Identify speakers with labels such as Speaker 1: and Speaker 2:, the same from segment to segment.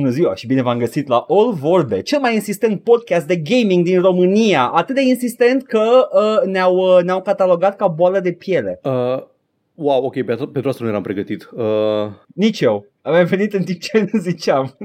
Speaker 1: Bună ziua și bine v-am găsit la All Vorbe, cel mai insistent podcast de gaming din România. Atât de insistent că uh, ne-au, uh, ne-au catalogat ca boală de piele.
Speaker 2: Uh, wow, ok, pentru, pentru asta nu eram pregătit. Uh,
Speaker 1: Nici eu. Am venit în timp ce ziceam.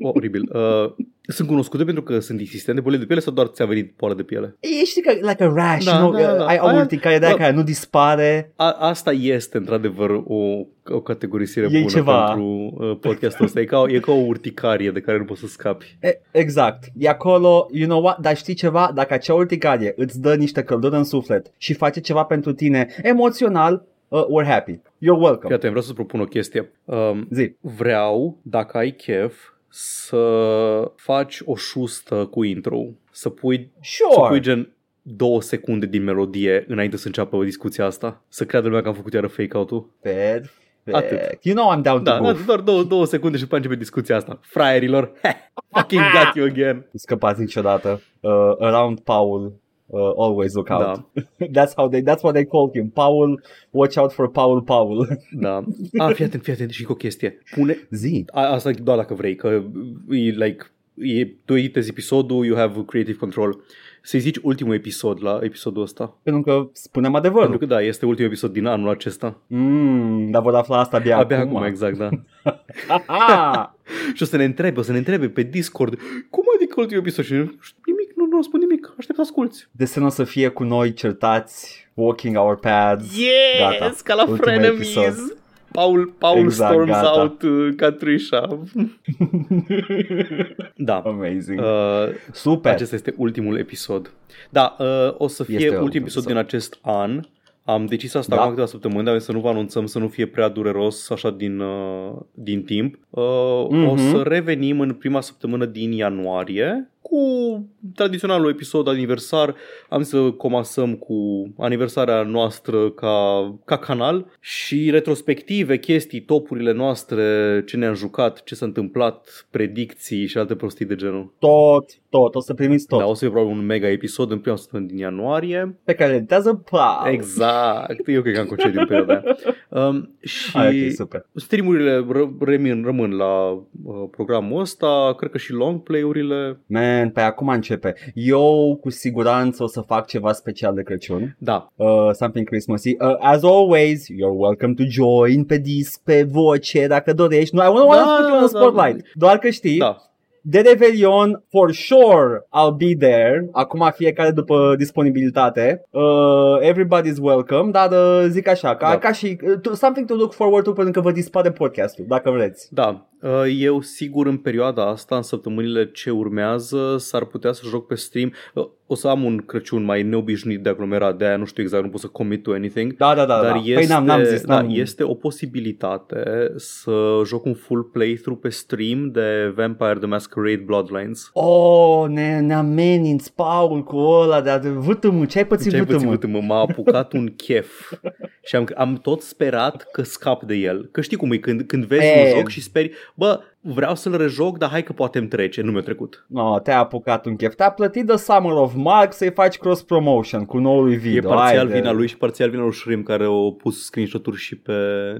Speaker 2: wow, oribil. Uh, sunt cunoscute pentru că sunt insistente boli de piele sau doar ți-a venit boală de piele?
Speaker 1: E, știi că, like a rash,
Speaker 2: Da,
Speaker 1: nu?
Speaker 2: da, da.
Speaker 1: ai o
Speaker 2: Aia-
Speaker 1: urticarie de aia
Speaker 2: da.
Speaker 1: care nu dispare.
Speaker 2: A, asta este într-adevăr o, o categorisire
Speaker 1: E
Speaker 2: bună
Speaker 1: ceva.
Speaker 2: pentru uh, podcastul ăsta. E ca, e ca o urticarie de care nu poți să scapi.
Speaker 1: E, exact. E acolo, you know what, dar știi ceva? Dacă acea urticarie îți dă niște căldură în suflet și face ceva pentru tine emoțional, uh, we're happy. You're welcome.
Speaker 2: Fii atent, vreau să-ți propun o chestie. Um,
Speaker 1: Zi.
Speaker 2: vreau, dacă ai chef, să faci o șustă cu intro. Să pui, să
Speaker 1: Sure.
Speaker 2: pui gen două secunde din melodie înainte să înceapă discuția asta. Să creadă lumea că am făcut iară fake-out-ul.
Speaker 1: Perfect.
Speaker 2: Atât.
Speaker 1: You know I'm down to
Speaker 2: Da, da,
Speaker 1: goof.
Speaker 2: doar două, două secunde și după începe discuția asta. Fraierilor, fucking got you again.
Speaker 1: Nu scăpați niciodată. Uh, around Paul, uh, always look out.
Speaker 2: Da,
Speaker 1: That's how they, that's what they called him. Paul, watch out for Paul Paul.
Speaker 2: da. A, fii atent, fii atent și cu o chestie. Pune,
Speaker 1: Zi.
Speaker 2: a, asta doar dacă vrei, că e like, e, tu editezi episodul, you have creative control. Să-i zici ultimul episod la episodul ăsta.
Speaker 1: Pentru că spunem
Speaker 2: Pentru
Speaker 1: adevărul.
Speaker 2: că da, este ultimul episod din anul acesta.
Speaker 1: Mm, dar vor afla asta abia,
Speaker 2: Abia
Speaker 1: acum.
Speaker 2: acum, exact, da.
Speaker 1: Aha!
Speaker 2: și o să ne întrebe, o să ne întrebe pe Discord, cum adică ultimul episod? Și eu, nimic, nu, nu spun nimic, aștept să asculti.
Speaker 1: Desenul o să fie cu noi certați, walking our paths.
Speaker 2: Yes,
Speaker 1: Gata.
Speaker 2: ca la
Speaker 1: Ultimul
Speaker 2: Frenemies.
Speaker 1: episod.
Speaker 2: Paul, Paul
Speaker 1: Exact,
Speaker 2: storms
Speaker 1: gata.
Speaker 2: out uh, ca Trisha. da.
Speaker 1: Amazing.
Speaker 2: Uh,
Speaker 1: Super.
Speaker 2: acesta este ultimul episod. Da, uh, o să fie
Speaker 1: Este
Speaker 2: ultimul
Speaker 1: ultimul
Speaker 2: episod
Speaker 1: episod.
Speaker 2: din acest an. Am decis asta
Speaker 1: Da.
Speaker 2: acum câteva săptămâni, dar să nu vă anunțăm să nu fie prea dureros așa din, uh, din timp. Uh, O
Speaker 1: Mhm.
Speaker 2: să revenim în prima săptămână din ianuarie cu tradiționalul episod aniversar. Am să comasăm cu aniversarea noastră ca, ca canal și retrospective, chestii, topurile noastre, ce ne-am jucat, ce s-a întâmplat, predicții și alte prostii de genul.
Speaker 1: Tot, tot, o să primiți tot.
Speaker 2: Da, o să fie probabil un mega episod în prima săptămână din ianuarie.
Speaker 1: Pe care le editează Paul.
Speaker 2: Exact, eu cred că am concediu în perioada aia. Um, și
Speaker 1: Ai, ok, super.
Speaker 2: streamurile ră- rămân, rămân la uh, programul ăsta, cred că și long play-urile.
Speaker 1: Man, pe acum începe. Eu cu siguranță o să fac ceva special de Crăciun.
Speaker 2: Da,
Speaker 1: Uh, something Christmassy. Uh, as always, you're welcome to join pe disc, pe voce, dacă dorești. Nu, I don't want
Speaker 2: Da,
Speaker 1: to put you on the
Speaker 2: da,
Speaker 1: spotlight. Doar că știi,
Speaker 2: da.
Speaker 1: de Revelion, for sure, I'll be there. Acum fiecare după disponibilitate. Uh, everybody's welcome, dar uh, zic așa, ca,
Speaker 2: Da.
Speaker 1: ca și uh, to, something to look forward to pentru că vă dispare podcastul, dacă vreți.
Speaker 2: Da, uh, eu sigur în perioada asta, în săptămânile ce urmează, s-ar putea să joc pe stream. Uh, O să am un Crăciun mai neobișnuit de aglomerat, de aia nu știu exact, nu pot să commit to anything.
Speaker 1: Da, da, da.
Speaker 2: Dar
Speaker 1: da.
Speaker 2: este,
Speaker 1: păi n-am, n-am zis,
Speaker 2: da,
Speaker 1: n-am...
Speaker 2: este o posibilitate să joc un full playthrough pe stream de Vampire the Masquerade Bloodlines.
Speaker 1: Oh, ne, ne ameninți, Paul, cu ăla de vâtămă. Ce ai pățit
Speaker 2: Ce ai
Speaker 1: vâtămă?
Speaker 2: pățit, mă? M-a apucat un chef și am, am tot sperat că scap de el. Că știi cum e, când, când vezi
Speaker 1: E.
Speaker 2: un joc și speri, bă, vreau să-l rejoc, dar hai că poate îmi trece. Nu mi-a trecut.
Speaker 1: No, te-a apucat un chef. Te-a plătit de Summer of Mark să-i faci cross-promotion cu noul
Speaker 2: E
Speaker 1: video.
Speaker 2: parțial
Speaker 1: Haide.
Speaker 2: vina lui și parțial vina lui Shrim care au pus screenshot-uri și pe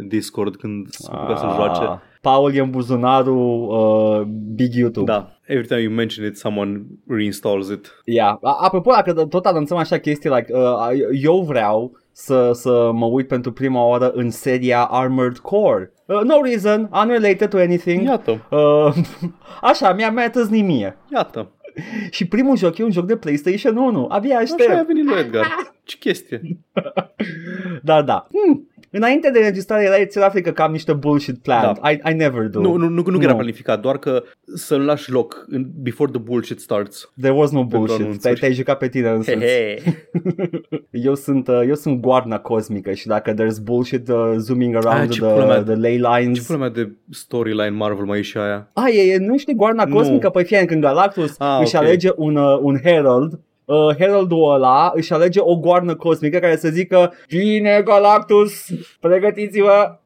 Speaker 2: Discord când s-a apucat să-l joace.
Speaker 1: Ah, Paul e în buzunarul uh, Big YouTube.
Speaker 2: Da, every time you mention it, someone reinstalls it.
Speaker 1: Yeah. A- Apropo, dacă tot anunțăm așa chestii, like, uh, eu vreau să, să mă uit pentru prima oară în seria Armored Core. Uh, no reason, unrelated to anything.
Speaker 2: Iată,
Speaker 1: Uh, așa, mi-a, mi-a tâznit mie.
Speaker 2: iată.
Speaker 1: Și primul joc e un joc de PlayStation 1. Abia
Speaker 2: Așa
Speaker 1: aștept.
Speaker 2: a venit lui Edgar. Ce chestie.
Speaker 1: Dar da. Hmm. Înainte de înregistrare era ți afli că cam niște bullshit planned.
Speaker 2: Da.
Speaker 1: I, I never do.
Speaker 2: Nu, nu, nu, nu era
Speaker 1: Nu.
Speaker 2: planificat, doar că să-l lași loc în- before the bullshit starts.
Speaker 1: There was no
Speaker 2: Pentru
Speaker 1: bullshit.
Speaker 2: anunțuri.
Speaker 1: Te-ai, te-ai jucat pe tine
Speaker 2: He
Speaker 1: însuți.
Speaker 2: he.
Speaker 1: Eu sunt, uh, eu sunt goarna cosmică și dacă there's bullshit uh, zooming around
Speaker 2: Ah, ce pula
Speaker 1: the,
Speaker 2: mea-
Speaker 1: the ley
Speaker 2: Ce
Speaker 1: lines.
Speaker 2: pula mea de storyline Marvel mai e și aia?
Speaker 1: A, e, e, nu știi goarna
Speaker 2: Nu.
Speaker 1: cosmică? Păi fie când Galactus
Speaker 2: Ah,
Speaker 1: își
Speaker 2: ok.
Speaker 1: alege un, uh, un herald Uh, Heraldul ăla își alege o goarnă cosmică care să zică Bine Galactus, pregătiți-vă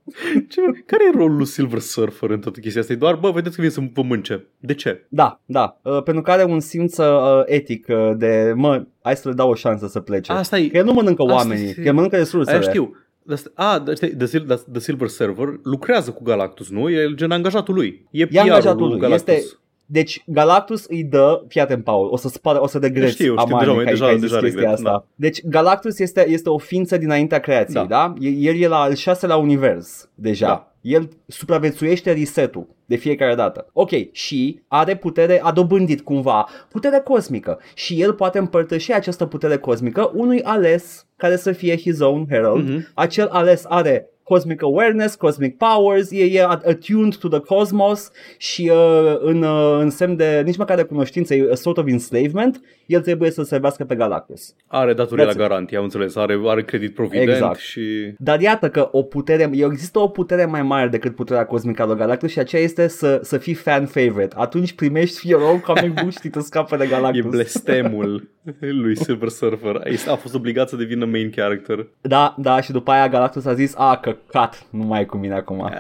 Speaker 2: Ce, care e rolul lui Silver Surfer în toată chestia asta? E doar, bă, vedeți că vine să vă mânce. De ce?
Speaker 1: Da, da, uh, pentru că are un simț uh, etic uh, de Mă, hai să le dau o șansă să plece
Speaker 2: Asta e,
Speaker 1: Că el nu mănâncă
Speaker 2: Asta
Speaker 1: oamenii,
Speaker 2: este-
Speaker 1: că el mănâncă resursele
Speaker 2: aia știu. Asta- A, da, știi, The, Sil- The, The Silver Server lucrează cu Galactus, nu? E gen angajatul lui. E,
Speaker 1: E
Speaker 2: PR-ul
Speaker 1: angajatul lui.
Speaker 2: Galactus.
Speaker 1: Este, deci Galactus îi dă, fii atent, Paul, o să spară, o să regreți
Speaker 2: Știu, știu,
Speaker 1: amane
Speaker 2: deja-
Speaker 1: că ai-
Speaker 2: deja-
Speaker 1: că ai zis
Speaker 2: deja
Speaker 1: chestia
Speaker 2: regret,
Speaker 1: asta.
Speaker 2: da.
Speaker 1: Deci Galactus este, este o ființă dinaintea creației,
Speaker 2: Da.
Speaker 1: da? El e la al șaselea univers deja.
Speaker 2: Da.
Speaker 1: El supraviețuiește resetul de fiecare dată. Ok, și are putere, a dobândit cumva putere cosmică și el poate împărtăși această putere cosmică unui ales care să fie his own herald.
Speaker 2: Mhm.
Speaker 1: Acel ales are cosmic awareness, cosmic powers, e, e attuned to the cosmos și uh, în, uh, în semn de nici măcar de cunoștință, e a sort of enslavement, el trebuie să servească pe Galactus.
Speaker 2: Are datorii la
Speaker 1: That's it.
Speaker 2: garanție, am înțeles. Are, are credit provident
Speaker 1: Exact.
Speaker 2: și...
Speaker 1: Dar iată că o putere, există o putere mai mare decât puterea cosmică a lui Galactus și aceea este să, să fii fan favorite. Atunci primești your own comic book și te scapă de
Speaker 2: E
Speaker 1: Galactus.
Speaker 2: blestemul lui Silver Surfer. Este- A fost obligat să devină main character.
Speaker 1: Da, da, și după aia Galactus a zis, a, căcat, nu mai e cu mine acum.
Speaker 2: Ah,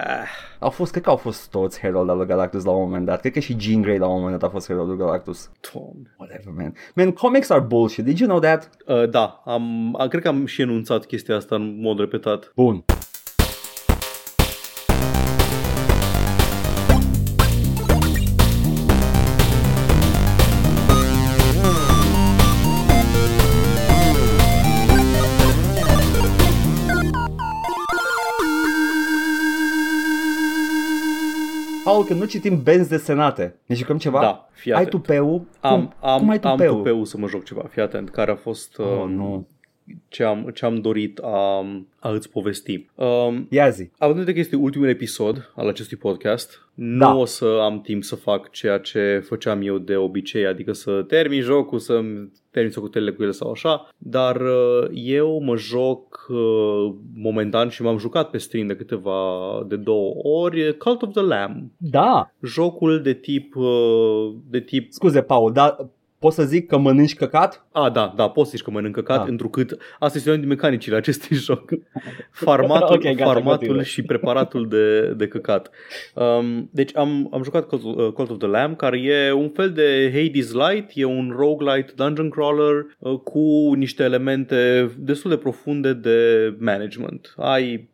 Speaker 1: Au fost, cred că au fost toți herald al lui Galactus la un moment dat. Cred că și Jean Grey la un moment dat a fost herald al lui Galactus.
Speaker 2: Doamne.
Speaker 1: Whatever, man. Man, comics are bullshit. Did you know that?
Speaker 2: Uh, da, am, a, cred că am și enunțat chestia asta în mod repetat.
Speaker 1: Bun. Paul, când nu citim benzi desenate, ne jucăm ceva?
Speaker 2: Da, fii
Speaker 1: Ai
Speaker 2: atent.
Speaker 1: tupeul?
Speaker 2: Am,
Speaker 1: Cum?
Speaker 2: am,
Speaker 1: Cum ai
Speaker 2: am
Speaker 1: tupeul?
Speaker 2: tupeul să mă joc ceva, fii atent, care a fost uh,
Speaker 1: Oh, nu.
Speaker 2: Ce, am, ce am dorit a, a îți povesti. Um,
Speaker 1: Ia zi.
Speaker 2: Având în vedere că este ultimul episod al acestui podcast,
Speaker 1: Da.
Speaker 2: nu o să am timp să fac ceea ce făceam eu de obicei, adică să termin jocul, să termin socotelele cu ele sau așa, dar uh, eu mă joc uh, momentan și m-am jucat pe stream de câteva, de două ori, Cult of the Lamb,
Speaker 1: Da.
Speaker 2: jocul de tip, uh, de tip
Speaker 1: Scuze, Paul, dar pot să zic că mănânci căcat?
Speaker 2: A, da, da, poți să zici că mănânc căcat,
Speaker 1: Da.
Speaker 2: da. întrucât asta este una din mecanicile acestui joc. Farmatul,
Speaker 1: Ok, gata,
Speaker 2: farmatul
Speaker 1: continuă.
Speaker 2: și preparatul de, de căcat. Um, deci am, am jucat Cult, uh, Cult of the Lamb, care e un fel de Hades Light, e un roguelite dungeon crawler uh, cu niște elemente destul de profunde de management. Ai e-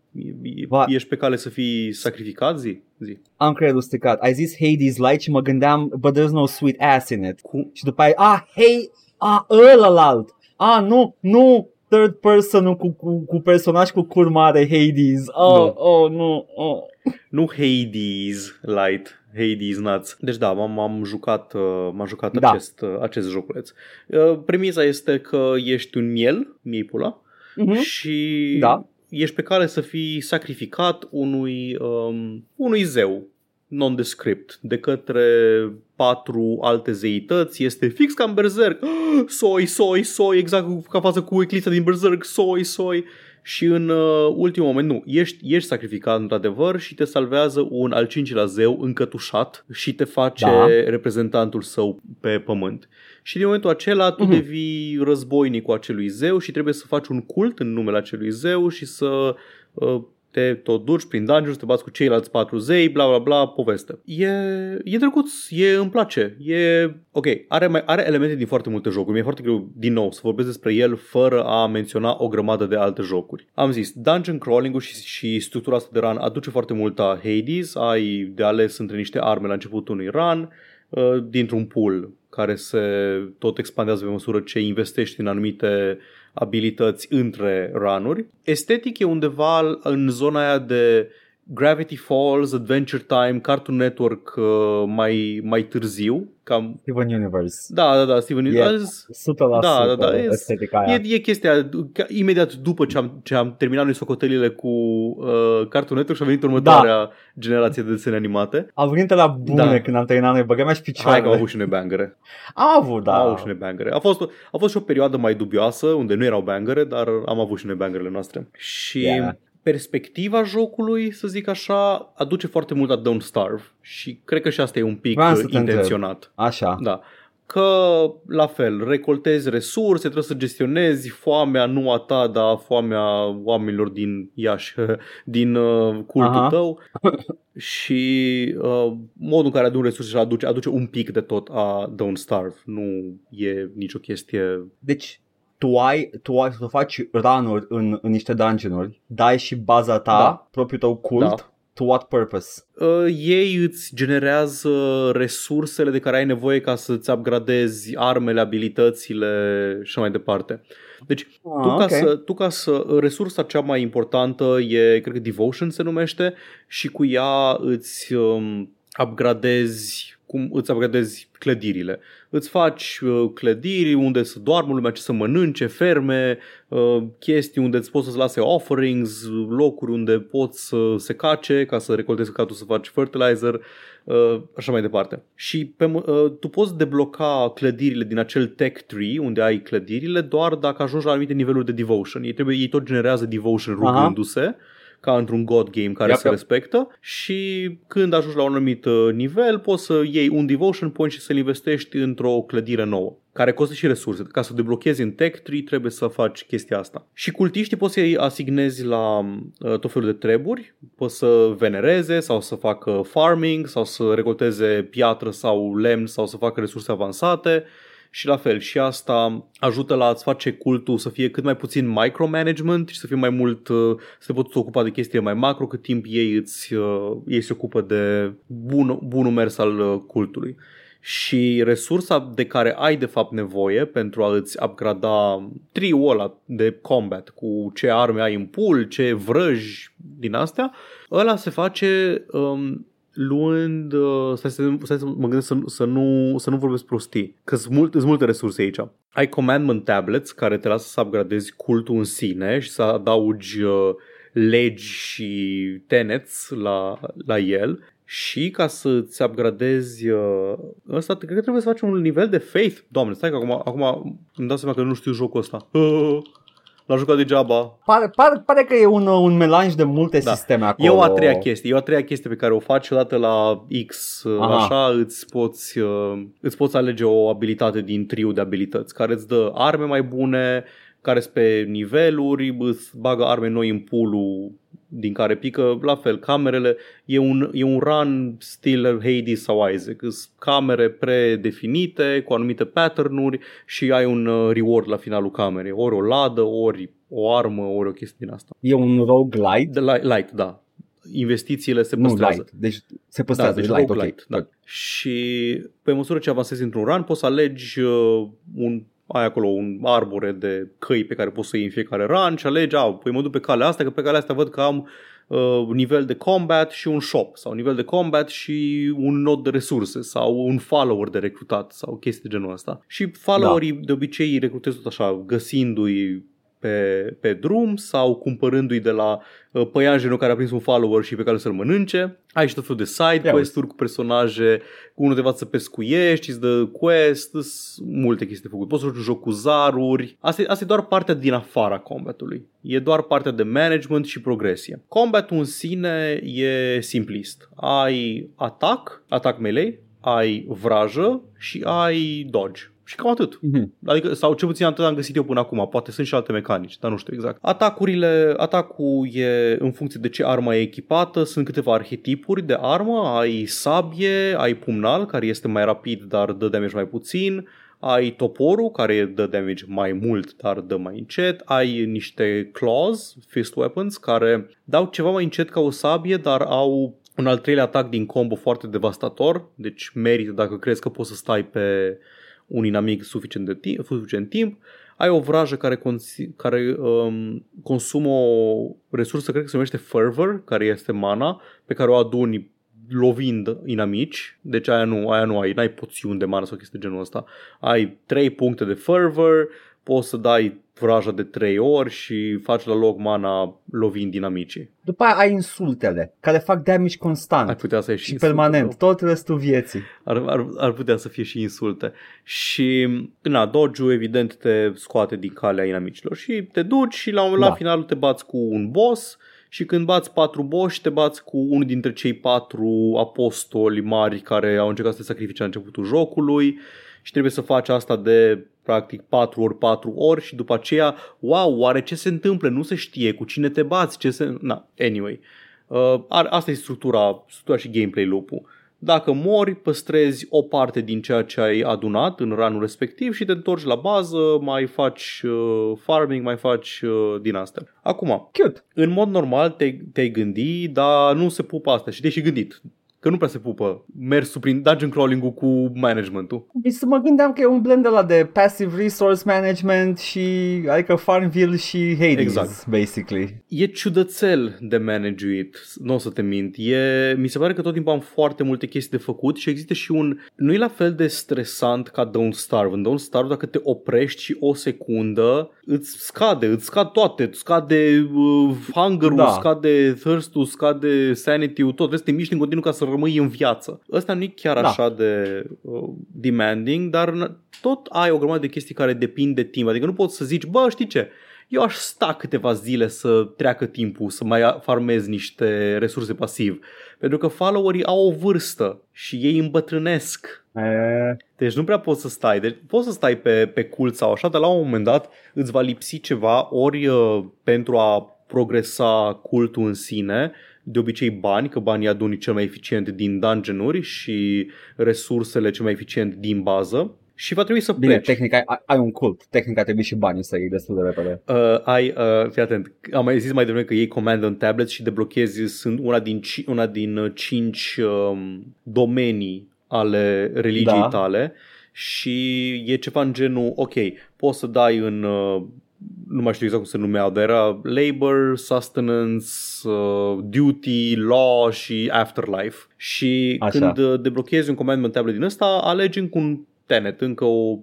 Speaker 1: Va-
Speaker 2: ești pe cale să fii sacrificat zi? zi.
Speaker 1: Am creierul stricat. Ai zis Hades Light și mă gândeam, but there's no sweet ass in it.
Speaker 2: Cu,
Speaker 1: Și după aia, ah, hey, ah, ălălalt. Ah, nu, nu, third person cu, cu, cu personaj cu cur mare, Hades. Oh,
Speaker 2: Nu.
Speaker 1: oh, nu, oh.
Speaker 2: Nu Hades Light, Hades Nuts. Deci da, m-am, m-am jucat, uh, m-am jucat
Speaker 1: Da.
Speaker 2: acest, uh, acest joculeț. Uh, Premisa este că ești un miel, miei pula,
Speaker 1: Mhm.
Speaker 2: și
Speaker 1: Da.
Speaker 2: Ești pe care să fii sacrificat unui, um, unui zeu nondescript de către patru alte zeități. Este fix ca în Berserk. Soi, soi, soi, exact ca față cu eclipsa din Berserk. Soi, soi. Și în uh, ultimul moment, nu, ești, ești sacrificat într-adevăr și te salvează un al cincilea zeu încătușat și te face
Speaker 1: Da.
Speaker 2: reprezentantul său pe pământ. Și din momentul acela tu
Speaker 1: Mhm.
Speaker 2: devii războinicul acelui zeu și trebuie să faci un cult în numele acelui zeu și să uh, te tot duci prin dungeons, să te bați cu ceilalți patru zei, bla bla bla, poveste. E, e drăguț, e, îmi place. E, ok, are, mai, are elemente din foarte multe jocuri. Mi-e foarte greu, din nou, să vorbesc despre el fără a menționa o grămadă de alte jocuri. Am zis, dungeon crawling-ul și, și structura asta de run aduce foarte mult la Hades. Ai de ales între niște arme la începutul unui run, uh, dintr-un pool care se tot expandează pe măsură ce investești în anumite abilități între ranuri. Estetic e undeva în zona aia de Gravity Falls, Adventure Time, Cartoon Network uh, mai, mai târziu. Cam...
Speaker 1: Steven Universe.
Speaker 2: Da, da, da, Steven.
Speaker 1: E
Speaker 2: Azi-
Speaker 1: 100%
Speaker 2: Da, da, da, e-
Speaker 1: estetica aia.
Speaker 2: E, e chestia, ca, imediat după ce am, ce am terminat noi socotelile cu uh, Cartoon Network și a venit următoarea da. generație de desene animate.
Speaker 1: Au venit la bune
Speaker 2: Da.
Speaker 1: când am terminat noi, băgăm și
Speaker 2: Hai că
Speaker 1: picioarele.
Speaker 2: am avut și noi bangere.
Speaker 1: Am avut,
Speaker 2: Da.
Speaker 1: da.
Speaker 2: Am avut și noi bangere. A fost, a fost și o perioadă mai dubioasă, unde nu erau bangere, dar am avut și noi bangerele noastre. Și
Speaker 1: Yeah.
Speaker 2: Perspectiva jocului, să zic așa, aduce foarte mult la Don't Starve. Și cred că și asta e un pic
Speaker 1: Vreau să
Speaker 2: uh,
Speaker 1: te întreb.
Speaker 2: intenționat.
Speaker 1: Așa.
Speaker 2: Da. Că, la fel, recoltezi resurse, trebuie să gestionezi foamea, nu a ta, dar foamea oamenilor din Iași, din uh, cultul
Speaker 1: Aha.
Speaker 2: tău și uh, modul în care adun resurse și aduce, aduce un pic de tot a Don't Starve. Nu e nicio chestie...
Speaker 1: Deci, tu ai, tu ai să faci run în, în niște dungeon-uri, dai și baza ta,
Speaker 2: Da.
Speaker 1: propriul tău cult,
Speaker 2: Da.
Speaker 1: to what purpose?
Speaker 2: Uh, ei îți generează resursele de care ai nevoie ca să-ți upgradezi armele, abilitățile și mai departe. Deci
Speaker 1: Ah,
Speaker 2: tu, ca
Speaker 1: ok.
Speaker 2: să, tu ca să resursa cea mai importantă e, cred că Devotion se numește și cu ea îți um, upgradezi cum îți upgradezi clădirile. Îți faci uh, clădiri unde să doarmă lumea, ce să mănânce, ferme, uh, chestii unde îți poți să-ți lase offerings, locuri unde poți să se cace ca să recoltezi căcatul să faci fertilizer, uh, așa mai departe. Și pe, mă- uh, tu poți debloca clădirile din acel tech tree unde ai clădirile doar dacă ajungi la anumite niveluri de devotion. Ei, trebuie, ei tot generează devotion
Speaker 1: Aha.
Speaker 2: Rugându-se ca într-un god game care
Speaker 1: Yep,
Speaker 2: se
Speaker 1: yep.
Speaker 2: respectă și când ajungi la un anumit uh, nivel poți să iei un devotion point și să-l investești într-o clădire nouă care costă și resurse. Ca să deblochezi în tech tree trebuie să faci chestia asta. Și cultiștii poți să-i asignezi la uh, tot felul de treburi, poți să venereze sau să facă farming sau să recolteze piatră sau lemn sau să facă resurse avansate și la fel, și asta ajută la a-ți face cultul să fie cât mai puțin micromanagement și să fie mai mult, uh, să te poți ocupa de chestii mai macro, cât timp ei, îți, uh, ei se ocupă de bun, bunul mers al uh, cultului. Și resursa de care ai de fapt nevoie pentru a îți upgrada triul ăla de combat cu ce arme ai în pool, ce vrăji din astea, ăla se face um, luând, uh, stai, să, stai să mă gândesc să, să, nu, să nu vorbesc prostii, că sunt, mult, sunt multe resurse aici. Ai commandment tablets care te lasă să upgradezi cultul în sine și să adaugi uh, legi și tenets la, la el și ca să-ți upgradezi uh, ăsta, cred că trebuie să faci un nivel de faith. Doamne, stai că acum, acum îmi dau seama că nu știu jocul ăsta. Uh, L-a jucat degeaba.
Speaker 1: Pare, pare, pare că e un, un melanj de multe
Speaker 2: Da.
Speaker 1: sisteme acolo.
Speaker 2: E o a treia chestie, e o a treia chestie pe care o faci odată la X,
Speaker 1: Aha.
Speaker 2: așa îți poți, uh, îți poți alege o abilitate din triu de abilități care îți dă arme mai bune, care sunt pe niveluri, îți bagă arme noi în pool din care pică, la fel, camerele, e un, e un run stil Hades sau Isaac, sunt camere predefinite cu anumite pattern-uri și ai un uh, reward la finalul camerei, ori o ladă, ori o armă, ori o chestie din asta.
Speaker 1: E un roguelite.
Speaker 2: De light, light, da. Investițiile se
Speaker 1: Nu,
Speaker 2: păstrează.
Speaker 1: light. Deci se
Speaker 2: Da,
Speaker 1: păstrează.
Speaker 2: deci
Speaker 1: light, ok.
Speaker 2: roguelite, da. Și pe măsură ce avansezi într-un run, poți să alegi uh, un ai acolo un arbore de căi pe care poți să iei în fiecare run și alegi, au, păi mă duc pe calea asta, că pe calea asta văd că am uh, nivel de combat și un shop sau nivel de combat și un nod de resurse sau un follower de recrutat sau chestii de genul ăsta. Și followerii de obicei îi recrutezi tot așa, găsindu-i pe, pe drum sau cumpărându-i de la uh, păianjenul care a prins un follower și pe care să-l mănânce. Ai și tot felul de side
Speaker 1: Ia
Speaker 2: quest-uri cu personaje, cu unul te învață să pescuiești, îți dă quest, sunt multe chestii de făcut. Poți să joci un joc cu zaruri. Asta, e- asta e doar partea din afara combatului. E doar partea de management și progresie. Combatul în sine e simplist. Ai atac, atac melee, ai vrajă și ai dodge. Și cam atât.
Speaker 1: Mhm.
Speaker 2: Adică, sau cel puțin atât am găsit eu până acum. Poate sunt și alte mecanici, dar nu știu exact. Atacurile, atacul e în funcție de ce armă e echipată. Sunt câteva arhetipuri de armă. Ai sabie, ai pumnal, care este mai rapid, dar dă damage mai puțin. Ai toporul, care dă damage mai mult, dar dă mai încet. Ai niște claws, fist weapons, care dau ceva mai încet ca o sabie, dar au un al treilea atac din combo foarte devastator. Deci merită dacă crezi că poți să stai pe un inamic suficient, de timp, suficient timp. Ai o vrajă care, consi- care um, consumă o resursă, cred că se numește fervor, care este mana, pe care o aduni lovind inamici, deci aia nu, aia nu ai, n-ai poțiuni de mana sau chestii de genul ăsta. Ai 3 puncte de fervor, poți să dai vraja de 3 ori și faci la loc mana lovind dinamicii.
Speaker 1: După aia ai insultele, care fac damage constant
Speaker 2: Ai putea să ai și
Speaker 1: și
Speaker 2: insulte,
Speaker 1: permanent,
Speaker 2: nu?
Speaker 1: tot restul vieții.
Speaker 2: Ar, ar, ar putea să fie și insulte. Și, na, dodge evident te scoate din calea inamicilor și te duci și la, la
Speaker 1: Da.
Speaker 2: final te bați cu un boss și când bați patru boși, te bați cu unul dintre cei patru apostoli mari care au încercat să te sacrifice la începutul jocului și trebuie să faci asta de practic 4 ori 4 ori și după aceea, wow, oare ce se întâmplă? Nu se știe cu cine te bați, ce se... Na, anyway. Uh, ar- asta e structura, structura și gameplay loop-ul. Dacă mori, păstrezi o parte din ceea ce ai adunat în ranul respectiv și te întorci la bază, mai faci uh, farming, mai faci uh, din astea. Acum,
Speaker 1: Cute.
Speaker 2: în mod normal te, te-ai gândi, dar nu se pupă asta și te-ai și gândit că nu prea se pupă mersul prin dungeon crawling-ul cu managementul.
Speaker 1: Deci să mă gândeam că e un blend ăla de passive resource management și adică Farmville și Hades,
Speaker 2: Exact.
Speaker 1: basically.
Speaker 2: E ciudățel de managuit, nu o să te mint. E, mi se pare că tot timpul am foarte multe chestii de făcut și există și un... Nu e la fel de stresant ca Don't Starve. În Don't Starve, dacă te oprești și o secundă, îți scade, îți scad toate. Îți scade uh, hunger-ul,
Speaker 1: Da.
Speaker 2: scade thirst-ul, scade sanity-ul, tot. Trebuie să te miști în continuu ca să rămâi în viață. Ăsta nu e chiar
Speaker 1: Da.
Speaker 2: așa de uh, demanding, dar n- tot ai o grămadă de chestii care depind de timp. Adică nu poți să zici, bă, știi ce, eu aș sta câteva zile să treacă timpul, să mai farmez niște resurse pasiv. Pentru că followerii au o vârstă și ei îmbătrânesc.
Speaker 1: E,
Speaker 2: Deci nu prea poți să stai. Deci poți să stai pe, pe cult sau așa, dar la un moment dat îți va lipsi ceva ori uh, pentru a progresa cultul în sine, de obicei bani, că banii aduni cel mai eficient din dungeon-uri și resursele cel mai eficient din bază și va trebui să
Speaker 1: Bine,
Speaker 2: pleci.
Speaker 1: tehnic ai, ai un cult. Tehnic ar trebui și banii să iei destul de repede.
Speaker 2: Uh, ai, uh, fii atent, am mai zis mai devreme că iei command on tablet și deblochezi sunt una din, ci- una din uh, cinci um, domenii ale religiei
Speaker 1: Da.
Speaker 2: tale și e ceva în genul, ok, poți să dai în, uh, nu mai știu exact cum se numeau, dar era labor, sustenance, uh, duty, law și afterlife. Și
Speaker 1: Așa.
Speaker 2: când uh, deblochezi un commandment tablet din ăsta, alegi încă un tenet, încă o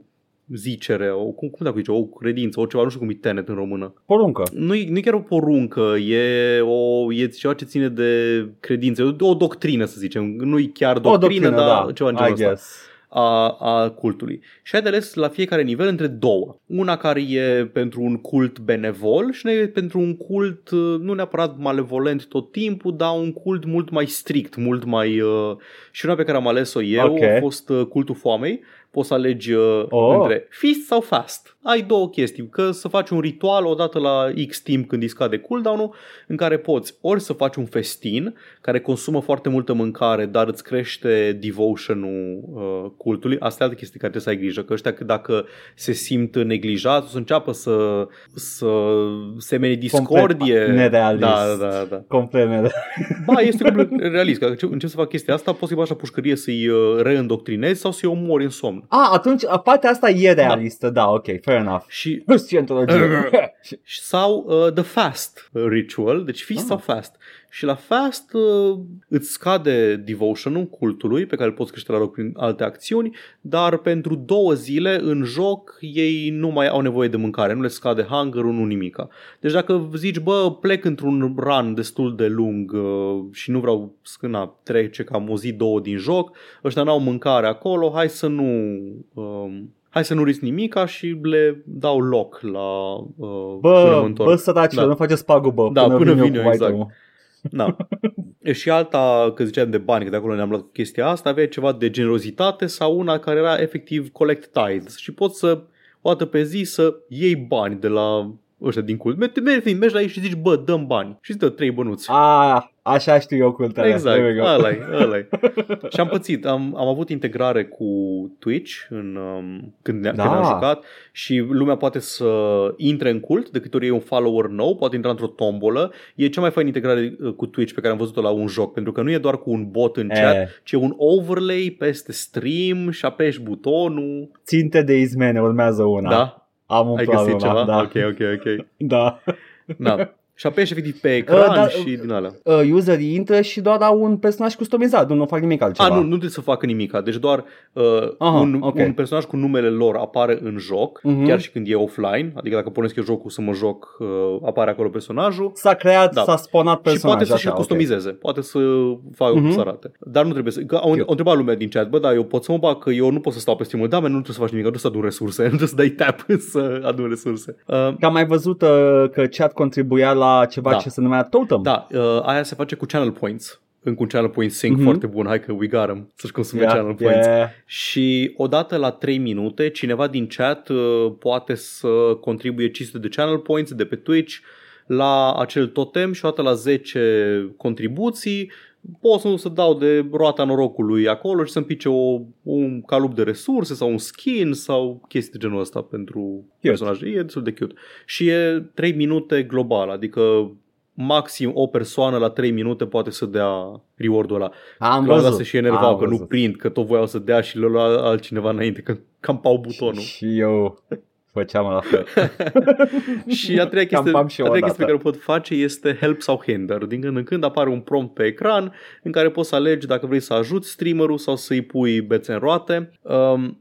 Speaker 2: zicere, o, cum, cum dacă zice, o credință, o ceva, nu știu cum e tenet în română.
Speaker 1: Poruncă.
Speaker 2: Nu e, nu e chiar o poruncă, e, o, e ceva ce ține de credință, o, o doctrină să zicem, nu e chiar doctrină,
Speaker 1: o doctrină,
Speaker 2: dar
Speaker 1: da.
Speaker 2: ceva în
Speaker 1: I
Speaker 2: genul ăsta
Speaker 1: guess.
Speaker 2: A, a cultului. Și ai de ales la fiecare nivel între două. Una care e pentru un cult benevol și una e pentru un cult uh, nu neapărat malevolent tot timpul, dar un cult mult mai strict, mult mai... Uh, și una pe care am ales-o eu
Speaker 1: Ok.
Speaker 2: a fost uh, cultul foamei. Poți să alegi uh,
Speaker 1: Oh.
Speaker 2: între feast sau fast. Ai două chestii, că să faci un ritual odată la X timp când îi scade cooldown-ul, în care poți ori să faci un festin care consumă foarte multă mâncare, dar îți crește devotion-ul uh, cultului. Asta e altă chestie care trebuie să ai grijă, că ăștia că dacă se simt neglijați, o să înceapă să, să semene discordie.
Speaker 1: Complet nerealist.
Speaker 2: Da, da, da.
Speaker 1: Complet nere-
Speaker 2: Ba, este complet realist. Că dacă încep să fac chestia asta, poți să-i bagi la pușcărie să-i uh, reîndoctrinezi sau să-i omori în somn.
Speaker 1: A, atunci a, partea asta e realistă, da, ok, fair enough.
Speaker 2: Și
Speaker 1: Scientologie.
Speaker 2: sau uh, the fast ritual, deci feast
Speaker 1: Ah.
Speaker 2: sau fast. Și la fast uh, îți scade devotion-ul cultului pe care îl poți crește la loc prin alte acțiuni, dar pentru două zile în joc ei nu mai au nevoie de mâncare, nu le scade hunger-ul, nu nimica. Deci dacă zici, bă, plec într-un run destul de lung uh, și nu vreau să na, trece cam o zi, două din joc, ăștia n-au mâncare acolo, hai să nu... Um, Hai să nu risc nimica și le dau loc la uh, până mă
Speaker 1: Bă,
Speaker 2: întorc.
Speaker 1: bă, săracilor,
Speaker 2: Da.
Speaker 1: nu faceți pagubă
Speaker 2: Da, până
Speaker 1: vin eu
Speaker 2: vin eu,
Speaker 1: cu
Speaker 2: exact.
Speaker 1: itemul.
Speaker 2: Da. E și alta, că ziceam de bani, că de acolo ne-am luat chestia asta, avea ceva de generozitate sau una care era efectiv collect tithes și poți să o dată pe zi să iei bani de la ăștia din cult. Mergi, mergi, mergi la ei și zici, bă, dăm bani. Și îți dă trei bănuți.
Speaker 1: A, așa știu eu cultele.
Speaker 2: Exact,
Speaker 1: There we go.
Speaker 2: ăla ăla Și am pățit, am, am avut integrare cu Twitch în, um, când, ne-
Speaker 1: Da.
Speaker 2: când am jucat și lumea poate să intre în cult de câte ori e un follower nou, poate intra într-o tombolă. E cea mai faină integrare uh, cu Twitch pe care am văzut-o la un joc, pentru că nu e doar cu un bot în chat,
Speaker 1: E.
Speaker 2: ci e un overlay peste stream și apeși butonul.
Speaker 1: Ținte de izmene, urmează una.
Speaker 2: Da?
Speaker 1: Am un
Speaker 2: Ai
Speaker 1: plan
Speaker 2: găsit
Speaker 1: una,
Speaker 2: ceva?
Speaker 1: da.
Speaker 2: Ok, ok, ok.
Speaker 1: da.
Speaker 2: Da. Și apeși efectiv pe ecran
Speaker 1: Uh, da,
Speaker 2: și din alea.
Speaker 1: Uh, userii intră și doar au un personaj customizat, nu, nu fac nimic altceva.
Speaker 2: A, nu, nu trebuie să facă nimica. Deci doar uh,
Speaker 1: Aha,
Speaker 2: un,
Speaker 1: ok.
Speaker 2: un personaj cu numele lor apare în joc,
Speaker 1: Mhm.
Speaker 2: chiar și când e offline. Adică dacă pornesc eu jocul să mă joc, uh, apare acolo personajul.
Speaker 1: S-a creat,
Speaker 2: Da.
Speaker 1: s-a spawnat
Speaker 2: și
Speaker 1: personaj.
Speaker 2: poate să și
Speaker 1: așa, ok.
Speaker 2: customizeze, poate să facă
Speaker 1: Mhm.
Speaker 2: să arate. Dar nu trebuie să... Că au, au întrebat lumea din chat, bă, da, eu pot să mă bag, că eu nu pot să stau pe stimul, da, man, nu trebuie să faci nimic, nu trebuie să adun resurse, nu trebuie să dai tap să adun resurse. Uh,
Speaker 1: Că am mai văzut uh, că chat contribuia la ceva
Speaker 2: Da.
Speaker 1: ce se numea Totem.
Speaker 2: da, uh, aia se face cu channel points. Încă un channel point sync
Speaker 1: Mhm.
Speaker 2: foarte bun, hai că we got 'em, să-și consume
Speaker 1: Yeah,
Speaker 2: channel points.
Speaker 1: yeah.
Speaker 2: Și odată la 3 minute, cineva din chat uh, poate să contribuie 500 de channel points de pe Twitch la acel totem și odată la 10 contribuții pot să, să dau de roata norocului acolo și să-mi pice o, un calup de resurse sau un skin sau chestii de genul ăsta pentru personaje. E destul de cute. Și e 3 minute global, adică maxim o persoană la 3 minute poate să dea reward-ul ăla.
Speaker 1: Am
Speaker 2: Claudia
Speaker 1: văzut.
Speaker 2: se și enervau
Speaker 1: am
Speaker 2: că nu
Speaker 1: văzut.
Speaker 2: prind, că tot voiau să dea și le lua altcineva înainte, că cam pau butonul.
Speaker 1: Și eu făceam la fel.
Speaker 2: și a treia chestie,
Speaker 1: Cam și eu
Speaker 2: a treia
Speaker 1: odată.
Speaker 2: chestie pe care o pot face este help sau hinder. Din când în când apare un prompt pe ecran în care poți să alegi dacă vrei să ajuți streamerul sau să-i pui bețe în roate. Um,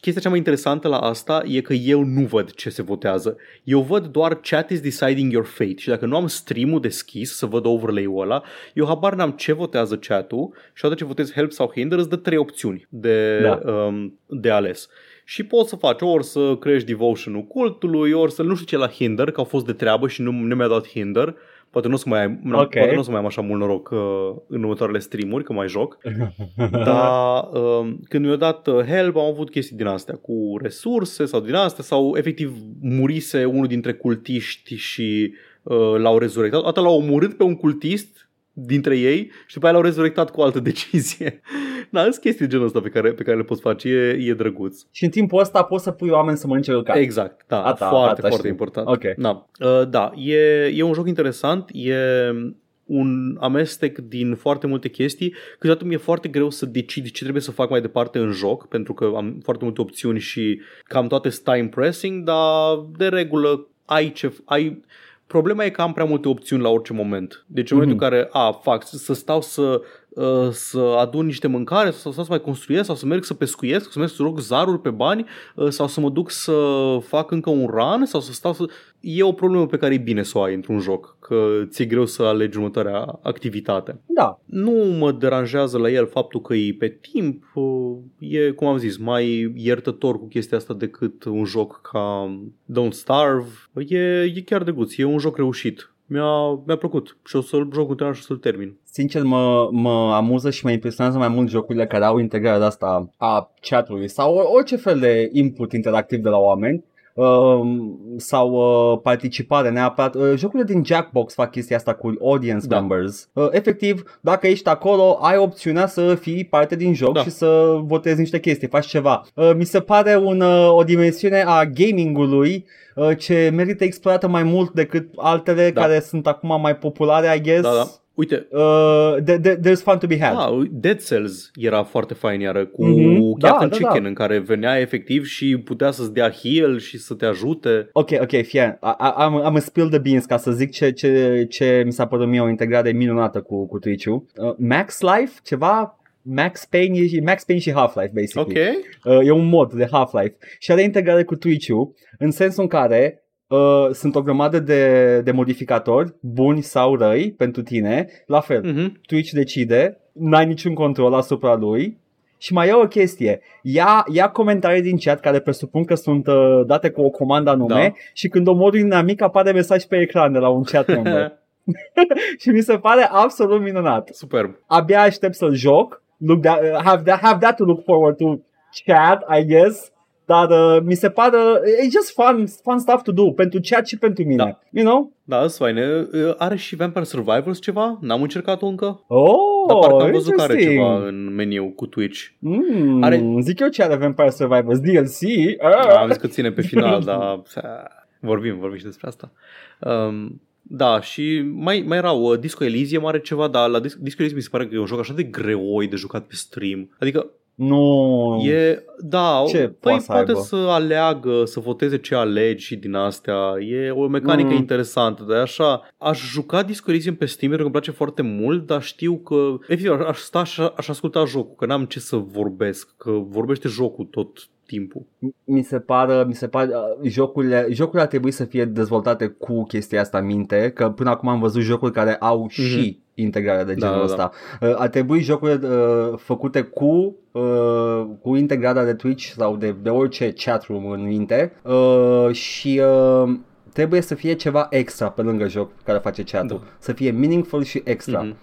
Speaker 2: chestia cea mai interesantă la asta e că eu nu văd ce se votează. Eu văd doar chat is deciding your fate și dacă nu am stream-ul deschis să văd overlay-ul ăla, eu habar n-am ce votează chat-ul și odată ce votezi help sau hinder îți dă trei opțiuni de,
Speaker 1: Da.
Speaker 2: um, de ales. Și poți să faci ori să crești devotion-ul cultului, ori să nu știu ce la hinder, că au fost de treabă și nu, nu mi-a dat hinder. Poate nu o să mai am,
Speaker 1: Ok.
Speaker 2: poate nu o să mai am așa mult noroc uh, în următoarele streamuri, că mai joc. Dar uh, când mi-a dat uh, help am avut chestii din astea cu resurse sau din astea sau efectiv murise unul dintre cultiști și uh, l-au rezurectat. Atât l-au omorât pe un cultist dintre ei și după aia l-au rezurectat cu o altă decizie. Na, sunt chestii de genul ăsta pe care, pe care le poți face, e, e drăguț.
Speaker 1: și în timpul ăsta poți să pui oameni să mănânce căcat.
Speaker 2: Exact, da,
Speaker 1: Ata,
Speaker 2: foarte,
Speaker 1: ata
Speaker 2: foarte
Speaker 1: știu.
Speaker 2: important.
Speaker 1: Ok.
Speaker 2: Da, uh, da e, e un joc interesant, e un amestec din foarte multe chestii. Câteodată mi-e foarte greu să decid ce trebuie să fac mai departe în joc, pentru că am foarte multe opțiuni și cam toate sunt time pressing, dar de regulă ai ce... Ai, Problema e că am prea multe opțiuni la orice moment. Deci în momentul în care, a, fac, să stau să, uh, să adun niște mâncare sau să stau să mai construiesc sau să merg să pescuiesc, sau să merg să rog zaruri pe bani uh, sau să mă duc să fac încă un run sau să stau să... E o problemă pe care e bine să o ai într-un joc, că ți-e greu să alegi următoarea activitate.
Speaker 1: Da.
Speaker 2: Nu mă deranjează la el faptul că e pe timp, uh, e, cum am zis, mai iertător cu chestia asta decât un joc ca Don't Starve. E, e chiar drăguț, e un joc reușit. Mi-a, mi-a plăcut și o să-l joc într și o să-l termin.
Speaker 1: Sincer, mă, mă amuză și mă impresionează mai mult jocurile care au integrarea de asta a chat-ului sau orice fel de input interactiv de la oameni um, sau uh, participare neapărat. Uh, jocurile din Jackbox fac chestia asta cu audience
Speaker 2: Da.
Speaker 1: members. Uh, efectiv, dacă ești acolo, ai opțiunea să fii parte din joc
Speaker 2: Da.
Speaker 1: și să votezi niște chestii, faci ceva. Uh, mi se pare un, uh, o dimensiune a gamingului uh, ce merită explorată mai mult decât altele
Speaker 2: Da.
Speaker 1: care sunt acum mai populare, I guess.
Speaker 2: Da, da. Uite,
Speaker 1: Uh, th- th- there's fun to be had.
Speaker 2: da, Dead Cells era foarte fain iară cu
Speaker 1: Mhm. Da,
Speaker 2: Captain
Speaker 1: da,
Speaker 2: Chicken
Speaker 1: da.
Speaker 2: în care venea efectiv și putea să-ți dea heal și să te ajute.
Speaker 1: Ok, ok, fie. Am, am spill the beans ca să zic ce, ce, ce mi s-a părut mie o integrare minunată cu, cu Twitch-ul. Uh, Max Life, ceva Max Payne, e- Max Payne și Half-Life, basically.
Speaker 2: Ok.
Speaker 1: Uh, e un mod de Half-Life și are integrare cu Twitch-ul în sensul în care uh, sunt o grămadă de, de modificatori, buni sau răi, pentru tine. La fel,
Speaker 2: Mhm.
Speaker 1: Twitch decide, n-ai niciun control asupra lui și mai e o chestie, ia, ia comentarii din chat care presupun că sunt uh, date cu o comandă anume
Speaker 2: Da.
Speaker 1: și când omori un amic apare mesaj pe ecran de la un chat member. și mi se pare absolut minunat.
Speaker 2: Superb.
Speaker 1: Abia aștept să-l joc, look that, uh, have, that, have that to look forward to chat, I guess. Dar uh, mi se pare, it's just fun, fun stuff to do pentru chat și pentru mine.
Speaker 2: Da.
Speaker 1: You know?
Speaker 2: Da, sunt faine. Uh, Are și Vampire Survivors ceva? N-am încercat-o încă.
Speaker 1: Oh,
Speaker 2: Dar parcă am văzut că are
Speaker 1: interesting.
Speaker 2: ceva în meniu cu Twitch.
Speaker 1: Mm,
Speaker 2: Are-
Speaker 1: are... Zic eu ce are Vampire Survivors DLC.
Speaker 2: Da,
Speaker 1: Ah.
Speaker 2: am zis că ține pe final, dar vorbim, vorbim și despre asta. Um, da, și mai, mai erau, uh, Disco Elysium are ceva, dar la Dis- Disco Elysium mi se pare că e un joc așa de greoi de jucat pe stream. Adică
Speaker 1: Nu.
Speaker 2: e, da,
Speaker 1: Ce
Speaker 2: păi
Speaker 1: poate să
Speaker 2: poate
Speaker 1: aibă?
Speaker 2: să aleagă, să voteze ce alegi și din astea. E o mecanică
Speaker 1: Mm.
Speaker 2: interesantă, dar așa, aș juca Disco Elysium pe Steam pentru că îmi place foarte mult, dar știu că, efectiv, aș sta și aș asculta jocul, că n-am ce să vorbesc, că vorbește jocul tot timpul.
Speaker 1: Mi se pare, mi se pare uh, jocurile, jocurile ar trebui să fie dezvoltate cu chestia asta în minte, că până acum am văzut jocuri care au și integrarea de
Speaker 2: Mhm. Da,
Speaker 1: genul
Speaker 2: da, da.
Speaker 1: ăsta. Uh, ar trebui jocurile uh, făcute cu uh, cu integrarea de Twitch sau de, de orice chatroom în minte uh, și uh, trebuie să fie ceva extra pe lângă joc care face chatul.
Speaker 2: Da.
Speaker 1: Să fie meaningful și extra.
Speaker 2: Mhm.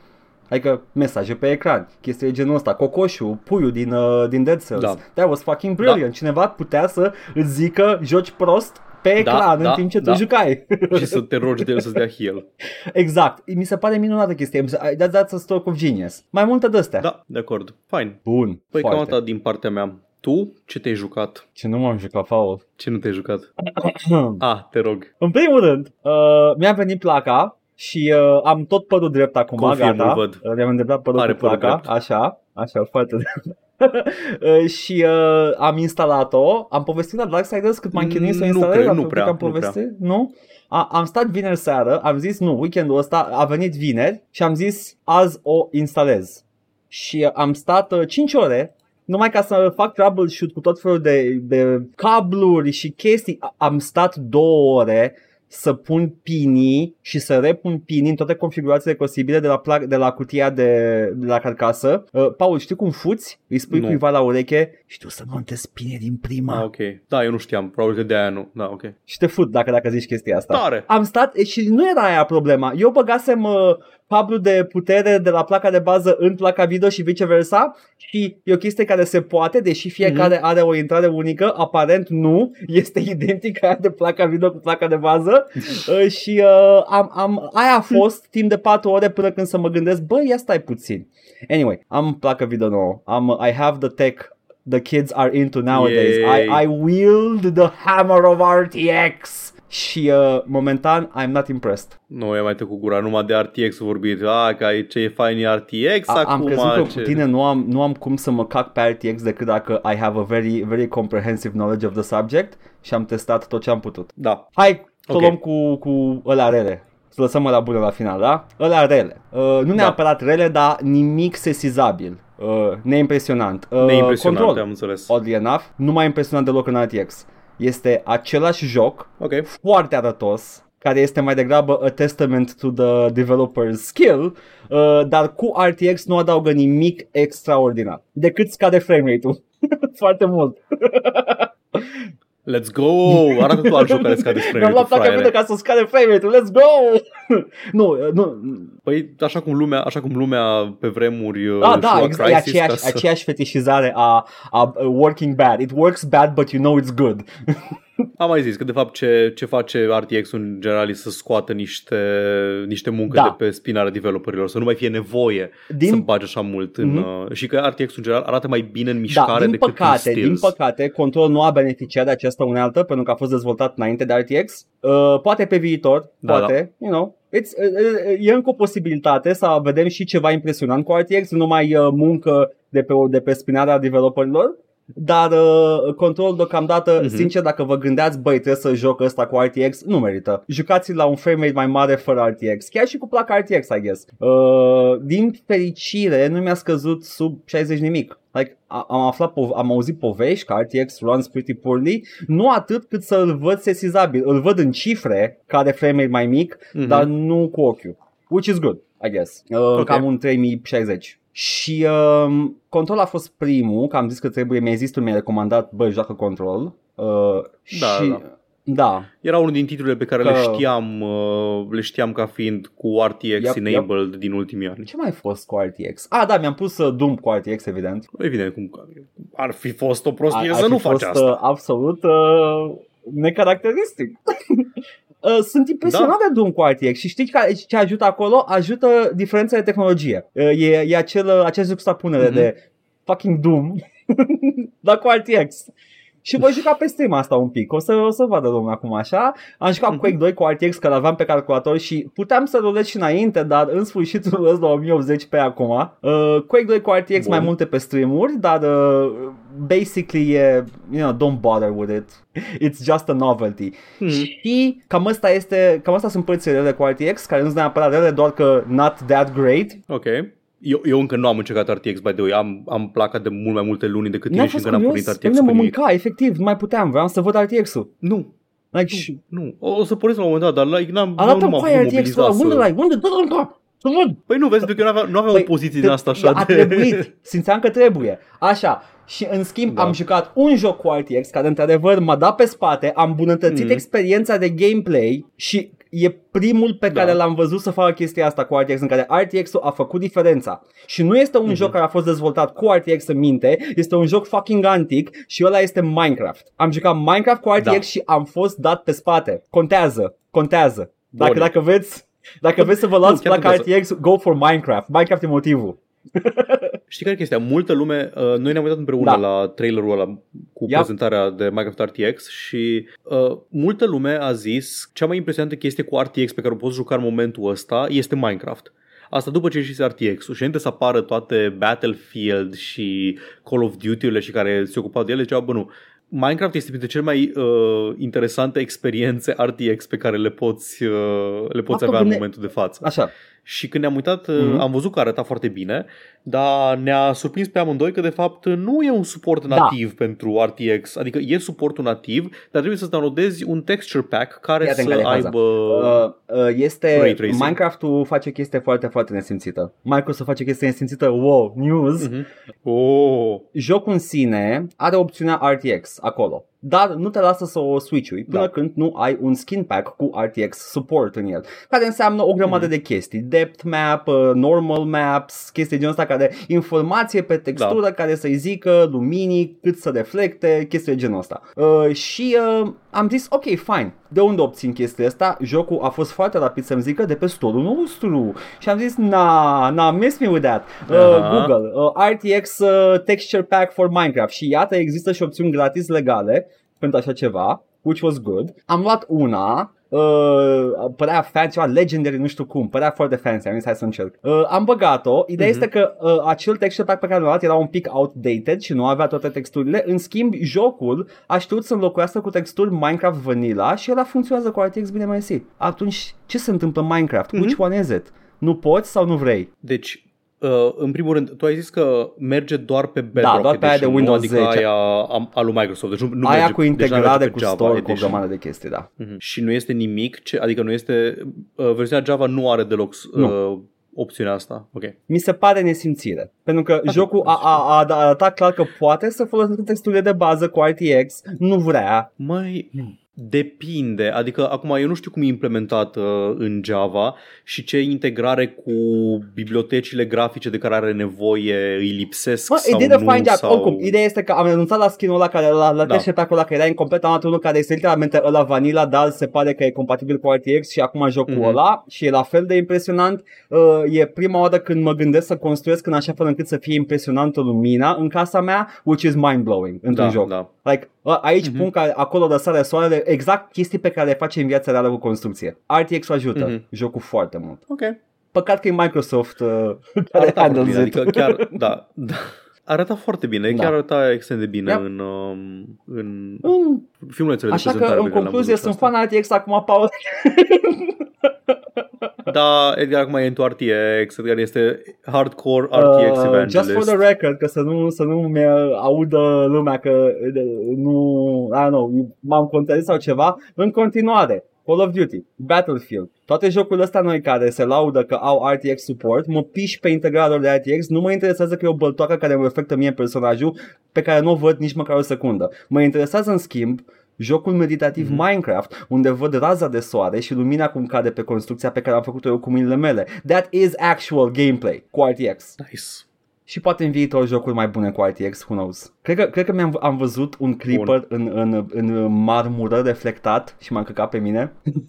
Speaker 1: Adică mesaje pe ecran, chestii de genul ăsta, cocoșul, puiul din, uh, din Dead Cells.
Speaker 2: Da.
Speaker 1: That was fucking brilliant. Cineva putea să îți zică joci prost pe ecran
Speaker 2: Da,
Speaker 1: în
Speaker 2: da,
Speaker 1: timp ce tu
Speaker 2: da.
Speaker 1: jucai.
Speaker 2: și să te rogi de el să-ți dea heal.
Speaker 1: exact. Mi se pare minunată chestia. Mi se- That, that's a stroke of genius. Mai multe de astea.
Speaker 2: Da, de acord. Fine.
Speaker 1: Bun.
Speaker 2: Păi
Speaker 1: foarte.
Speaker 2: cam atât din partea mea. Tu, ce te-ai jucat?
Speaker 1: Ce nu m-am jucat, Paul.
Speaker 2: Ce nu te-ai jucat? Ah, te rog.
Speaker 1: În primul rând, uh, mi-a venit placa și uh, am tot părul drept acum,
Speaker 2: Confirm,
Speaker 1: gata.
Speaker 2: îl văd.
Speaker 1: Uh, Mi-am îndreptat părul
Speaker 2: Are
Speaker 1: cu
Speaker 2: părul
Speaker 1: placa,
Speaker 2: drept.
Speaker 1: așa, așa, foarte drept. Uh, și uh, am instalat-o, am povestit la Darksiders cât m-am chinuit să o
Speaker 2: Nu
Speaker 1: instalez,
Speaker 2: cred,
Speaker 1: am
Speaker 2: nu
Speaker 1: făcut
Speaker 2: prea,
Speaker 1: că am
Speaker 2: nu
Speaker 1: povestit, nu? A, am stat vineri seară, am zis nu, weekendul ăsta a venit vineri și am zis azi o instalez. Și uh, am stat uh, 5 ore numai ca să fac troubleshoot cu tot felul de, de cabluri și chestii. A- Am stat două ore să pun pinii și să repun pinii în toate configurațiile posibile de la, pla- de la cutia de, de la carcasă. Uh, Paul, știi cum fuți? Îi spui
Speaker 2: Nu.
Speaker 1: cuiva la ureche și tu să montezi pine din prima.
Speaker 2: Ah, ok. Da, eu nu știam. Probabil că de aia nu. Da, ok.
Speaker 1: Și te fut dacă, dacă zici chestia asta.
Speaker 2: Tare.
Speaker 1: Am stat și nu era aia problema. Eu băgasem uh, cablu de putere de la placa de bază în placa video și viceversa și e o chestie care se poate, deși fiecare
Speaker 2: Mhm.
Speaker 1: are o intrare unică, aparent nu, este identică aia de placa video cu placa de bază uh, și uh, am, am, aia a fost timp de 4 ore până când să mă gândesc, bă, ia stai puțin. Anyway, am placă video nouă, am, I have the tech the kids are into nowadays.
Speaker 2: Yay.
Speaker 1: I, I wield the hammer of RTX. Și uh, momentan I'm not impressed.
Speaker 2: Nu e mai tăcut gura, numai de RTX vorbit. Ah, că ai ce e fain e RTX
Speaker 1: A,
Speaker 2: acum.
Speaker 1: am crezut că
Speaker 2: ce...
Speaker 1: cu tine nu am, nu am cum să mă cac pe RTX decât dacă I have a very, very comprehensive knowledge of the subject și am testat tot ce am putut.
Speaker 2: Da.
Speaker 1: Hai, să
Speaker 2: Ok.
Speaker 1: luăm cu, cu ăla rele. Să lăsăm la bune la final, da? Ăla rele. Uh, nu neapărat rele, dar nimic sesizabil. Uh, neimpresionant. Uh,
Speaker 2: Neimpresionant,
Speaker 1: control.
Speaker 2: am înțeles.
Speaker 1: oddly enough, nu m-a impresionat deloc în RTX. Este același joc,
Speaker 2: Ok.
Speaker 1: foarte arătos, care este mai degrabă a testament to the developer's skill, uh, dar cu RTX nu adaugă nimic extraordinar, decât scade frame rate-ul. foarte mult.
Speaker 2: Let's go! Arată tu alt joc care scade spre
Speaker 1: Mi-am luat placa video ca să scade frame rate-ul, let's go! nu, uh, nu,
Speaker 2: Păi așa cum lumea, așa cum lumea pe vremuri uh,
Speaker 1: Ah, da,
Speaker 2: lua
Speaker 1: exact, e
Speaker 2: Crysis ca
Speaker 1: aceeași,
Speaker 2: să...
Speaker 1: aceeași fetișizare a, a, a working bad. It works bad, but you know it's good.
Speaker 2: Am mai zis că de fapt ce, ce face RTX în general e să scoată niște, niște muncă
Speaker 1: Da.
Speaker 2: de pe spinarea developerilor, să nu mai fie nevoie
Speaker 1: Din-
Speaker 2: să bagi așa mult în,
Speaker 1: Mhm.
Speaker 2: uh, și că RTX în general arată mai bine în mișcare
Speaker 1: Da, din
Speaker 2: decât
Speaker 1: păcate,
Speaker 2: în
Speaker 1: din
Speaker 2: stills.
Speaker 1: păcate, Control nu a beneficiat de această unealtă pentru că a fost dezvoltat înainte de RTX. Uh, poate pe viitor,
Speaker 2: Da,
Speaker 1: poate, you know. It's, uh, uh, e încă o posibilitate să vedem și ceva impresionant cu RTX, nu numai uh, muncă de pe, de pe spinarea developerilor, dar uh, Control deocamdată,
Speaker 2: Mhm.
Speaker 1: sincer, dacă vă gândeați, băi, trebuie să joc ăsta cu RTX, nu merită. Jucați la un frame rate mai mare fără RTX, chiar și cu placa RTX, I guess. Uh, din fericire, nu mi-a scăzut sub 60 nimic. Like, a- am aflat, pov- am auzit povești că RTX runs pretty poorly, nu atât cât să îl văd sesizabil. Îl văd în cifre, care frame rate mai mic,
Speaker 2: Mhm.
Speaker 1: dar nu cu ochiul. Which is good, I guess. Uh,
Speaker 2: Ok.
Speaker 1: Cam un 3060. Și um, Control a fost primul, că am zis că trebuie, mi-ai zis tu, mi-ai recomandat, bă, joacă Control. Uh,
Speaker 2: Da,
Speaker 1: și,
Speaker 2: da.
Speaker 1: da.
Speaker 2: Era unul din titlurile pe care
Speaker 1: Că-
Speaker 2: le știam, uh, le știam ca fiind cu RTX
Speaker 1: Yep,
Speaker 2: enabled din ultimii ani.
Speaker 1: Ce mai fost cu RTX? Ah, da, mi-am pus uh, Doom cu RTX, evident.
Speaker 2: Evident, cum ar fi fost o prostie
Speaker 1: Ar-
Speaker 2: să
Speaker 1: ar
Speaker 2: nu
Speaker 1: fi
Speaker 2: faci
Speaker 1: fost,
Speaker 2: asta.
Speaker 1: Uh, absolut uh, necaracteristic. Uh, sunt impresionat
Speaker 2: Da.
Speaker 1: de Doom cu RTX și știi că ce ajută acolo? Ajută diferența de tehnologie. Uh, e, e acel, acel juxtapunere
Speaker 2: Mhm.
Speaker 1: de fucking Doom, dar cu RTX. Și voi juca pe stream asta un pic, o să, o să vadă lumea acum așa. Am jucat
Speaker 2: Mhm.
Speaker 1: Quake 2 cu RTX, că l-aveam pe calculator și puteam să rulez și înainte, dar în sfârșit rulez la 1080 pe acum. Uh, Quake 2 cu RTX
Speaker 2: Bun.
Speaker 1: mai multe pe streamuri, dar uh, basically e, you know, don't bother with it. It's just a novelty.
Speaker 2: Mhm.
Speaker 1: Și cam asta este, cam asta sunt părțile rele cu RTX, care nu sunt neapărat rele, doar că not that great.
Speaker 2: Ok. Eu, eu încă nu am încercat RTX, by the way. Am, am placa de mult mai multe luni decât
Speaker 1: Mi-a
Speaker 2: tine și
Speaker 1: fost
Speaker 2: încă n-am
Speaker 1: curios,
Speaker 2: pornit
Speaker 1: pe
Speaker 2: RTX
Speaker 1: mine
Speaker 2: cu
Speaker 1: mă
Speaker 2: nimic.
Speaker 1: mânca, efectiv, nu mai puteam, vreau să văd RTX-ul.
Speaker 2: Nu,
Speaker 1: Like, și
Speaker 2: nu. O, o să pornesc la un moment dat, dar like, n-am, nu,
Speaker 1: arată
Speaker 2: nu m-am
Speaker 1: cu
Speaker 2: putut
Speaker 1: aia RTX-ul
Speaker 2: mobiliza
Speaker 1: ăla,
Speaker 2: să...
Speaker 1: unde l-ai, unde, dă-l încă, să văd.
Speaker 2: Păi nu, vezi, pentru că nu aveam, nu aveam
Speaker 1: Păi,
Speaker 2: o poziție
Speaker 1: te-
Speaker 2: din asta așa
Speaker 1: A
Speaker 2: de...
Speaker 1: trebuit, simțeam că trebuie. Așa, și în schimb
Speaker 2: Da.
Speaker 1: am jucat un joc cu RTX care într-adevăr m-a dat pe spate, am îmbunătățit
Speaker 2: Mhm.
Speaker 1: experiența de gameplay și e primul pe
Speaker 2: Da.
Speaker 1: care l-am văzut să facă chestia asta cu RTX, în care RTX-ul a făcut diferența. Și nu este un
Speaker 2: Mhm.
Speaker 1: joc care a fost dezvoltat cu RTX în minte, este un joc fucking antic și ăla este Minecraft. Am jucat Minecraft cu RTX
Speaker 2: Da.
Speaker 1: și am fost dat pe spate. Contează, contează. Dacă,
Speaker 2: Bun.
Speaker 1: dacă vreți dacă vreți să vă luați
Speaker 2: chiar
Speaker 1: placa
Speaker 2: contează.
Speaker 1: RTX, go for Minecraft. Minecraft e motivul.
Speaker 2: Știi care e chestia? Multă lume, uh, noi ne-am uitat împreună
Speaker 1: Da.
Speaker 2: la trailerul ăla cu
Speaker 1: Yep.
Speaker 2: prezentarea de Minecraft RTX și uh, multă lume a zis cea mai impresionantă chestie cu RTX pe care o poți juca în momentul ăsta este Minecraft. Asta după ce ieșise RTX-ul și înainte să apară toate Battlefield și Call of Duty-urile și care se ocupau de ele, ziceau, bă nu, Minecraft este printre cele mai uh, interesante experiențe RTX pe care le poți, uh, le poți
Speaker 1: Asta
Speaker 2: avea în
Speaker 1: bine-
Speaker 2: momentul de față.
Speaker 1: Așa.
Speaker 2: Și când ne-am uitat,
Speaker 1: Mhm.
Speaker 2: mm-hmm. am văzut că arăta foarte bine, dar ne-a surprins pe amândoi că de fapt nu e un suport
Speaker 1: Da.
Speaker 2: nativ pentru RTX. Adică e suportul nativ, dar trebuie să downloadezi un texture pack care
Speaker 1: Iată în
Speaker 2: să
Speaker 1: care e faza.
Speaker 2: aibă...
Speaker 1: Uh, uh, este
Speaker 2: Ray tracing.
Speaker 1: Minecraft-ul face o chestie foarte, foarte nesimțită. Microsoft face chestie nesimțită. Wow, news.
Speaker 2: Mhm. Oh,
Speaker 1: Jocul în sine are opțiunea RTX acolo. Dar nu te lasă să o switch-ui până
Speaker 2: Da.
Speaker 1: când nu ai un skin pack cu RTX support în el. Care înseamnă o grămadă
Speaker 2: Mhm.
Speaker 1: de chestii. Depth map, uh, normal maps, chestii genul ăsta care informație pe textură
Speaker 2: Da.
Speaker 1: care să-i zică luminii, cât să reflecte, chestii de genul ăsta. Uh, și uh, am zis, ok, fine. De unde obțin chestia asta? Jocul a fost foarte rapid să-mi zică de pe store-ul nostru. Și am zis, na, na, miss me with that. Uh,
Speaker 2: Aha.
Speaker 1: Google, uh, RTX uh, Texture Pack for Minecraft. Și iată, există și opțiuni gratis legale pentru așa ceva, which was good. Am luat una, uh, părea fancy, ceva legendary, nu știu cum, părea foarte fancy, am zis hai să încerc. Uh, am băgat-o, ideea
Speaker 2: Mhm.
Speaker 1: este că uh, acel texture pack pe care l-am luat era un pic outdated și nu avea toate texturile, în schimb jocul a știut să înlocuiască cu texturi Minecraft Vanilla și ăla funcționează cu RTX bine mersi. Atunci ce se întâmplă în Minecraft?
Speaker 2: Mhm.
Speaker 1: Which one is it? Nu poți sau nu vrei?
Speaker 2: deci... Uh, în primul rând, tu ai zis că merge doar pe Bedrock
Speaker 1: Da, doar pe aia de
Speaker 2: Edition,
Speaker 1: Windows
Speaker 2: nu? adică
Speaker 1: 10.
Speaker 2: aia a, a lui Microsoft. Deci nu, nu
Speaker 1: Aia
Speaker 2: merge,
Speaker 1: cu
Speaker 2: deci n-are
Speaker 1: integrare
Speaker 2: pe
Speaker 1: cu
Speaker 2: Java
Speaker 1: store, cu o
Speaker 2: Edition.
Speaker 1: grămadă de chestii, da.
Speaker 2: Mhm. Și nu este nimic, ce, adică nu este, uh, versiunea Java nu are deloc uh, opțiunea asta. Ok.
Speaker 1: mi se pare nesimțire. Pentru că jocul a, a, a, a arătat clar că poate să folosească texturile de bază cu RTX, nu vrea.
Speaker 2: Mai depinde, adică acum eu nu știu cum e implementat uh, în Java și ce integrare cu bibliotecile grafice de care are nevoie îi lipsesc
Speaker 1: Mă,
Speaker 2: sau
Speaker 1: it didn't
Speaker 2: nu
Speaker 1: find out.
Speaker 2: sau...
Speaker 1: Oricum, ideea este că am renunțat la skin-ul ăla care la, la
Speaker 2: Da.
Speaker 1: da. pe acolo care era incomplet, am luat unul care este literalmente ăla vanilla, dar se pare că e compatibil cu RTX și acum joc cu
Speaker 2: Mhm.
Speaker 1: ăla și e la fel de impresionant. Uh, e prima oară când mă gândesc să construiesc în așa fel încât să fie impresionantă lumina în casa mea, which is mind-blowing într-un
Speaker 2: da,
Speaker 1: joc.
Speaker 2: da.
Speaker 1: Like, a- aici
Speaker 2: Mhm.
Speaker 1: pun că acolo răsare soarele, exact chestii pe care le face în viața reală cu construcție. RTX ajută
Speaker 2: Mhm.
Speaker 1: jocul foarte mult.
Speaker 2: Ok.
Speaker 1: Păcat că e Microsoft uh, care
Speaker 2: Arăta foarte
Speaker 1: handles
Speaker 2: bine,
Speaker 1: it.
Speaker 2: adică chiar, da, da. Arăta foarte bine,
Speaker 1: Da.
Speaker 2: chiar arăta extrem de bine
Speaker 1: Yep.
Speaker 2: în, um, în
Speaker 1: Mm,
Speaker 2: filmulețele de
Speaker 1: Așa că,
Speaker 2: prezentare
Speaker 1: în
Speaker 2: pe care le-am
Speaker 1: concluzie,
Speaker 2: văzut
Speaker 1: sunt
Speaker 2: și asta.
Speaker 1: fan RTX acum, Paul.
Speaker 2: Da, Edgar acum e into RTX, Edgar este hardcore RTX
Speaker 1: Uh,
Speaker 2: evangelist.
Speaker 1: just for the record, că să nu, să nu mi audă lumea că uh, nu, I don't know, m-am contrazis sau ceva, în continuare. Call of Duty, Battlefield, toate jocurile astea noi care se laudă că au RTX support, mă piși pe integrator de RTX, nu mă interesează că e o băltoacă care mă reflectă mie personajul pe care nu o văd nici măcar o secundă. Mă interesează în schimb jocul meditativ
Speaker 2: Mhm.
Speaker 1: Minecraft, unde văd raza de soare și lumina cum cade pe construcția pe care am făcut-o eu cu mâinile mele. That is actual gameplay cu RTX.
Speaker 2: Nice.
Speaker 1: Și poate în viitor jocuri mai bune cu RTX, who knows. Cred că, cred că mi-am am văzut un creeper în, în, în marmură reflectat și m-am căcat pe mine.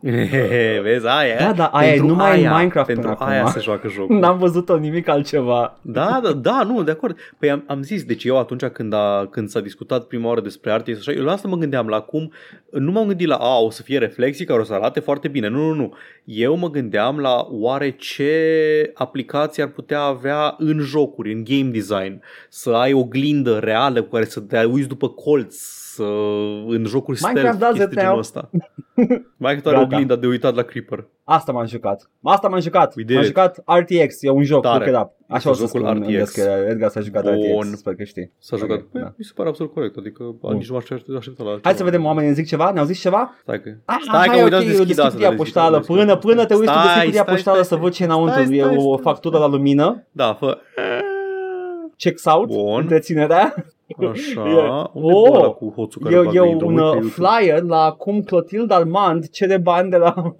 Speaker 2: Vezi, aia
Speaker 1: Da, da, aia e
Speaker 2: pentru
Speaker 1: numai în
Speaker 2: aia,
Speaker 1: Minecraft
Speaker 2: Pentru
Speaker 1: până
Speaker 2: aia
Speaker 1: acum.
Speaker 2: se joacă jocul.
Speaker 1: N-am văzut-o nimic altceva.
Speaker 2: Da, da, da, nu, de acord. Păi am, am zis, deci eu atunci când, a, când s-a discutat prima oară despre RTX, așa, eu la asta mă gândeam, la cum, nu m-am gândit la, a, o să fie reflexii care o să arate foarte bine. Nu, nu, nu. Eu mă gândeam la oare ce aplicații ar putea avea în jocuri, în game design. Să ai o glindă reală cu care să te uiți după colț, să, în jocuri
Speaker 1: Minecraft
Speaker 2: stealth,
Speaker 1: does
Speaker 2: chestii
Speaker 1: it
Speaker 2: de genul
Speaker 1: now.
Speaker 2: ăsta. Minecraft are o
Speaker 1: Gata.
Speaker 2: glindă de uitat la Creeper.
Speaker 1: Asta m-am jucat. Asta m-am jucat.
Speaker 2: We did
Speaker 1: M-am
Speaker 2: it.
Speaker 1: jucat RTX, e un joc,
Speaker 2: Tare.
Speaker 1: look it up. Așa
Speaker 2: Este
Speaker 1: o să
Speaker 2: jocul
Speaker 1: spun în
Speaker 2: RTX.
Speaker 1: descriere. Edgar s-a jucat
Speaker 2: Bun.
Speaker 1: RTX, sper că știi.
Speaker 2: S-a jucat.
Speaker 1: Ok,
Speaker 2: Păi,
Speaker 1: da.
Speaker 2: Mi se pare absolut corect, adică
Speaker 1: Bun.
Speaker 2: nici nu m-aș aștepta la
Speaker 1: Hai
Speaker 2: ceva.
Speaker 1: să vedem oamenii zic ceva, ne-au zis ceva?
Speaker 2: Stai că...
Speaker 1: Ah,
Speaker 2: Stai că
Speaker 1: hai,
Speaker 2: am uitat
Speaker 1: ok,
Speaker 2: să
Speaker 1: eu
Speaker 2: deschid
Speaker 1: deschid
Speaker 2: asta.
Speaker 1: cutia
Speaker 2: deschid,
Speaker 1: poștală.
Speaker 2: deschid.
Speaker 1: Până, până te uiți tu
Speaker 2: Stai,
Speaker 1: deschid cutia
Speaker 2: stai,
Speaker 1: poștală
Speaker 2: stai,
Speaker 1: să văd ce e înăuntru.
Speaker 2: stai,
Speaker 1: E
Speaker 2: stai,
Speaker 1: o
Speaker 2: stai.
Speaker 1: factură la lumină.
Speaker 2: Da, fă...
Speaker 1: Checks out.
Speaker 2: Bun.
Speaker 1: Întreținerea.
Speaker 2: Așa,
Speaker 1: E-
Speaker 2: unde
Speaker 1: Oh!
Speaker 2: oh, ăla cu hoțul care
Speaker 1: E,
Speaker 2: bagă
Speaker 1: e
Speaker 2: idol?
Speaker 1: un
Speaker 2: Uite
Speaker 1: uh,
Speaker 2: YouTube.
Speaker 1: flyer la cum Clotilde Armand cere bani de la...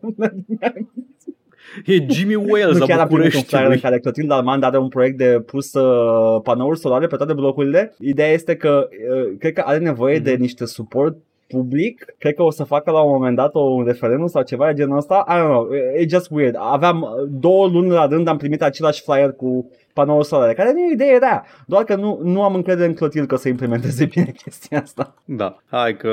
Speaker 2: E Jimmy Wales
Speaker 1: nu
Speaker 2: la
Speaker 1: chiar am primit un flyer în
Speaker 2: București.
Speaker 1: care Clotilde Armand are un proiect de pus uh, panouri solare pe toate blocurile. Ideea este că uh, cred că are nevoie de
Speaker 2: Mhm.
Speaker 1: niște suport public, cred că o să facă la un moment dat o, un referendum sau ceva de genul ăsta, I don't know, e just weird. Aveam uh, două luni la rând, am primit același flyer cu panouri solare, care nu e idee rea, doar că nu, nu am încredere în Clotilde că o să implementeze bine chestia asta.
Speaker 2: Da, hai că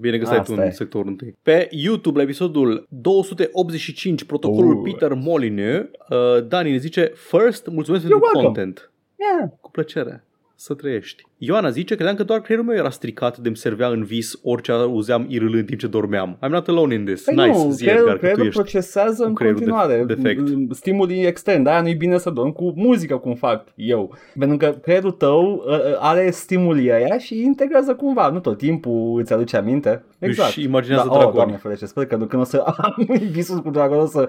Speaker 2: bine că stai tu
Speaker 1: Asta
Speaker 2: în
Speaker 1: e.
Speaker 2: sectorul întâi. Pe YouTube, la episodul 285, protocolul
Speaker 1: Uh.
Speaker 2: Peter Molyneux, uh, Dani ne zice First, mulțumesc pentru
Speaker 1: welcome.
Speaker 2: content.
Speaker 1: Yeah.
Speaker 2: Cu plăcere. Să trăiești. Ioana zice, credeam că doar creierul meu era stricat de-mi servea în vis orice auzeam IRL în timp ce dormeam. I'm not alone in this.
Speaker 1: Păi
Speaker 2: nice,
Speaker 1: nu,
Speaker 2: zi
Speaker 1: creierul,
Speaker 2: Edgar, că tu
Speaker 1: creierul
Speaker 2: ești.
Speaker 1: procesează în
Speaker 2: creierul
Speaker 1: continuare
Speaker 2: de- defect.
Speaker 1: m- stimulii extern, de-aia nu-i bine să dormi cu muzică cum fac eu. Pentru că creierul tău uh, uh, are stimulii aia și integrează cumva, nu tot timpul îți aduce aminte. Exact.
Speaker 2: Își imaginează
Speaker 1: da, oh,
Speaker 2: dragoni.
Speaker 1: doamne ferește, sper că când o să am visul cu dragon o să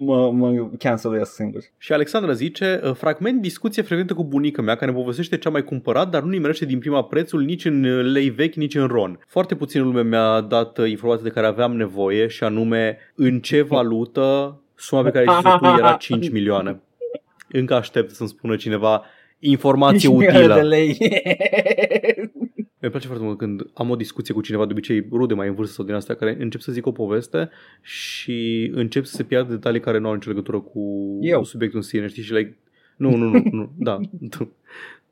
Speaker 1: mă, mă canceluiesc singur.
Speaker 2: Și Alexandra zice, "Uh, fragment discuție frecventă cu bunica mea care ne povestește ce a mai cumpărat, dar nu nimerește din prima prețul nici în uh, lei vechi, nici în ron. Foarte puțin lume mi-a dat uh, informații de care aveam nevoie și anume în ce valută suma pe care ai zis tu era 5 milioane. Încă aștept să-mi spună cineva informație
Speaker 1: 5 milioane de
Speaker 2: utilă.
Speaker 1: lei.
Speaker 2: Mi place foarte mult când am o discuție cu cineva, de obicei rude mai în vârstă sau din astea, care încep să zic o poveste și încep să se piardă detalii care nu au nicio legătură cu
Speaker 1: Eu.
Speaker 2: subiectul în sine, știi? Și like, nu, nu, nu, nu, da. tu.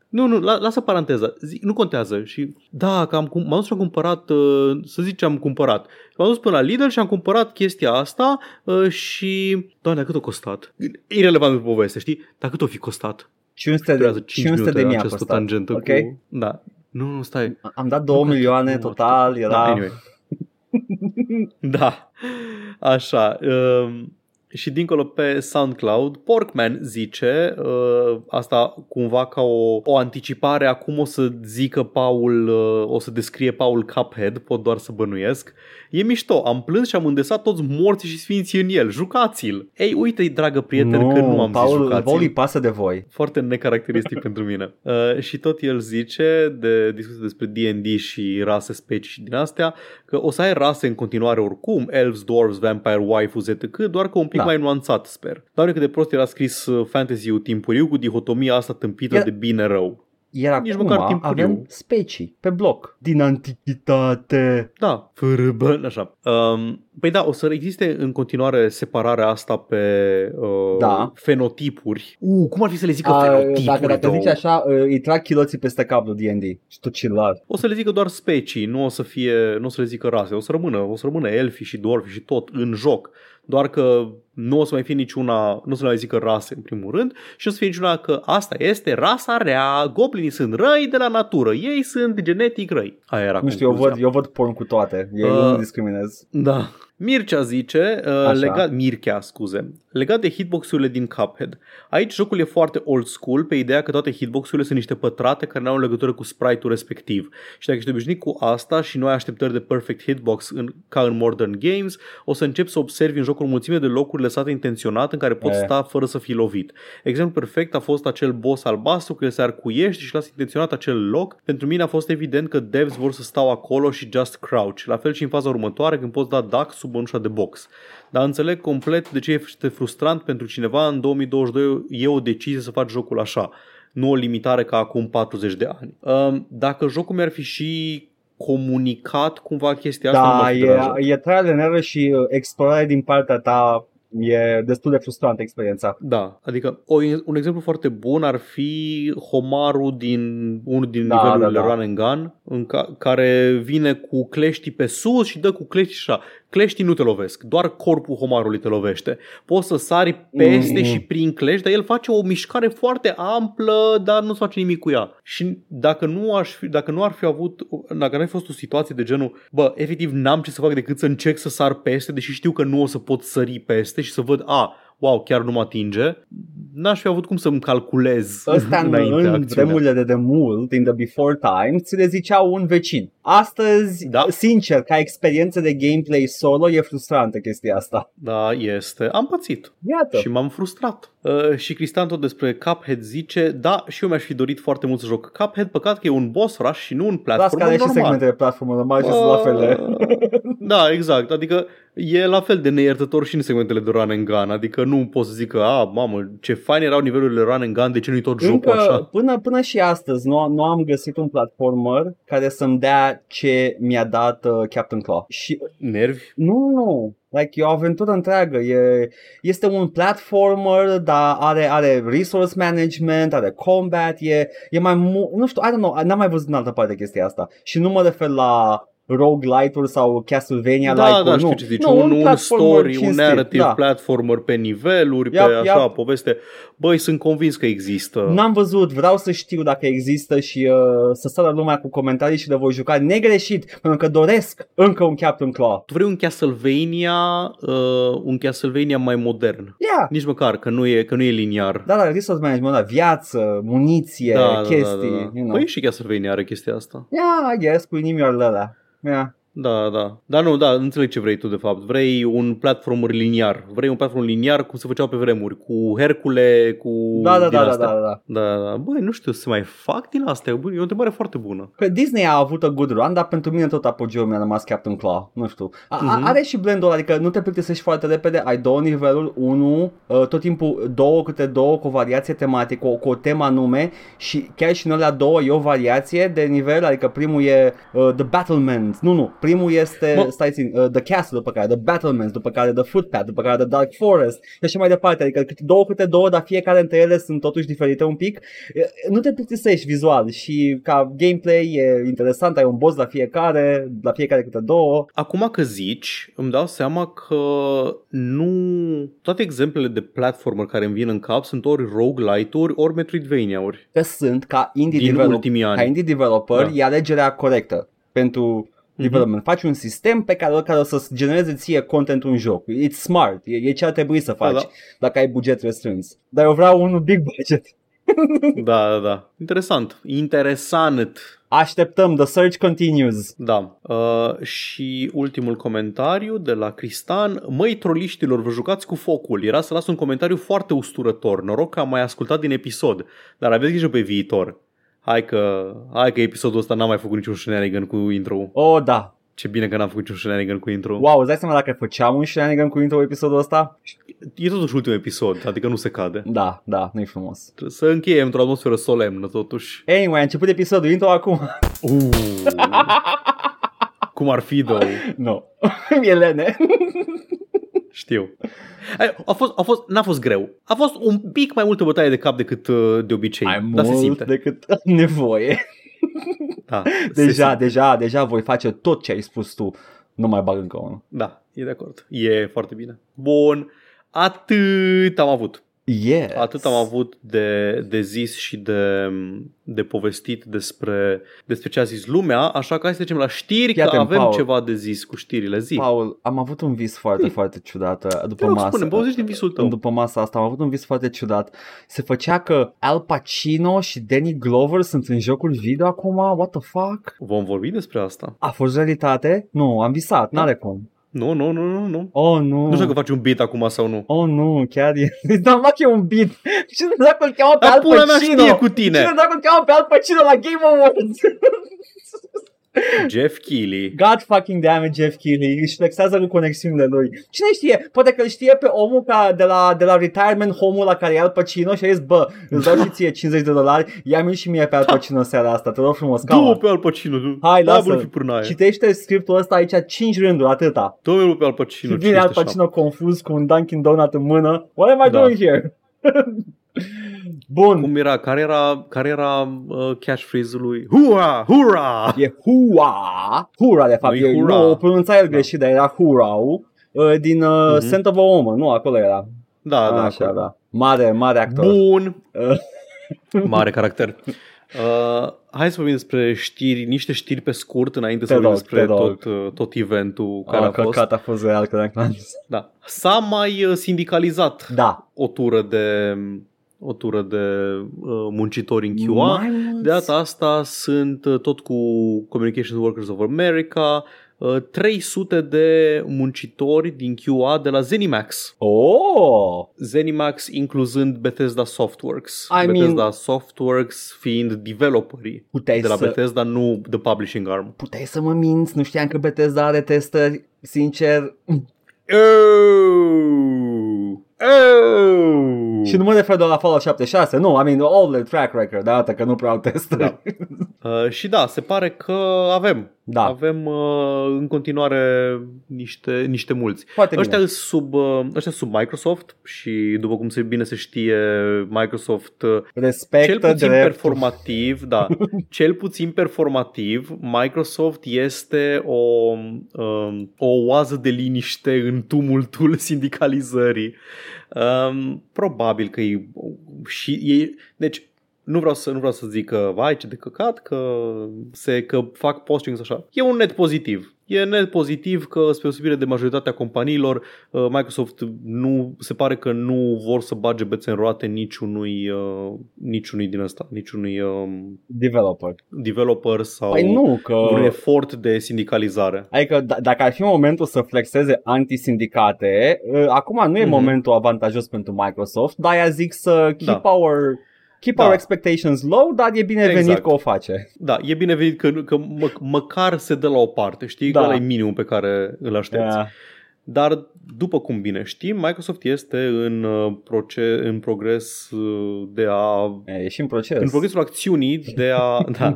Speaker 2: Nu, nu, la, lasă paranteza. Zic, nu contează. Și da, că am, cum- m-am dus și am cumpărat, uh, să zic ce am cumpărat. M-am dus până la Lidl și am cumpărat chestia asta uh, și, doamne, cât a costat? Irelevant de poveste, știi? Dar cât o fi costat?
Speaker 1: 500 de,
Speaker 2: Durează 5
Speaker 1: 500 de
Speaker 2: minute
Speaker 1: mii a
Speaker 2: această
Speaker 1: costat.
Speaker 2: tangentă
Speaker 1: Ok?
Speaker 2: cu... Da. Nu, nu, stai.
Speaker 1: Am dat 2
Speaker 2: Nu,
Speaker 1: milioane
Speaker 2: nu,
Speaker 1: total,
Speaker 2: Da,
Speaker 1: era...
Speaker 2: anyway. da, așa. Um, și dincolo pe SoundCloud, Porkman zice, uh, asta cumva ca o, o anticipare a cum o să zică Paul, uh, o să descrie Paul Cuphead, pot doar să bănuiesc. E mișto, am plâns și am îndesat toți morții și sfinții în el, jucați-l! Ei, uite dragă prieten, că nu am
Speaker 1: Paul,
Speaker 2: zis jucați-l.
Speaker 1: Paul îi pasă de voi.
Speaker 2: Foarte necaracteristic pentru mine. Uh, și tot el zice, de discuție despre D&D și rase, specii și din astea, că o să ai rase în continuare oricum, elves, dwarves, vampire, waifus, etc., doar că un pic
Speaker 1: Da.
Speaker 2: Mai nuanțat, sper. Doar cât de prost era scris uh, fantasy-ul timpuriu cu dihotomia asta tâmpită
Speaker 1: Era-
Speaker 2: de bine-rău.
Speaker 1: Iar
Speaker 2: Nici
Speaker 1: acum
Speaker 2: măcar timpuriu.
Speaker 1: avem specii pe bloc din antichitate.
Speaker 2: Da, fără bani, așa. Um, păi da, o să existe în continuare separarea asta pe uh,
Speaker 1: Da.
Speaker 2: fenotipuri. Uh, cum ar fi să le zică
Speaker 1: A,
Speaker 2: fenotipuri?
Speaker 1: dacă, dacă
Speaker 2: două?
Speaker 1: zici așa, uh, îi trag chiloții peste cap lui D&D și tu chill
Speaker 2: O să le zică doar specii, nu o să fie, nu o să le zică rase, o să rămână, o să rămână elfi și dwarfi și tot în joc. Doar că nu o să mai fie niciuna, nu o să le mai zică rase în primul rând și o să fie niciuna că asta este rasa rea, goblinii sunt răi de la natură, ei sunt genetic răi. Aia era
Speaker 1: Nu știu, eu
Speaker 2: concluzia.
Speaker 1: văd, eu văd porn cu toate. Eu
Speaker 2: Uh,
Speaker 1: nu discriminez.
Speaker 2: Da. Mircea zice, uh,
Speaker 1: Așa.
Speaker 2: legat, Mircea, scuze, legat de hitbox-urile din Cuphead. Aici jocul e foarte old school pe ideea că toate hitbox-urile sunt niște pătrate care nu au legătură cu sprite-ul respectiv. Și dacă ești obișnuit cu asta și nu ai așteptări de perfect hitbox în, ca în modern games, o să începi să observi în jocul o mulțime de locuri lăsate intenționat în care poți
Speaker 1: E.
Speaker 2: sta fără să fii lovit. Exemplu perfect a fost acel boss albastru care se arcuiește și lasă intenționat acel loc. Pentru mine a fost evident că devs vor să stau acolo și just crouch. La fel și în faza următoare când poți da duck sub ușa de box. Dar înțeleg complet de ce este frustrant pentru cineva în 2022 e o decizie să faci jocul așa. Nu o limitare ca acum 40 de ani. Um, Dacă jocul mi-ar fi și comunicat cumva chestia asta, nu
Speaker 1: Da,
Speaker 2: m-ar fi deranjat.
Speaker 1: e, e trial and error și uh, explorare din partea ta e destul de frustrantă experiența.
Speaker 2: Da, adică o, un exemplu foarte bun ar fi homarul din unul din
Speaker 1: Da,
Speaker 2: nivelurile
Speaker 1: da, da.
Speaker 2: Run and Gun, în ca, care vine cu cleștii pe sus și dă cu cleștii așa. Cleștii nu te lovesc, doar corpul homarului te lovește. Poți să sari peste
Speaker 1: Mm.
Speaker 2: și prin clești, dar el face o mișcare foarte amplă, dar nu-ți face nimic cu ea. Și dacă nu, aș fi, dacă nu ar fi avut, dacă nu ar fi fost o situație de genul, bă, efectiv n-am ce să fac decât să încerc să sar peste, deși știu că nu o să pot sări peste și să văd, a, wow, chiar nu mă atinge, n-aș fi avut cum să-mi calculez
Speaker 1: Ăsta în,
Speaker 2: înainte
Speaker 1: în
Speaker 2: acțiunea.
Speaker 1: vremurile de demult, in the before time, ți le zicea un vecin. Astăzi,
Speaker 2: Da.
Speaker 1: sincer, ca experiență de gameplay solo, e frustrantă chestia asta.
Speaker 2: Da, este. Am pățit
Speaker 1: Iată.
Speaker 2: și m-am frustrat. Uh, și Cristian tot despre Cuphead zice, da, și eu mi-aș fi dorit foarte mult să joc Cuphead, păcat că e un boss rush și nu un
Speaker 1: Las
Speaker 2: platform
Speaker 1: care și
Speaker 2: normal.
Speaker 1: segmentele platformă normale și sunt la fel de...
Speaker 2: Da, exact. Adică e la fel de neiertător și în segmentele de run and gun. Adică nu poți să zic că, a, mamă, ce fain erau nivelurile run and gun, de ce nu-i tot jocul așa?
Speaker 1: Încă, până, până și astăzi nu, nu am găsit un platformer care să-mi dea ce mi-a dat uh, Captain Claw. Și
Speaker 2: Nervi?
Speaker 1: nu, nu, like, e o aventură întreagă. E, este un platformer, dar are, are resource management, are combat, e, e mai mu- nu știu, I don't know, n-am mai văzut în altă parte chestia asta. Și nu mă refer la roguelite-uri sau Castlevania
Speaker 2: Da,
Speaker 1: like
Speaker 2: da, știu
Speaker 1: nu.
Speaker 2: ce zici.
Speaker 1: Nu,
Speaker 2: un, un
Speaker 1: platformer
Speaker 2: story, un
Speaker 1: cinstit,
Speaker 2: narrative
Speaker 1: da.
Speaker 2: platformer pe niveluri,
Speaker 1: Yep,
Speaker 2: pe așa,
Speaker 1: yep.
Speaker 2: poveste. Băi, sunt convins că există.
Speaker 1: N-am văzut, vreau să știu dacă există și uh, să sară lumea cu comentarii și le voi juca negreșit, pentru că doresc încă un Captain Claw.
Speaker 2: Tu vrei un Castlevania, uh, un Castlevania mai modern.
Speaker 1: Yeah.
Speaker 2: Nici măcar, că nu e, că nu e liniar.
Speaker 1: Da, da, resource management, da, viață, muniție,
Speaker 2: da,
Speaker 1: chestii,
Speaker 2: Da, da, da.
Speaker 1: you know.
Speaker 2: Păi și Castlevania are chestia asta.
Speaker 1: Yeah, I guess, cu inimioarele alea. Yeah.
Speaker 2: Da, da. Dar nu, da, înțeleg ce vrei tu de fapt. Vrei un platformer liniar. Vrei un platform liniar cum se făceau pe vremuri, cu Hercule, cu
Speaker 1: Da, da,
Speaker 2: din
Speaker 1: da, da,
Speaker 2: astea.
Speaker 1: da, da.
Speaker 2: Da, da. Băi, nu știu, se mai fac din astea. Băi, e o întrebare foarte bună.
Speaker 1: Că Disney a avut a good run, dar pentru mine tot apogeul mi-a rămas Captain Claw. Nu știu. A,
Speaker 2: Mhm.
Speaker 1: a, are și blendul ăla, adică nu te plictisești foarte repede, ai două niveluri, unul, uh, tot timpul două câte două cu o variație tematică, cu, cu o temă anume și chiar și în alea două e o variație de nivel, adică primul e uh, The Battlements, nu, nu, primul este,
Speaker 2: Mă-
Speaker 1: stai țin, uh, The Castle, după care The Battlements, după care The Footpath, după care The Dark Forest și așa mai departe, adică câte două câte două, dar fiecare dintre ele sunt totuși diferite un pic E, nu te plictisești vizual și ca gameplay e interesant, ai un boss la fiecare, la fiecare câte două.
Speaker 2: Acum că zici, îmi dau seama că nu... Toate exemplele de platformer care îmi vin în cap sunt ori roguelite-uri, ori Metroidvania-uri.
Speaker 1: Că sunt ca indie,
Speaker 2: Din
Speaker 1: develop-
Speaker 2: ultimii ani.
Speaker 1: ca indie developer,
Speaker 2: Da.
Speaker 1: da. e alegerea corectă pentru development. Faci un sistem pe care, care o să genereze ție content un joc. It's smart, e, e ce ar trebui să faci
Speaker 2: Da, da.
Speaker 1: dacă ai buget restrâns. Dar eu vreau unul big budget.
Speaker 2: Da, da, da. Interesant. Interesant.
Speaker 1: Așteptăm, the search continues.
Speaker 2: Da. Uh, și ultimul comentariu de la Cristan. Măi, troliștilor, vă jucați cu focul. Era să las un comentariu foarte usturător. Noroc că am mai ascultat din episod. Dar aveți grijă pe viitor. Hai că, hai că episodul ăsta n-am mai făcut niciun shenanigan cu intro.
Speaker 1: Oh, da.
Speaker 2: Ce bine că n-am făcut niciun shenanigan cu intro.
Speaker 1: Wow, îți dai seama dacă făceam un shenanigan cu intro episodul ăsta?
Speaker 2: E totuși ultimul episod, adică nu se cade.
Speaker 1: Da, da, nu-i frumos.
Speaker 2: Trebuie să încheiem într-o atmosferă solemnă, totuși.
Speaker 1: Anyway, a început episodul intro acum.
Speaker 2: Uh. Cum ar fi, două?
Speaker 1: nu. Mi-e lene.
Speaker 2: Știu. Ai, A fost, a fost, n-a fost greu. A fost un pic mai multă bătaie de cap decât uh, de obicei.
Speaker 1: Mai
Speaker 2: dar se
Speaker 1: mult
Speaker 2: simte.
Speaker 1: decât am nevoie.
Speaker 2: Da, se
Speaker 1: Deja,
Speaker 2: simte.
Speaker 1: deja, deja voi face tot ce ai spus tu. Nu mai bag încă unul.
Speaker 2: Da, e de acord. E foarte bine. Bun. Atât am avut.
Speaker 1: Yes.
Speaker 2: Atât am avut de, de zis și de, de povestit despre, despre ce a zis lumea, așa că hai să trecem la știri,
Speaker 1: Fii
Speaker 2: că
Speaker 1: atent,
Speaker 2: avem
Speaker 1: Paul.
Speaker 2: ceva de zis cu știrile. Zi.
Speaker 1: Paul, am avut un vis foarte, foarte ciudat uh,
Speaker 2: Te
Speaker 1: după
Speaker 2: rog,
Speaker 1: masă.
Speaker 2: spune povestește din visul tău.
Speaker 1: După masa asta am avut un vis foarte ciudat. Se făcea că Al Pacino și Danny Glover sunt în jocul video acum? What the fuck?
Speaker 2: Vom vorbi despre asta.
Speaker 1: A fost realitate? Nu, am visat, n-are cum.
Speaker 2: Nu, nu, nu, nu, nu.
Speaker 1: Oh, nu.
Speaker 2: Nu știu că faci un beat acum sau nu.
Speaker 1: Oh, nu, chiar e... Dar mă, e un beat. Cine dacă îl cheamă pe
Speaker 2: Dar
Speaker 1: Al
Speaker 2: pula mea
Speaker 1: Pacino?
Speaker 2: știe cu tine.
Speaker 1: Cine dacă îl cheamă pe Al Pacino la Game Awards?
Speaker 2: Jeff Keighley.
Speaker 1: God fucking damn it, Jeff Keighley. Își flexează cu conexiunile lui. Cine știe? Poate că îl știe pe omul ca de la, de la retirement home-ul la care e Al Pacino și a zis, bă, îți dau și ție 50 de dolari, ia-mi și mie pe Al Pacino seara asta, te rog frumos,
Speaker 2: Du-o
Speaker 1: calma.
Speaker 2: pe Al Pacino. du-
Speaker 1: Hai,
Speaker 2: Da,
Speaker 1: lasă.
Speaker 2: bă, fi pârnaie.
Speaker 1: Citește scriptul ăsta aici 5 rânduri, atâta.
Speaker 2: Dă-mi pe Al Pacino.
Speaker 1: Și vine Al
Speaker 2: 507.
Speaker 1: Pacino confuz cu un Dunkin' Donut în mână. What am I
Speaker 2: Da.
Speaker 1: doing here? Bun.
Speaker 2: Cum era? Care era, care era uh, catchphrase-ul lui? Hura! Hura!
Speaker 1: E hua, hura de fapt,
Speaker 2: Nu-i
Speaker 1: e,
Speaker 2: hura.
Speaker 1: nu, o pronunța el
Speaker 2: Da.
Speaker 1: greșit, dar era hurau, uh, din uh,
Speaker 2: Mhm.
Speaker 1: Scent of a Woman, nu, acolo era.
Speaker 2: Da, da,
Speaker 1: Așa,
Speaker 2: acolo.
Speaker 1: da. Mare, mare actor.
Speaker 2: Bun.
Speaker 1: Uh.
Speaker 2: Mare caracter. Uh, hai să vorbim despre știri, niște știri pe scurt înainte
Speaker 1: Te
Speaker 2: să vorbim
Speaker 1: rog,
Speaker 2: despre
Speaker 1: te rog.
Speaker 2: tot, uh, tot eventul care
Speaker 1: Ah,
Speaker 2: a fost.
Speaker 1: căcat a fost real că dacă
Speaker 2: Da. S-a mai uh, sindicalizat
Speaker 1: Da.
Speaker 2: o tură de o tură de uh, muncitori în QA.
Speaker 1: Mai mulți?
Speaker 2: De data asta sunt uh, tot cu Communications Workers of America, uh, 300 de muncitori din QA de la Zenimax.
Speaker 1: Oh!
Speaker 2: Zenimax incluzând Bethesda Softworks.
Speaker 1: I
Speaker 2: Bethesda
Speaker 1: mean-
Speaker 2: Softworks fiind developerii
Speaker 1: Puteai
Speaker 2: de la
Speaker 1: să,
Speaker 2: Bethesda, nu the publishing arm.
Speaker 1: puteai să mă minți, nu știam că Bethesda are testări. Sincer,
Speaker 2: Oh! Oh!
Speaker 1: Și nu mă refer doar la Fallout 76, nu, I mean all the track record, arată că nu prea au testări.
Speaker 2: Da. Uh, și da, se pare că avem.
Speaker 1: Da.
Speaker 2: Avem uh, în continuare niște, niște mulți.
Speaker 1: Foarte
Speaker 2: Ăștia
Speaker 1: bine.
Speaker 2: sunt sub, uh, ăștia sunt sub Microsoft și după cum se bine se știe, Microsoft uh,
Speaker 1: Respectă
Speaker 2: cel puțin
Speaker 1: dreptul.
Speaker 2: performativ, da, cel puțin performativ, Microsoft este o, um, o oază de liniște în tumultul sindicalizării. Um, probabil că e și e, deci nu vreau să nu vreau să zic că vai ce de căcat că se că fac postings așa. E un net pozitiv. E net pozitiv că spre deosebire de majoritatea companiilor uh, Microsoft nu se pare că nu vor să bage bețe în roate niciunui uh, niciunui din ăsta, niciunui um,
Speaker 1: Developer.
Speaker 2: developer sau
Speaker 1: Păi nu, că...
Speaker 2: un efort de sindicalizare.
Speaker 1: Adică d- dacă ar fi momentul să flexeze antisindicate, uh, acum nu e
Speaker 2: Mhm.
Speaker 1: momentul avantajos pentru Microsoft, dar aia zic să keep
Speaker 2: Da.
Speaker 1: our keep
Speaker 2: Da.
Speaker 1: our expectations low, dar e binevenit
Speaker 2: Exact.
Speaker 1: că o face.
Speaker 2: Da, e binevenit că, că mă, măcar se dă la o parte, știi?
Speaker 1: Da.
Speaker 2: Că ăla e minimum pe care îl aștepți.
Speaker 1: Yeah.
Speaker 2: Dar, după cum bine știm, Microsoft este în, uh, proce- în progres uh, de a...
Speaker 1: E, e și în proces.
Speaker 2: În progresul acțiunii de a, da,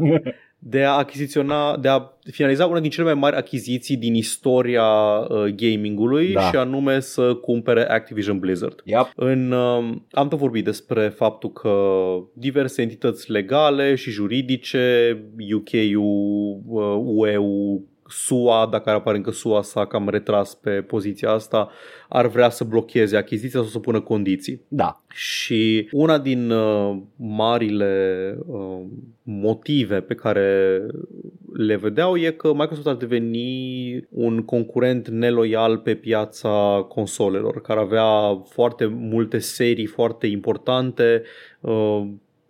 Speaker 2: de a achiziționa, de a finaliza una din cele mai mari achiziții din istoria uh, gamingului
Speaker 1: Da.
Speaker 2: și anume să cumpere Activision Blizzard.
Speaker 1: Yep.
Speaker 2: În, uh, am tot vorbit despre faptul că diverse entități legale și juridice, UK-ul, uh, UE-ul, SUA, dacă apare încă SUA s-a cam retras pe poziția asta, ar vrea să blocheze achiziția sau să pună condiții.
Speaker 1: Da.
Speaker 2: Și una din uh, marile uh, motive pe care le vedeau e că Microsoft ar deveni un concurent neloial pe piața consolelor, care avea foarte multe serii foarte importante uh,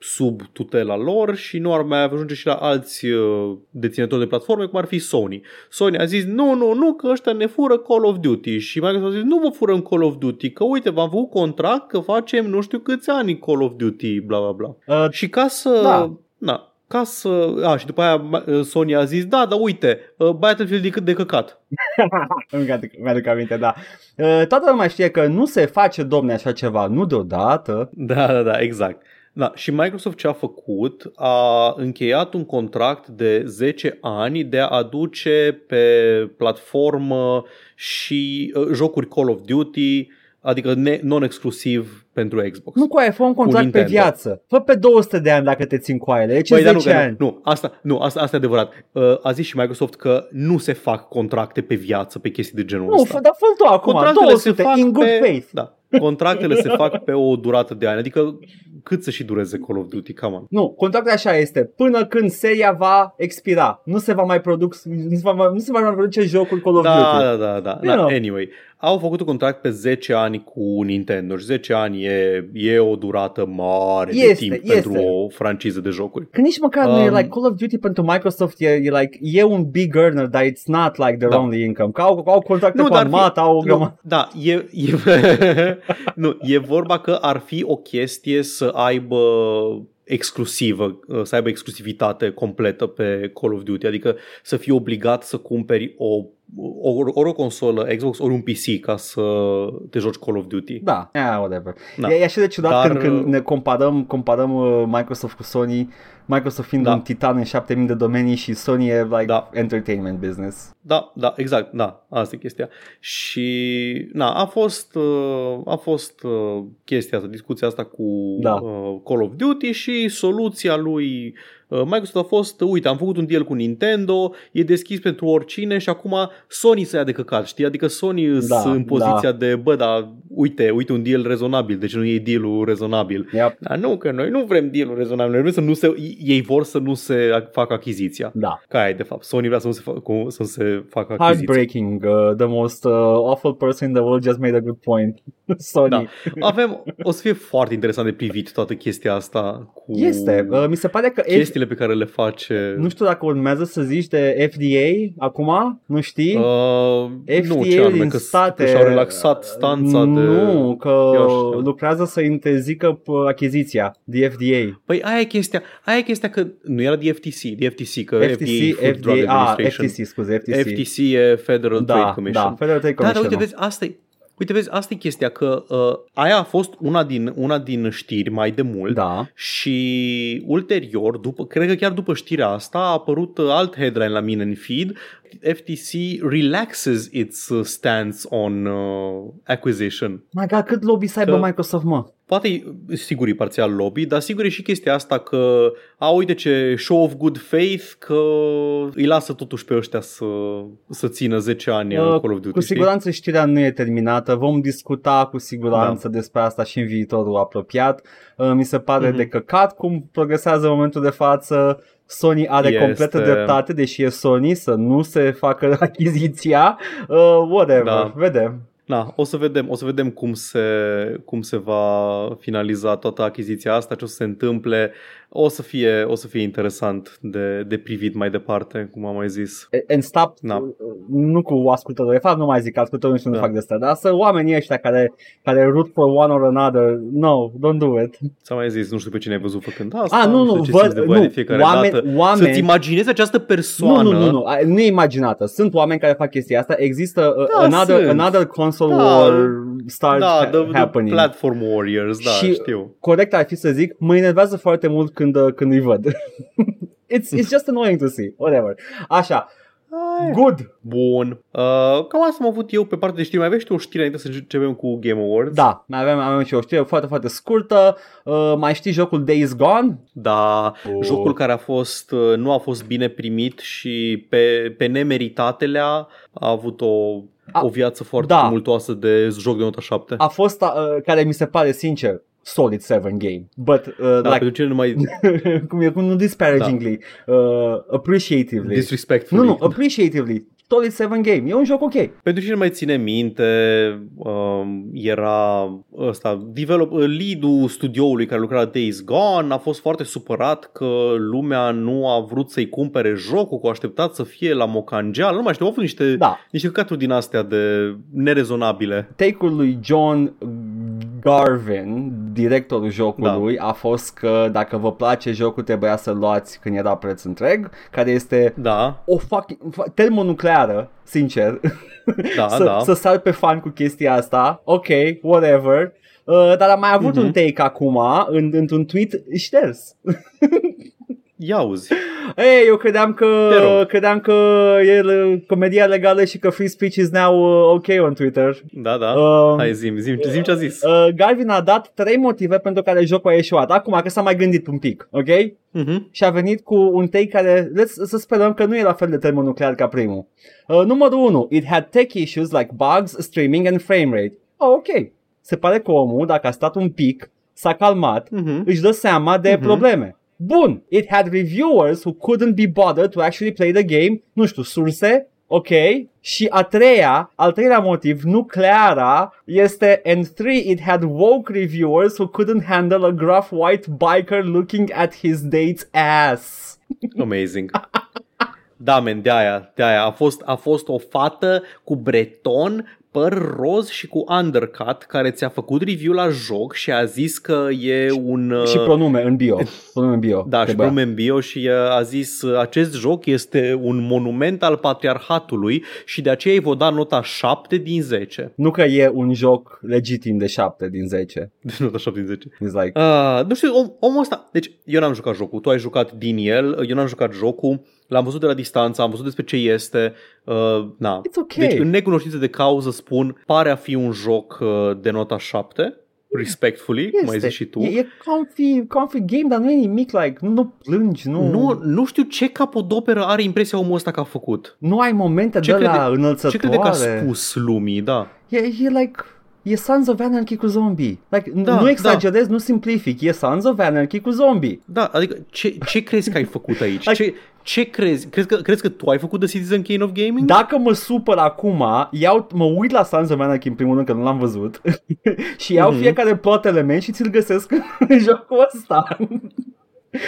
Speaker 2: sub tutela lor și nu ar mai ajunge și la alți uh, deținători de platforme, cum ar fi Sony. Sony a zis, nu, nu, nu, că ăștia ne fură Call of Duty și Microsoft a zis, nu vă furăm Call of Duty, că uite, v-am făcut contract că facem nu știu câți ani Call of Duty, bla bla bla.
Speaker 1: Uh,
Speaker 2: Și ca să...
Speaker 1: Da.
Speaker 2: Na, ca să... A, și după aia uh, Sony a zis, da, dar uite, uh, Battlefield e cât de căcat.
Speaker 1: îmi aduc- mi-aduc aminte, da. Uh, toată lumea știe că nu se face, domne, așa ceva, nu deodată.
Speaker 2: Da, da, da, exact. Da, și Microsoft ce a făcut? A încheiat un contract de 10 ani de a aduce pe platformă și uh, jocuri Call of Duty, adică ne- non-exclusiv pentru Xbox.
Speaker 1: Nu cu aia, fă un contract pe
Speaker 2: Nintendo.
Speaker 1: viață. Fă pe 200 de ani dacă te țin cu aia. Deci
Speaker 2: Băi,
Speaker 1: 10
Speaker 2: dar nu,
Speaker 1: ani.
Speaker 2: nu, nu, asta, nu asta, asta e adevărat. Uh, a zis și Microsoft că nu se fac contracte pe viață pe chestii de genul
Speaker 1: Nu,
Speaker 2: ăsta.
Speaker 1: fă, dar fă tu acum,
Speaker 2: Contractele
Speaker 1: 200,
Speaker 2: se fac
Speaker 1: in good
Speaker 2: pe,
Speaker 1: faith.
Speaker 2: Da, contractele se fac pe o durată de ani, adică cât să și dureze Call of Duty, come on.
Speaker 1: Nu, contractul așa este, până când seria va expira. Nu se va mai produc, nu se va, mai- nu se va mai produce jocul Call of
Speaker 2: Da,
Speaker 1: Duty.
Speaker 2: da, da, da.
Speaker 1: You
Speaker 2: da.
Speaker 1: know.
Speaker 2: Anyway, au făcut un contract pe 10 ani cu Nintendo și 10 ani e, e o durată mare de
Speaker 1: Este,
Speaker 2: timp
Speaker 1: este.
Speaker 2: pentru o franciză de jocuri.
Speaker 1: Că nici măcar nu e
Speaker 2: Um,
Speaker 1: like Call of Duty pentru Microsoft e, e like e un big earner, dar it's not like their
Speaker 2: Da.
Speaker 1: only income. Că au, au contracte
Speaker 2: Nu,
Speaker 1: cu
Speaker 2: dar fi-
Speaker 1: armata, au o
Speaker 2: Nu,
Speaker 1: grămadă.
Speaker 2: da, e, e, nu, e vorba că ar fi o chestie să aibă exclusivă, să aibă exclusivitate completă pe Call of Duty, adică să fii obligat să cumperi o, o, ori o consolă Xbox, ori un PC ca să te joci Call of Duty.
Speaker 1: Da, yeah, whatever.
Speaker 2: Da.
Speaker 1: E, e așa de ciudat
Speaker 2: Dar-
Speaker 1: când, când ne comparăm, comparăm uh, Microsoft cu Sony, Microsoft fiind
Speaker 2: Da.
Speaker 1: un titan în 7000 de domenii și Sony e like
Speaker 2: Da.
Speaker 1: entertainment business.
Speaker 2: Da, da, exact, da, asta e chestia. Și, na, a fost, uh, a fost uh, chestia asta, discuția asta cu
Speaker 1: Da.
Speaker 2: uh, Call of Duty și soluția lui uh, Microsoft a fost, uite, am făcut un deal cu Nintendo, e deschis pentru oricine și acum Sony să ia de căcat, știi? Adică Sony
Speaker 1: Da,
Speaker 2: da, în poziția de, bă, da, uite, uite un deal rezonabil, deci nu e dealul rezonabil.
Speaker 1: Yep.
Speaker 2: Dar nu, că noi nu vrem dealul rezonabil, noi vrem să nu se, ei vor să nu se facă achiziția.
Speaker 1: Da.
Speaker 2: Ca e, de fapt. Sony vrea să nu se, facă, să nu se facă achiziția.
Speaker 1: Heartbreaking. Uh, the most uh, awful person in the world just made a good point. Sony.
Speaker 2: Da. Avem, o să fie foarte interesant de privit toată chestia asta cu
Speaker 1: Este. Uh, mi se pare că F-
Speaker 2: chestiile pe care le face.
Speaker 1: nu știu dacă urmează să zici de FDA acum, nu știi?
Speaker 2: Uh,
Speaker 1: FDA
Speaker 2: nu, ce anume,
Speaker 1: din
Speaker 2: că,
Speaker 1: state
Speaker 2: că și-au relaxat stanța de...
Speaker 1: Nu, că
Speaker 2: Eu știu.
Speaker 1: lucrează să interzică p- achiziția de FDA.
Speaker 2: Păi aia e chestia, aia e chestia că nu era de FTC, de FTC, că
Speaker 1: FTC,
Speaker 2: FDA, Food Drug
Speaker 1: FDA, a,
Speaker 2: Administration.
Speaker 1: FTC, scuze, FTC.
Speaker 2: FTC e Federal Trade
Speaker 1: da,
Speaker 2: Commission.
Speaker 1: da, Federal Trade
Speaker 2: Da, dar
Speaker 1: Commission.
Speaker 2: uite, vezi, asta e, uite, vezi, asta e chestia, că uh, aia a fost una din, una din știri mai de mult
Speaker 1: da.
Speaker 2: și ulterior, după, cred că chiar după știrea asta, a apărut uh, alt headline la mine în feed, FTC relaxes its uh, stance on uh, acquisition.
Speaker 1: My God, cât lobby să aibă
Speaker 2: Că-
Speaker 1: Microsoft, mă?
Speaker 2: Poate, e- sigur, e parțial lobby, dar sigur e și chestia asta că, a, uite ce show of good faith, că îi lasă totuși pe ăștia să, să țină 10 ani uh,
Speaker 1: Uh,
Speaker 2: Call of Duty.
Speaker 1: Cu
Speaker 2: știi?
Speaker 1: siguranță știrea nu e terminată, vom discuta cu siguranță
Speaker 2: Da.
Speaker 1: despre asta și în viitorul apropiat. Uh, Mi se pare
Speaker 2: Mhm.
Speaker 1: de căcat cum progresează în momentul de față. Sony are
Speaker 2: Este-
Speaker 1: completă dreptate, deși e Sony, să nu se facă achiziția. Uh, whatever,
Speaker 2: Da.
Speaker 1: vedem.
Speaker 2: Na, o să vedem, o să vedem cum se, cum se va finaliza toată achiziția asta, ce o să se întâmple. O să fie, o să fie interesant de, de privit mai departe, cum am mai zis.
Speaker 1: And stop,
Speaker 2: Da.
Speaker 1: uh, nu cu ascultători, de fapt nu mai zic că ascultătorii nu știu
Speaker 2: Da.
Speaker 1: nu fac de asta, dar să oamenii ăștia care, care root for one or another, no, don't do it.
Speaker 2: Ți-am mai zis, nu știu pe cine ai văzut făcând asta.
Speaker 1: Ah, nu, nu,
Speaker 2: știu ce
Speaker 1: văd,
Speaker 2: simți de voie
Speaker 1: nu,
Speaker 2: de fiecare
Speaker 1: oameni,
Speaker 2: dată.
Speaker 1: oameni,
Speaker 2: Să-ți imaginezi această
Speaker 1: Nu,
Speaker 2: persoană.
Speaker 1: nu, nu, nu, A- nu e imaginată. Sunt oameni care fac chestia asta. Există uh,
Speaker 2: Da,
Speaker 1: another,
Speaker 2: sunt.
Speaker 1: another console
Speaker 2: Da.
Speaker 1: war starts
Speaker 2: Da,
Speaker 1: ha-
Speaker 2: the, the
Speaker 1: happening.
Speaker 2: platform warriors, da,
Speaker 1: Și-
Speaker 2: știu.
Speaker 1: Corect ar fi să zic, mă enervează foarte mult când, uh, când îi văd. it's, it's just annoying to see. Whatever. Așa. Good.
Speaker 2: Bun. Uh, cam asta am avut eu pe partea de știri. Mai aveți tu o știre înainte să începem cu Game Awards?
Speaker 1: Da, mai avem, avem și o știre foarte, foarte scurtă. Uh, mai știi jocul Days Gone?
Speaker 2: Da,
Speaker 1: Oh.
Speaker 2: jocul care a fost, uh, nu a fost bine primit și pe, pe nemeritatele a avut o,
Speaker 1: A-
Speaker 2: o viață foarte
Speaker 1: da.
Speaker 2: tumultoasă de joc de nota 7.
Speaker 1: A fost, uh, care mi se pare sincer, solid 7 game. But, uh,
Speaker 2: da,
Speaker 1: like,
Speaker 2: pentru cine nu mai
Speaker 1: cum e, cum nu disparagingly, uh, appreciatively.
Speaker 2: disrespectful.
Speaker 1: nu, nu, appreciatively. Solid 7 game. E un joc ok.
Speaker 2: Pentru cine nu mai ține minte, um, era ăsta, develop, lead-ul studioului care lucra la Days Gone a fost foarte supărat că lumea nu a vrut să-i cumpere jocul, că au așteptat să fie la mocangeal. Nu mai știu, au fost niște,
Speaker 1: Da.
Speaker 2: niște căcaturi din astea de nerezonabile.
Speaker 1: Take-ul lui John Garvin, directorul jocului,
Speaker 2: Da.
Speaker 1: a fost că dacă vă place jocul trebuia să luați când era preț întreg, care este
Speaker 2: Da,
Speaker 1: o fucking fa- termonucleară, sincer,
Speaker 2: da,
Speaker 1: să,
Speaker 2: da.
Speaker 1: să sar pe fan cu chestia asta. Ok, whatever. Uh, dar am mai avut
Speaker 2: Mhm.
Speaker 1: un take acum în, într-un tweet șters.
Speaker 2: Ia auzi.
Speaker 1: Ei, eu credeam că
Speaker 2: Te rog.
Speaker 1: credeam că e uh, comedia legală și că free speech is now uh, ok on Twitter.
Speaker 2: Da, da.
Speaker 1: Um,
Speaker 2: Hai zim, zim, zim ce a zis.
Speaker 1: Uh, Garvin a dat trei motive pentru care jocul a ieșuat. Acum că s-a mai gândit un pic, ok?
Speaker 2: Mhm.
Speaker 1: Și a venit cu un take care, let's, să sperăm că nu e la fel de termonuclear ca primul. Uh, numărul 1. It had tech issues like bugs, streaming and frame rate. Oh, ok. Se pare că omul, dacă a stat un pic, s-a calmat,
Speaker 2: Mhm.
Speaker 1: își dă seama de
Speaker 2: Mhm.
Speaker 1: probleme. Bun, it had reviewers who couldn't be bothered to actually play the game, nu știu, surse, ok. Și a treia, al treilea motiv, nucleara, este and three, it had woke reviewers who couldn't handle a gruff white biker looking at his date's ass.
Speaker 2: Amazing. Da, men, de aia, de aia. A fost, a fost o fată cu breton, păr roz și cu undercut care ți-a făcut review la joc și a zis că e un... uh,
Speaker 1: Și pronume în bio. Pronume în bio.
Speaker 2: da, și
Speaker 1: Trebuia.
Speaker 2: pronume în bio și uh, a zis uh, acest joc este un monument al patriarhatului și de aceea îi vă da nota 7 din 10.
Speaker 1: Nu că e un joc legitim de 7 din 10.
Speaker 2: De nota 7 din 10.
Speaker 1: It's like,
Speaker 2: Uh, nu știu, om, omul ăsta... Deci, eu n-am jucat jocul, tu ai jucat din el, eu n-am jucat jocul, l-am văzut de la distanță, am văzut despre ce este, uh, na.
Speaker 1: it's ok.
Speaker 2: Deci, în necunoștință de cauză spun, pare a fi un joc uh, de nota 7, respectfully, cum ai
Speaker 1: Este.
Speaker 2: zis și tu.
Speaker 1: E, e comfy, comfy game, dar nu e nimic, like, nu, nu plângi, nu,
Speaker 2: Nu, nu știu ce capodoperă are impresia omul ăsta că a făcut.
Speaker 1: nu ai momente
Speaker 2: Ce
Speaker 1: de
Speaker 2: crede-
Speaker 1: la
Speaker 2: Ce
Speaker 1: înălțătoare.
Speaker 2: crede că a spus lumii, da.
Speaker 1: E, e like, e Sons of Anarchy cu zombie. Like,
Speaker 2: Da,
Speaker 1: nu exagerez, nu simplific, e Sons of Anarchy cu zombie.
Speaker 2: Da, adică ce, ce crezi că ai făcut aici?
Speaker 1: Like-
Speaker 2: Ce, ce crezi? Crezi că, crezi că tu ai făcut The Citizen Kane of Gaming?
Speaker 1: Dacă mă supăr acum, iau, mă uit la Sons of Anarchy în primul rând că nu l-am văzut și iau
Speaker 2: Mhm.
Speaker 1: fiecare plot element și ți-l găsesc în jocul ăsta.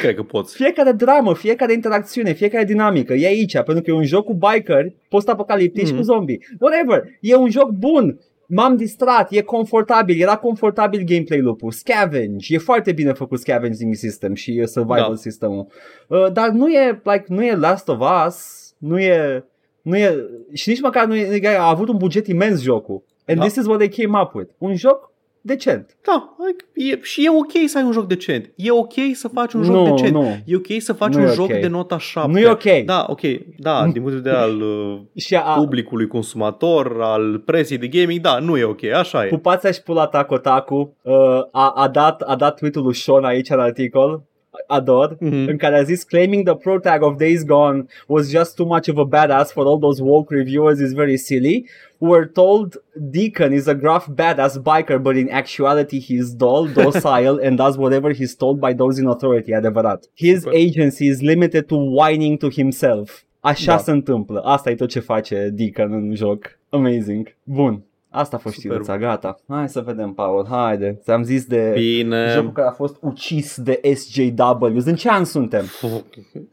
Speaker 2: Cred că poți.
Speaker 1: Fiecare dramă, fiecare interacțiune, fiecare dinamică e aici, pentru că e un joc cu bikeri post-apocaliptici
Speaker 2: Mhm.
Speaker 1: cu zombie. Whatever, e un joc bun. M-am distrat, e confortabil, era confortabil gameplay loop-ul, scavenge, e foarte bine făcut scavenging system și uh, survival
Speaker 2: Da.
Speaker 1: system-ul. Uh, dar nu e, like, nu e Last of Us, nu e, nu e, și nici măcar nu e, a avut un buget imens jocul. And
Speaker 2: Da.
Speaker 1: this is what they came up with. Un joc decent.
Speaker 2: Da, e, și e ok să ai un joc decent. E ok să faci un joc
Speaker 1: Nu,
Speaker 2: decent.
Speaker 1: nu.
Speaker 2: E ok să faci
Speaker 1: Nu
Speaker 2: un
Speaker 1: e
Speaker 2: joc
Speaker 1: ok.
Speaker 2: de nota 7.
Speaker 1: Nu e ok.
Speaker 2: Da, ok. Da, din punct de vedere al uh,
Speaker 1: Și a,
Speaker 2: publicului consumator, al presei de gaming, da, nu e ok, așa e.
Speaker 1: Pupața și pula ta Kotaku uh, a, a, dat, a dat tweet-ul lui Sean aici în articol ador,
Speaker 2: Mhm.
Speaker 1: în care a zis claiming the pro tag of Days Gone was just too much of a badass for all those woke reviewers is very silly. We're told Deacon is a gruff badass biker, but in actuality he is dull, docile, and does whatever he's told by those in authority, adevărat. His
Speaker 2: Super.
Speaker 1: agency is limited to whining to himself. Așa
Speaker 2: Da.
Speaker 1: se întâmplă. Asta e tot ce face Deacon în joc. Amazing. Bun. Asta a fost
Speaker 2: Superb.
Speaker 1: știruța, gata. Hai să vedem, Paul, haide. Ți-am zis de
Speaker 2: Bine.
Speaker 1: jocul care a fost ucis de SJW. În ce an suntem?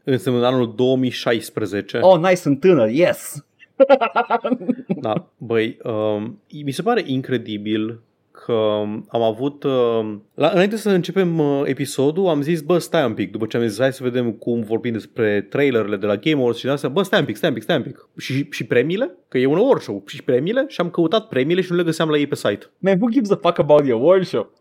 Speaker 2: Înseamnă anul 2016.
Speaker 1: Oh, nice, sunt tânăr, yes!
Speaker 2: Da, băi, um, mi se pare incredibil că am avut... Uh, la, înainte să începem uh, episodul, am zis, bă, stai un pic, după ce am zis, hai să vedem cum vorbim despre trailerele de la Game Awards și de astea, bă, stai un pic, stai un pic, stai un pic. Și, și premiile? Că e un award show. Și premiile? Și am căutat premiile și nu le găseam la ei pe site.
Speaker 1: Man, who gives a fuck about the award show?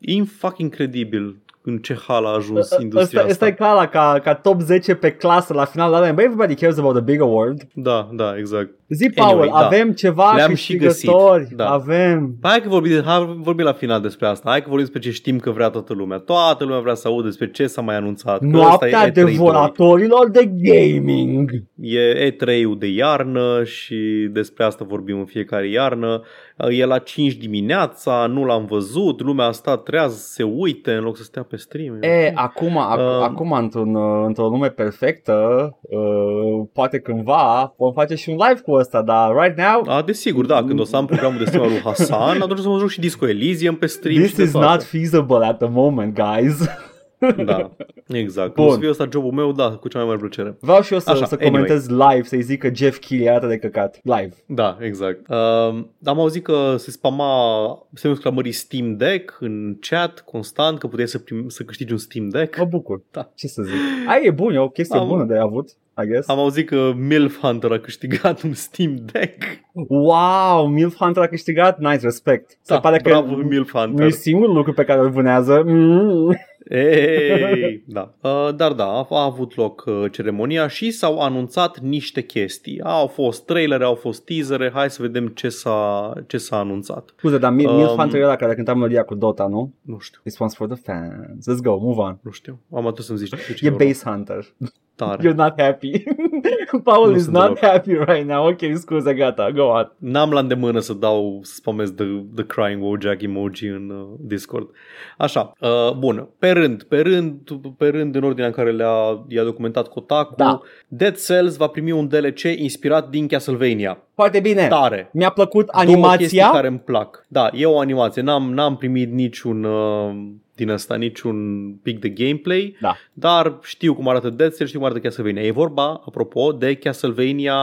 Speaker 2: E fucking incredibil în ce hal a ajuns industria
Speaker 1: Ăsta, ăsta
Speaker 2: asta.
Speaker 1: e ca, la, ca, ca top 10 pe clasă la final, dar bă, everybody cares about the big award.
Speaker 2: Da, da, exact.
Speaker 1: Zi, Paul,
Speaker 2: Anyway, da.
Speaker 1: avem ceva
Speaker 2: Le-am și găsit,
Speaker 1: câștigători,
Speaker 2: da.
Speaker 1: avem...
Speaker 2: Hai că vorbim, hai vorbim la final despre asta. Hai că vorbim despre ce știm că vrea toată lumea. Toată lumea vrea să audă despre ce s-a mai anunțat. Că ăsta
Speaker 1: Noaptea
Speaker 2: e E3 2.
Speaker 1: devoratorilor de gaming.
Speaker 2: E E3-ul de iarnă și despre asta vorbim în fiecare iarnă. E la 5 dimineața, nu l-am văzut, lumea a stat treaz, se uite în loc să stea pe stream.
Speaker 1: E, acum, ac-
Speaker 2: Um.
Speaker 1: acum într-un, uh, într-o lume perfectă, uh, poate cândva vom face și un live cu ăsta, dar right now,
Speaker 2: A, desigur, da, când o să am programul de stream al lui Hasan, atunci o să mă joc și Disco Elysium pe stream
Speaker 1: this
Speaker 2: și de
Speaker 1: is
Speaker 2: toate.
Speaker 1: not feasible at the moment, guys.
Speaker 2: Da, exact.
Speaker 1: Bun.
Speaker 2: Bun. O să fie ăsta jobul meu, da, cu cea mai mare plăcere.
Speaker 1: Vreau și eu să,
Speaker 2: Așa,
Speaker 1: să
Speaker 2: anyway.
Speaker 1: comentez live, să-i zic că Jeff Keighley arată de căcat. Live.
Speaker 2: Da, exact. Uh, am auzit că se spama semnul exclamării Steam Deck în chat constant, că puteai să, prim, să câștigi un Steam Deck.
Speaker 1: Mă bucur.
Speaker 2: Da.
Speaker 1: Ce să zic? Ai, e bun, e o chestie
Speaker 2: Am-
Speaker 1: bună de avut, I guess.
Speaker 2: Am auzit că MILF Hunter a câștigat un Steam Deck.
Speaker 1: Wow, Milf Hunter a câștigat, nice, respect. Se
Speaker 2: Da,
Speaker 1: pare că
Speaker 2: bravo MILF
Speaker 1: nu e
Speaker 2: Hunter.
Speaker 1: singurul lucru pe care îl vânează. Mm.
Speaker 2: Ei, da. Uh, dar da, a, a avut loc uh, ceremonia și s-au anunțat niște chestii. Au fost trailere, au fost teasere, hai să vedem ce s-a, ce s-a anunțat.
Speaker 1: Scuze, dar Mil-
Speaker 2: Um,
Speaker 1: Milf Hunter e ăla care cânta melodia cu Dota, nu?
Speaker 2: Nu știu,
Speaker 1: Response for the fans. Let's go, move on.
Speaker 2: nu știu. Am atât să-mi zici. de ce
Speaker 1: E
Speaker 2: vorba.
Speaker 1: Base Hunter.
Speaker 2: Tare.
Speaker 1: You're not happy. Paul
Speaker 2: Nu
Speaker 1: is
Speaker 2: sunt
Speaker 1: not
Speaker 2: deloc.
Speaker 1: happy right now. Ok, scuze, gata, go on.
Speaker 2: N-am la îndemână să dau, să spamez the, the crying Wojak emoji în uh, Discord. Așa, uh, bun, pe rând, pe rând, pe rând în ordinea în care le-a, i-a documentat Kotaku,
Speaker 1: Da.
Speaker 2: Dead Cells va primi un DLC inspirat din Castlevania.
Speaker 1: Foarte bine.
Speaker 2: Tare.
Speaker 1: Mi-a plăcut
Speaker 2: Două chestii
Speaker 1: animația.
Speaker 2: care îmi plac. Da, e o animație. N-am, n-am primit niciun uh, din asta, niciun pic de gameplay,
Speaker 1: Da.
Speaker 2: dar știu cum arată Dead Cells, știu cum arată Castlevania. E vorba, apropo, de Castlevania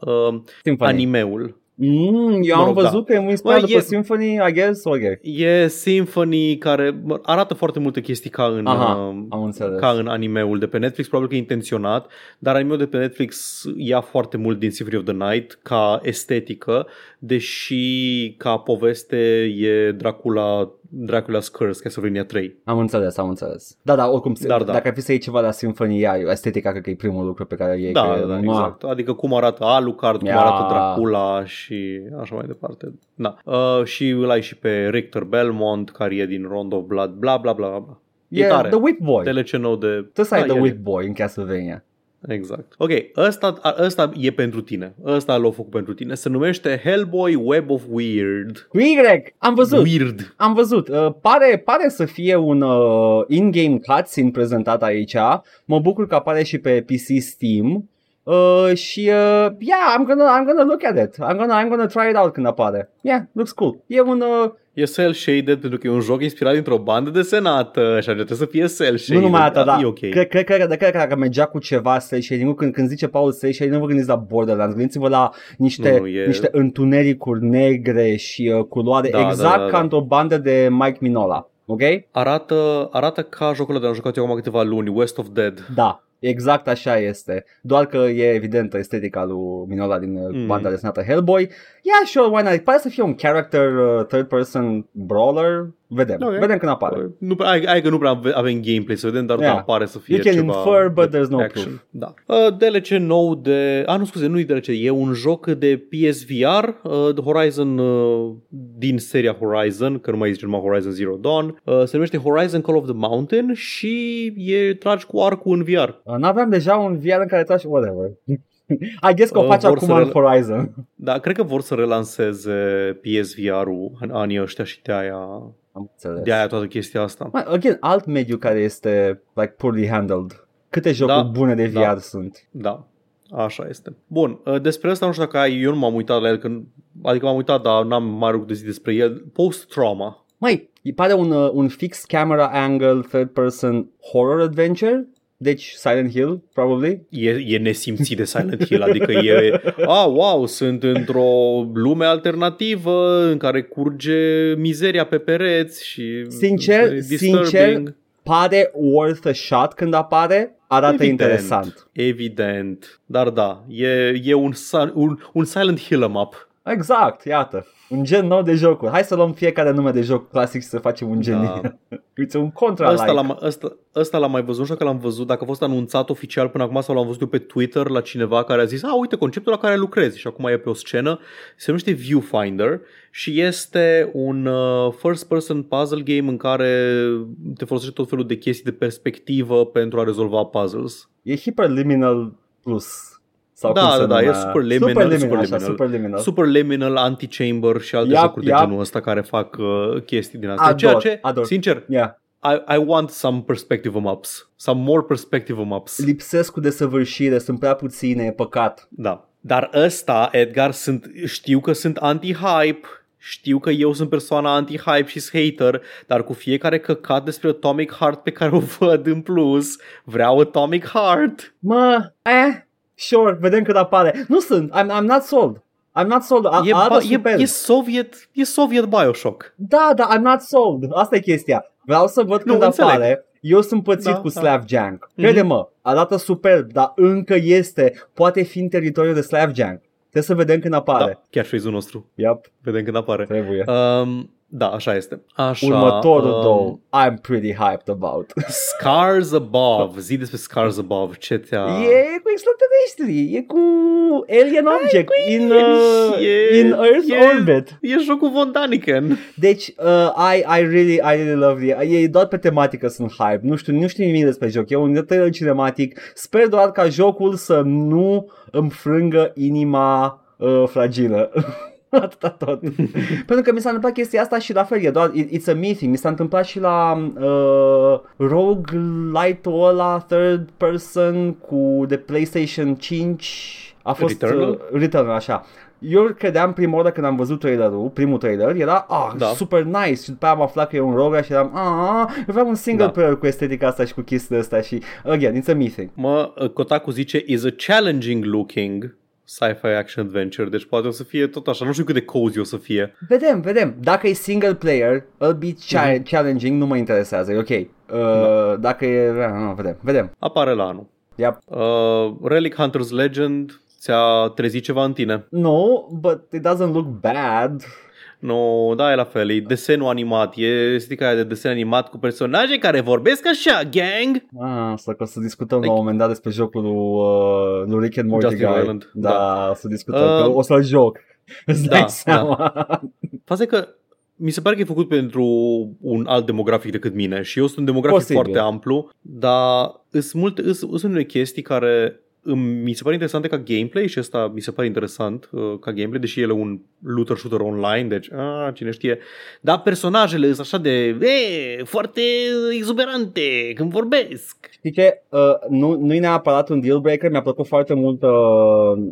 Speaker 2: uh,
Speaker 1: Symphony.
Speaker 2: animeul.
Speaker 1: Mm, eu
Speaker 2: Mă
Speaker 1: am
Speaker 2: rog,
Speaker 1: văzut
Speaker 2: da.
Speaker 1: că e inspirat
Speaker 2: Bă,
Speaker 1: după
Speaker 2: e-
Speaker 1: Symphony, I guess, ok.
Speaker 2: E Symphony care mă, arată foarte multe chestii ca în,
Speaker 1: Aha,
Speaker 2: uh,
Speaker 1: am înțeles.
Speaker 2: ca în animeul de pe Netflix, probabil că e intenționat, dar animeul de pe Netflix ia foarte mult din Symphony of the Night ca estetică, deși ca poveste e Dracula Dracula's Curse, Castlevania 3.
Speaker 1: Am înțeles, am înțeles. Da, da, oricum,
Speaker 2: Dar da.
Speaker 1: dacă ar fi să iei ceva la Sinfonia, estetica cred că e primul lucru pe care îl iei.
Speaker 2: Da,
Speaker 1: că,
Speaker 2: da,
Speaker 1: mua.
Speaker 2: exact. Adică cum arată Alucard, cum
Speaker 1: Ia.
Speaker 2: arată Dracula și așa mai departe. Da. Uh, și îl ai și pe Richter Belmont, care e din Round of Blood, bla bla bla bla. E
Speaker 1: E
Speaker 2: tare.
Speaker 1: The Whip Boy.
Speaker 2: DLC nou de...
Speaker 1: Trebuie să ai
Speaker 2: Da,
Speaker 1: The
Speaker 2: el e.
Speaker 1: Whip Boy în Castlevania.
Speaker 2: Exact. Ok, ăsta, a- ăsta e pentru tine. Ăsta l-a făcut pentru tine. Se numește Hellboy Web of Weird.
Speaker 1: Cu Y! Am văzut!
Speaker 2: Weird.
Speaker 1: Am văzut. Uh, pare, pare să fie un uh, in-game cutscene prezentat aici. Mă bucur că apare și pe PC Steam. Uh, și uh, yeah, I'm gonna, I'm gonna look at it. I'm gonna, I'm gonna try it out când apare. Yeah, looks cool. E un... Uh,
Speaker 2: E cel-shaded pentru că e un joc inspirat dintr-o bandă desenată și așa trebuie să fie cel-shaded.
Speaker 1: nu numai atât, da.
Speaker 2: E ok.
Speaker 1: Cred, cred, cred, cred, cred că dacă mergea cu ceva cel shading când, când zice Paul cel shading, nu vă gândiți la Borderlands, gândiți-vă la niște,
Speaker 2: Nu, nu, e-
Speaker 1: niște întunericuri negre și uh, culoare,
Speaker 2: Da, da,
Speaker 1: exact
Speaker 2: da, da.
Speaker 1: ca într-o bandă de Mike Minola. Ok?
Speaker 2: Arată, arată ca jocul ăla de am jucat eu acum câteva luni, West of Dead.
Speaker 1: Da, exact așa este. Doar că e evidentă estetica lui Minola din mm.
Speaker 2: Mm.
Speaker 1: banda desenată Hellboy. Yeah, sure, why not? Pare să fie un character uh, third person brawler. Vedem.
Speaker 2: Ok.
Speaker 1: Vedem când apare.
Speaker 2: Nu, prea- hai, hai că nu prea ave- avem gameplay să vedem, dar
Speaker 1: Yeah.
Speaker 2: da, pare să fie
Speaker 1: You can
Speaker 2: ceva
Speaker 1: infer, but
Speaker 2: de
Speaker 1: there's no
Speaker 2: action.
Speaker 1: proof.
Speaker 2: Da. Uh, DLC nou de... A, nu scuze, nu e DLC, e un joc de PSVR, uh, de Horizon, uh, din seria Horizon, că nu mai zice numai Horizon Zero Dawn. Uh, se numește Horizon Call of the Mountain și e tragi cu arcul în VR.
Speaker 1: Uh, N-aveam deja un VR în care tragi whatever. I guess că o
Speaker 2: Uh,
Speaker 1: faci
Speaker 2: vor
Speaker 1: acum
Speaker 2: să
Speaker 1: în
Speaker 2: rel-
Speaker 1: Horizon.
Speaker 2: Da, cred că vor să relanseze PSVR-ul în anii ăștia și de aia,
Speaker 1: Am înțeles.
Speaker 2: de aia toată chestia asta.
Speaker 1: Mai, again, alt mediu care este like poorly handled. Câte jocuri
Speaker 2: Da,
Speaker 1: bune de VR
Speaker 2: da.
Speaker 1: sunt.
Speaker 2: Da, așa este. Bun, uh, despre asta nu știu dacă ai, eu nu m-am uitat la el, când, adică m-am uitat, dar n-am mai rupt de zi despre el. Post-trauma.
Speaker 1: Mai, îi pare un, uh, un fixed camera angle third person horror adventure. Deci Silent Hill, probably.
Speaker 2: E, e nesimțit de Silent Hill, adică e, a, wow, sunt într-o lume alternativă în care curge mizeria pe pereți și
Speaker 1: Sincer,
Speaker 2: e
Speaker 1: sincer, Pare worth a shot când apare. Arată
Speaker 2: Evident.
Speaker 1: interesant.
Speaker 2: Evident, dar da, e, e un, si- un, un Silent Hill em up.
Speaker 1: Exact, iată. Un gen nou de jocuri. Hai să luăm fiecare nume de joc clasic și să facem un gen.
Speaker 2: Da.
Speaker 1: Uite, un contra
Speaker 2: Ăsta
Speaker 1: like.
Speaker 2: l-am, ăsta, ăsta l-am mai văzut, nu știu dacă l-am văzut, dacă a fost anunțat oficial până acum sau l-am văzut eu pe Twitter la cineva care a zis, a, uite, conceptul la care lucrezi și acum e pe o scenă, se numește Viewfinder și este un uh, first-person puzzle game în care te folosești tot felul de chestii de perspectivă pentru a rezolva puzzles.
Speaker 1: E Hyperliminal Plus. Sau
Speaker 2: Da,
Speaker 1: cum se
Speaker 2: da, da, e
Speaker 1: numea?
Speaker 2: Superliminal,
Speaker 1: Superliminal,
Speaker 2: Superliminal.
Speaker 1: Așa, superliminal.
Speaker 2: Superliminal, Anti-Chamber și alte
Speaker 1: Yep,
Speaker 2: jocuri de
Speaker 1: yep.
Speaker 2: genul ăsta care fac uh, chestii din astea.
Speaker 1: Ador,
Speaker 2: Ceea ce,
Speaker 1: ador.
Speaker 2: sincer,
Speaker 1: Yeah.
Speaker 2: I, I want some perspective maps. Some more perspective maps.
Speaker 1: Lipsesc cu desăvârșire, sunt prea puține, e păcat.
Speaker 2: Da. Dar ăsta, Edgar, sunt, știu că sunt anti-hype, știu că eu sunt persoana anti-hype și hater, dar cu fiecare căcat despre Atomic Heart pe care o văd în plus, vreau Atomic Heart.
Speaker 1: Mă, eh, sure, vedem cât apare. Nu sunt, I'm, I'm not sold. I'm not sold. A,
Speaker 2: E,
Speaker 1: arată
Speaker 2: ba, e,
Speaker 1: super.
Speaker 2: e, Soviet, e Soviet Bioshock.
Speaker 1: Da, da, I'm not sold. Asta e chestia. Vreau să văd
Speaker 2: Nu,
Speaker 1: când
Speaker 2: înțeleg.
Speaker 1: apare. Eu sunt pățit
Speaker 2: Da,
Speaker 1: cu
Speaker 2: da.
Speaker 1: Slav Jank. Crede-mă, arată superb, dar încă este. Poate fi în teritoriul de Slav Jank. Trebuie să vedem când apare.
Speaker 2: Da, chiar face-ul nostru.
Speaker 1: Yep,
Speaker 2: Vedem când apare.
Speaker 1: trebuie.
Speaker 2: Um, da, așa este. Așa,
Speaker 1: Următorul
Speaker 2: um,
Speaker 1: două, I'm pretty hyped about.
Speaker 2: Scars Above. Zi despre Scars Above. Ce te-a...
Speaker 1: E cu extraterestri, e cu alien object in, uh,
Speaker 2: e-
Speaker 1: in Earth
Speaker 2: e-
Speaker 1: orbit.
Speaker 2: E jocul Von Daniken.
Speaker 1: Deci, uh, I, I really, I really love it. E doar pe tematică sunt hype. Nu știu, nu știu nimic despre joc. E un trailer cinematic. Sper doar ca jocul să nu îmi frângă inima uh, fragilă. Atâta tot. Pentru că mi s-a întâmplat chestia asta și la fel, e doar, it- it's a me thing. Mi s-a întâmplat și la uh, roguelite-ul ăla third person cu de PlayStation 5. A fost
Speaker 2: Returnal?
Speaker 1: Uh, Returnal, așa. Eu credeam prima oară când am văzut trailerul, primul trailer, era ah,
Speaker 2: Da.
Speaker 1: super nice și după aia am aflat că e un rogue și eram ah, eu vreau un single
Speaker 2: Da.
Speaker 1: player cu estetica asta și cu chestiile astea și again, it's a me thing.
Speaker 2: Mă, Kotaku zice is a challenging looking sci-fi action adventure, deci poate o să fie tot așa, nu știu cât de cozy o să fie.
Speaker 1: Vedem, vedem. Dacă e single player, it'll be cha-
Speaker 2: Mhm.
Speaker 1: challenging, nu mă interesează, e ok. Uh,
Speaker 2: Da.
Speaker 1: Dacă e, nu, vedem, vedem.
Speaker 2: Apare la anul.
Speaker 1: Yep.
Speaker 2: Uh, Relic Hunter's Legend ți-a trezit ceva în tine.
Speaker 1: No, but it doesn't look bad.
Speaker 2: No, da, e la fel, e desenul animat, e stica aia de desen animat cu personaje care vorbesc așa, gang!
Speaker 1: Ah, asta că o să discutăm la un moment dat despre jocul lui, uh, lui Rick and Morty
Speaker 2: Justin
Speaker 1: Guy.
Speaker 2: Roiland,
Speaker 1: Da,
Speaker 2: da.
Speaker 1: o să discutăm,
Speaker 2: Uh,
Speaker 1: că o să-l joc. Îți dai
Speaker 2: da,
Speaker 1: seama.
Speaker 2: Faza e că mi se pare că e făcut pentru un alt demografic decât mine și eu sunt un demografic
Speaker 1: Posibil.
Speaker 2: foarte amplu, dar sunt multe, îs- sunt unele chestii care îmi- mi se pare interesante ca gameplay și ăsta mi se pare interesant uh, ca gameplay, deși el e un looter shooter online, deci a, cine știe. Dar personajele sunt așa de e, foarte exuberante când vorbesc.
Speaker 1: Știi ce? Uh, nu, nu e neapărat un deal breaker, mi-a plăcut foarte mult uh,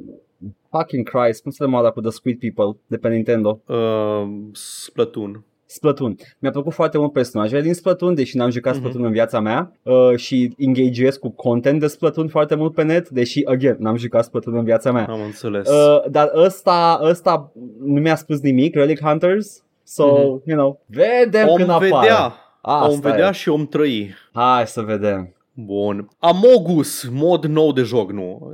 Speaker 1: Fucking Christ, cum se cheamă cu The Squid People de pe Nintendo?
Speaker 2: Uh, Splatoon.
Speaker 1: Splatoon. Mi-a plăcut foarte mult personajele din Splatoon, deși n-am jucat
Speaker 2: Mhm.
Speaker 1: Splatoon în viața mea uh, și engagez cu content de Splatoon foarte mult pe net, deși, again, n-am jucat Splatoon în viața mea.
Speaker 2: Am înțeles.
Speaker 1: Uh, dar ăsta, ăsta nu mi-a spus nimic, Relic Hunters, so,
Speaker 2: Mhm.
Speaker 1: you know, vedem
Speaker 2: om
Speaker 1: când apare.
Speaker 2: vedea.
Speaker 1: Asta
Speaker 2: om vedea
Speaker 1: e.
Speaker 2: și om trăi.
Speaker 1: Hai să vedem.
Speaker 2: Bun. Amogus, mod nou de joc, nu.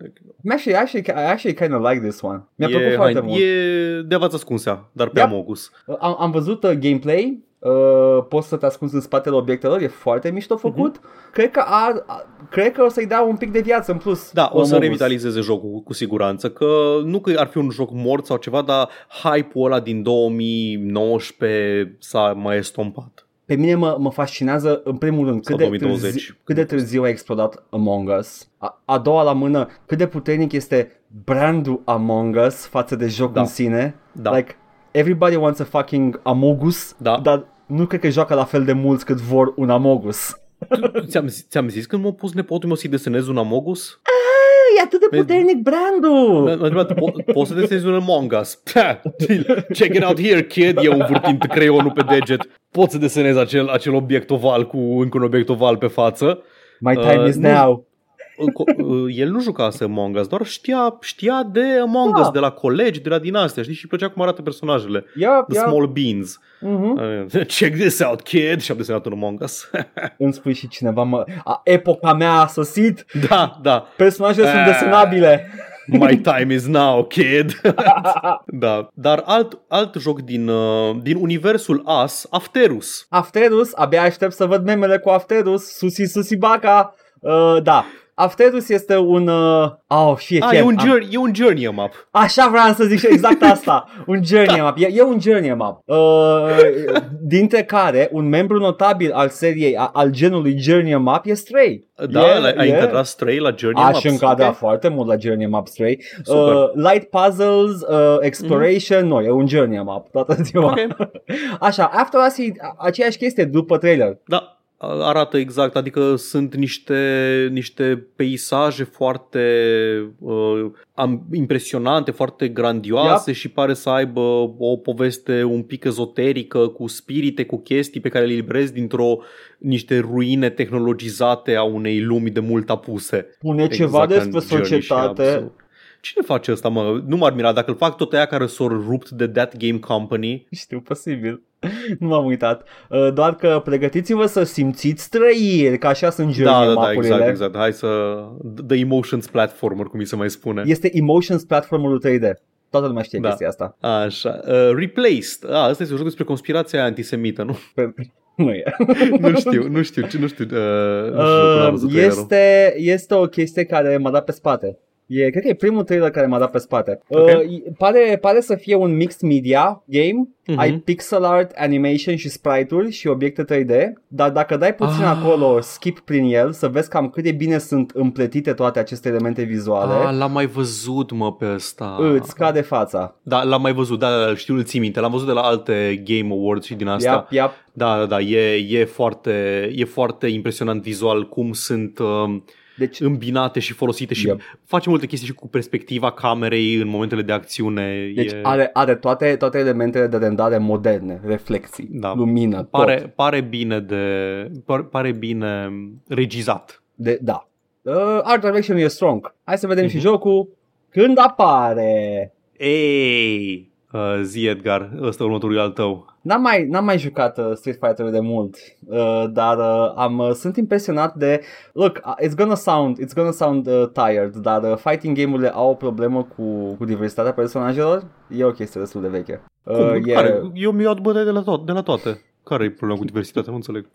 Speaker 1: Actually, actually, I actually kind of like this one. Mi-a
Speaker 2: e,
Speaker 1: plăcut foarte
Speaker 2: hai-
Speaker 1: mult.
Speaker 2: E de avați ascunsea, dar pe
Speaker 1: Yep.
Speaker 2: Amogus.
Speaker 1: Am, am văzut uh, gameplay, uh, poți să te ascunzi în spatele obiectelor, e foarte mișto făcut.
Speaker 2: Mhm.
Speaker 1: Cred că ar, a- cred că o să-i dea un pic de viață în plus.
Speaker 2: Da, o să
Speaker 1: Amogus.
Speaker 2: revitalizeze jocul cu- cu siguranță, că nu că ar fi un joc mort sau ceva, dar hype-ul ăla din 2019 s-a mai estompat.
Speaker 1: Pe mine mă, mă fascinează, în primul rând, cât
Speaker 2: Sau
Speaker 1: de,
Speaker 2: 2020.
Speaker 1: târziu, cât de târziu a explodat Among Us. A, a doua la mână, cât de puternic este brandul Among Us față de jocul
Speaker 2: Da.
Speaker 1: în sine.
Speaker 2: Da.
Speaker 1: Like, everybody wants a fucking Amogus,
Speaker 2: Da.
Speaker 1: dar nu cred că joacă la fel de mulți cât vor un Amogus.
Speaker 2: Tu- ți-am, zis- ți-am zis când m-a pus nepotul meu să-i desenez un Amogus?
Speaker 1: E atât de
Speaker 2: Vezi?
Speaker 1: puternic brandul!
Speaker 2: M-a întrebat, "Po- poți să desenezi un Among Us? Check it out here, kid, eu învârtind creionul pe deget. Pot să desenez acel, acel obiect oval cu încă un obiect oval pe față.
Speaker 1: My time
Speaker 2: Uh,
Speaker 1: is
Speaker 2: nu.
Speaker 1: now.
Speaker 2: Co- uh, El nu jucase Among Us, doar știa, știa de Among
Speaker 1: Da.
Speaker 2: Us, de la colegi, de la din astea, știi? Și îi plăcea cum arată personajele.
Speaker 1: Yep,
Speaker 2: The
Speaker 1: yep.
Speaker 2: Small Beans.
Speaker 1: Mhm.
Speaker 2: Uh, Check this out, kid! Și am desenat un Among Us.
Speaker 1: În sfârșit cineva mă... A, epoca mea a sosit!
Speaker 2: da, da.
Speaker 1: Personajele sunt
Speaker 2: Ah.
Speaker 1: desenabile!
Speaker 2: My time is now, kid. da. Dar alt, alt joc din, uh, din universul As, Afterus.
Speaker 1: Afterus, abia aștept să văd memele cu Afterus, Susi Susi Baca. Uh, da, Afterus este un... Uh... Oh, fie,
Speaker 2: Ah,
Speaker 1: fie.
Speaker 2: e un,
Speaker 1: am-
Speaker 2: journey, e un journey map.
Speaker 1: Așa vreau să zic și exact asta. Un journey map. E, e un journey map. Uh, dintre care un membru notabil al seriei, a, al genului journey map e Stray.
Speaker 2: Da,
Speaker 1: E-
Speaker 2: ai
Speaker 1: e-
Speaker 2: încadrat Stray la journey
Speaker 1: Aș
Speaker 2: maps.
Speaker 1: încadra
Speaker 2: Ok.
Speaker 1: foarte mult la Journey Map Stray.
Speaker 2: Super.
Speaker 1: Uh, light puzzles, uh, exploration, mm-hmm. nu, e un Journey Map toată ziua.
Speaker 2: Ok.
Speaker 1: Așa, After Us e aceeași chestie după trailer.
Speaker 2: Da, arată exact, adică sunt niște, niște peisaje foarte uh, am, impresionante, foarte grandioase și pare să aibă o poveste un pic ezoterică cu spirite, cu chestii pe care le librezi dintr-o niște ruine tehnologizate a unei lumi de mult apuse.
Speaker 1: Spune ceva
Speaker 2: Exact ca
Speaker 1: despre
Speaker 2: în Journey și
Speaker 1: societate.
Speaker 2: Absolut. Cine face asta, mă? Nu m-ar mira. Dacă îl fac tot aia care s-au rupt de That Game Company,
Speaker 1: Știu, posibil. Nu m-am uitat. Uh, Doar că pregătiți-vă să simțiți trăiri, că așa sunt
Speaker 2: da,
Speaker 1: journey
Speaker 2: da, da,
Speaker 1: mapurile.
Speaker 2: exact, exact. Hai să... The Emotions Platformer, cum mi se mai spune.
Speaker 1: Este Emotions platformul 3D. Toată lumea știe
Speaker 2: Da.
Speaker 1: chestia asta.
Speaker 2: Așa. Uh, replaced. Ah, asta este un joc despre conspirația antisemită, nu?
Speaker 1: Pe- Nu e.
Speaker 2: nu știu, nu știu, ce- nu știu. Uh, nu știu cum am
Speaker 1: Uh,
Speaker 2: văzut trailerul.
Speaker 1: este, este o chestie care m-a dat pe spate. E, cred că e primul trailer care m-a dat pe spate.
Speaker 2: Ok.
Speaker 1: Uh, e- pare, pare să fie un mixed media game.
Speaker 2: Mhm.
Speaker 1: Ai pixel art, animation și sprite-uri și obiecte 3D, dar dacă dai puțin
Speaker 2: Ah.
Speaker 1: acolo, skip prin el, să vezi cam cât de bine sunt împletite toate aceste elemente vizuale,
Speaker 2: Ah, l-am mai văzut, mă, pe ăsta.
Speaker 1: îți cade fața.
Speaker 2: Da, l-am mai văzut, da, da, da, știu, îl țin minte. L-am văzut de la alte Game Awards și din asta.
Speaker 1: Yep, yep.
Speaker 2: Da, da, da, e, e, foarte, e foarte impresionant vizual cum sunt um,
Speaker 1: Deci,
Speaker 2: îmbinate și folosite și
Speaker 1: Yep.
Speaker 2: face multe chestii și cu perspectiva camerei în momentele de acțiune.
Speaker 1: deci
Speaker 2: e...
Speaker 1: are, are toate, toate elementele de rendare moderne, reflexii,
Speaker 2: Da.
Speaker 1: lumină, tot.
Speaker 2: Pare, pare bine de pare, pare bine regizat.
Speaker 1: De, da. Uh, art direction e strong. Hai să vedem
Speaker 2: Mhm.
Speaker 1: și jocul când apare.
Speaker 2: Ei, Uh, zi Edgar, ăsta următorul e al tău.
Speaker 1: N-am mai, n-am mai jucat uh, Street Fighter de mult, uh, dar uh, am, uh, sunt impresionat de... Look, uh, it's gonna sound, it's gonna sound uh, tired, dar uh, fighting game-urile au o problemă cu, cu diversitatea personajelor. E o chestie destul de veche. Uh,
Speaker 2: Cum?
Speaker 1: e
Speaker 2: Care? Eu mi-au bătaie de la, to- de la toate. Care e problema cu diversitatea? Nu înțeleg.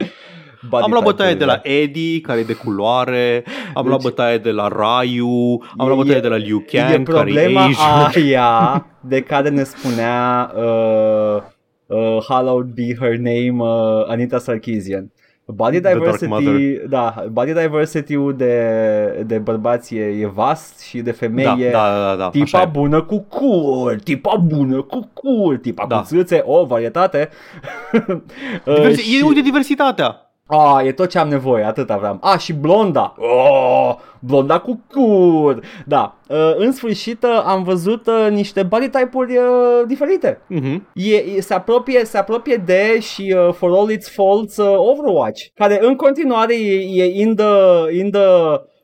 Speaker 1: Body
Speaker 2: am luat bătaie de
Speaker 1: type-urile.
Speaker 2: la Eddie, care e de culoare, am
Speaker 1: Deci-
Speaker 2: luat bătaie de la Ryu, am
Speaker 1: E-
Speaker 2: luat bătaie
Speaker 1: e-
Speaker 2: de la Liu
Speaker 1: E
Speaker 2: Kang, care e
Speaker 1: problema
Speaker 2: Asian.
Speaker 1: aia de care ne spunea uh, uh, Hallowed be her name uh, Anita Sarkeesian. Body
Speaker 2: The Dark
Speaker 1: diversity,
Speaker 2: Mother.
Speaker 1: da, body diversity-ul de, de bărbați e, e vast și de femei
Speaker 2: Da,
Speaker 1: e
Speaker 2: da, da, da, așa
Speaker 1: tipa
Speaker 2: e.
Speaker 1: bună cu cool, tipa bună cu cool, tipa
Speaker 2: Da.
Speaker 1: cu țâțe, o varietate. Uh,
Speaker 2: Diversi-
Speaker 1: și-
Speaker 2: E uite diversitatea.
Speaker 1: Ah, e tot ce am nevoie, atâta vreau. Ah, și blonda. Oh, blonda cu cur. Da, uh, în sfârșit uh, am văzut uh, niște body type-uri uh, diferite.
Speaker 2: Mhm.
Speaker 1: E, e, se, apropie, se apropie de și uh, for all its faults uh, Overwatch, care în continuare e, e in the, in the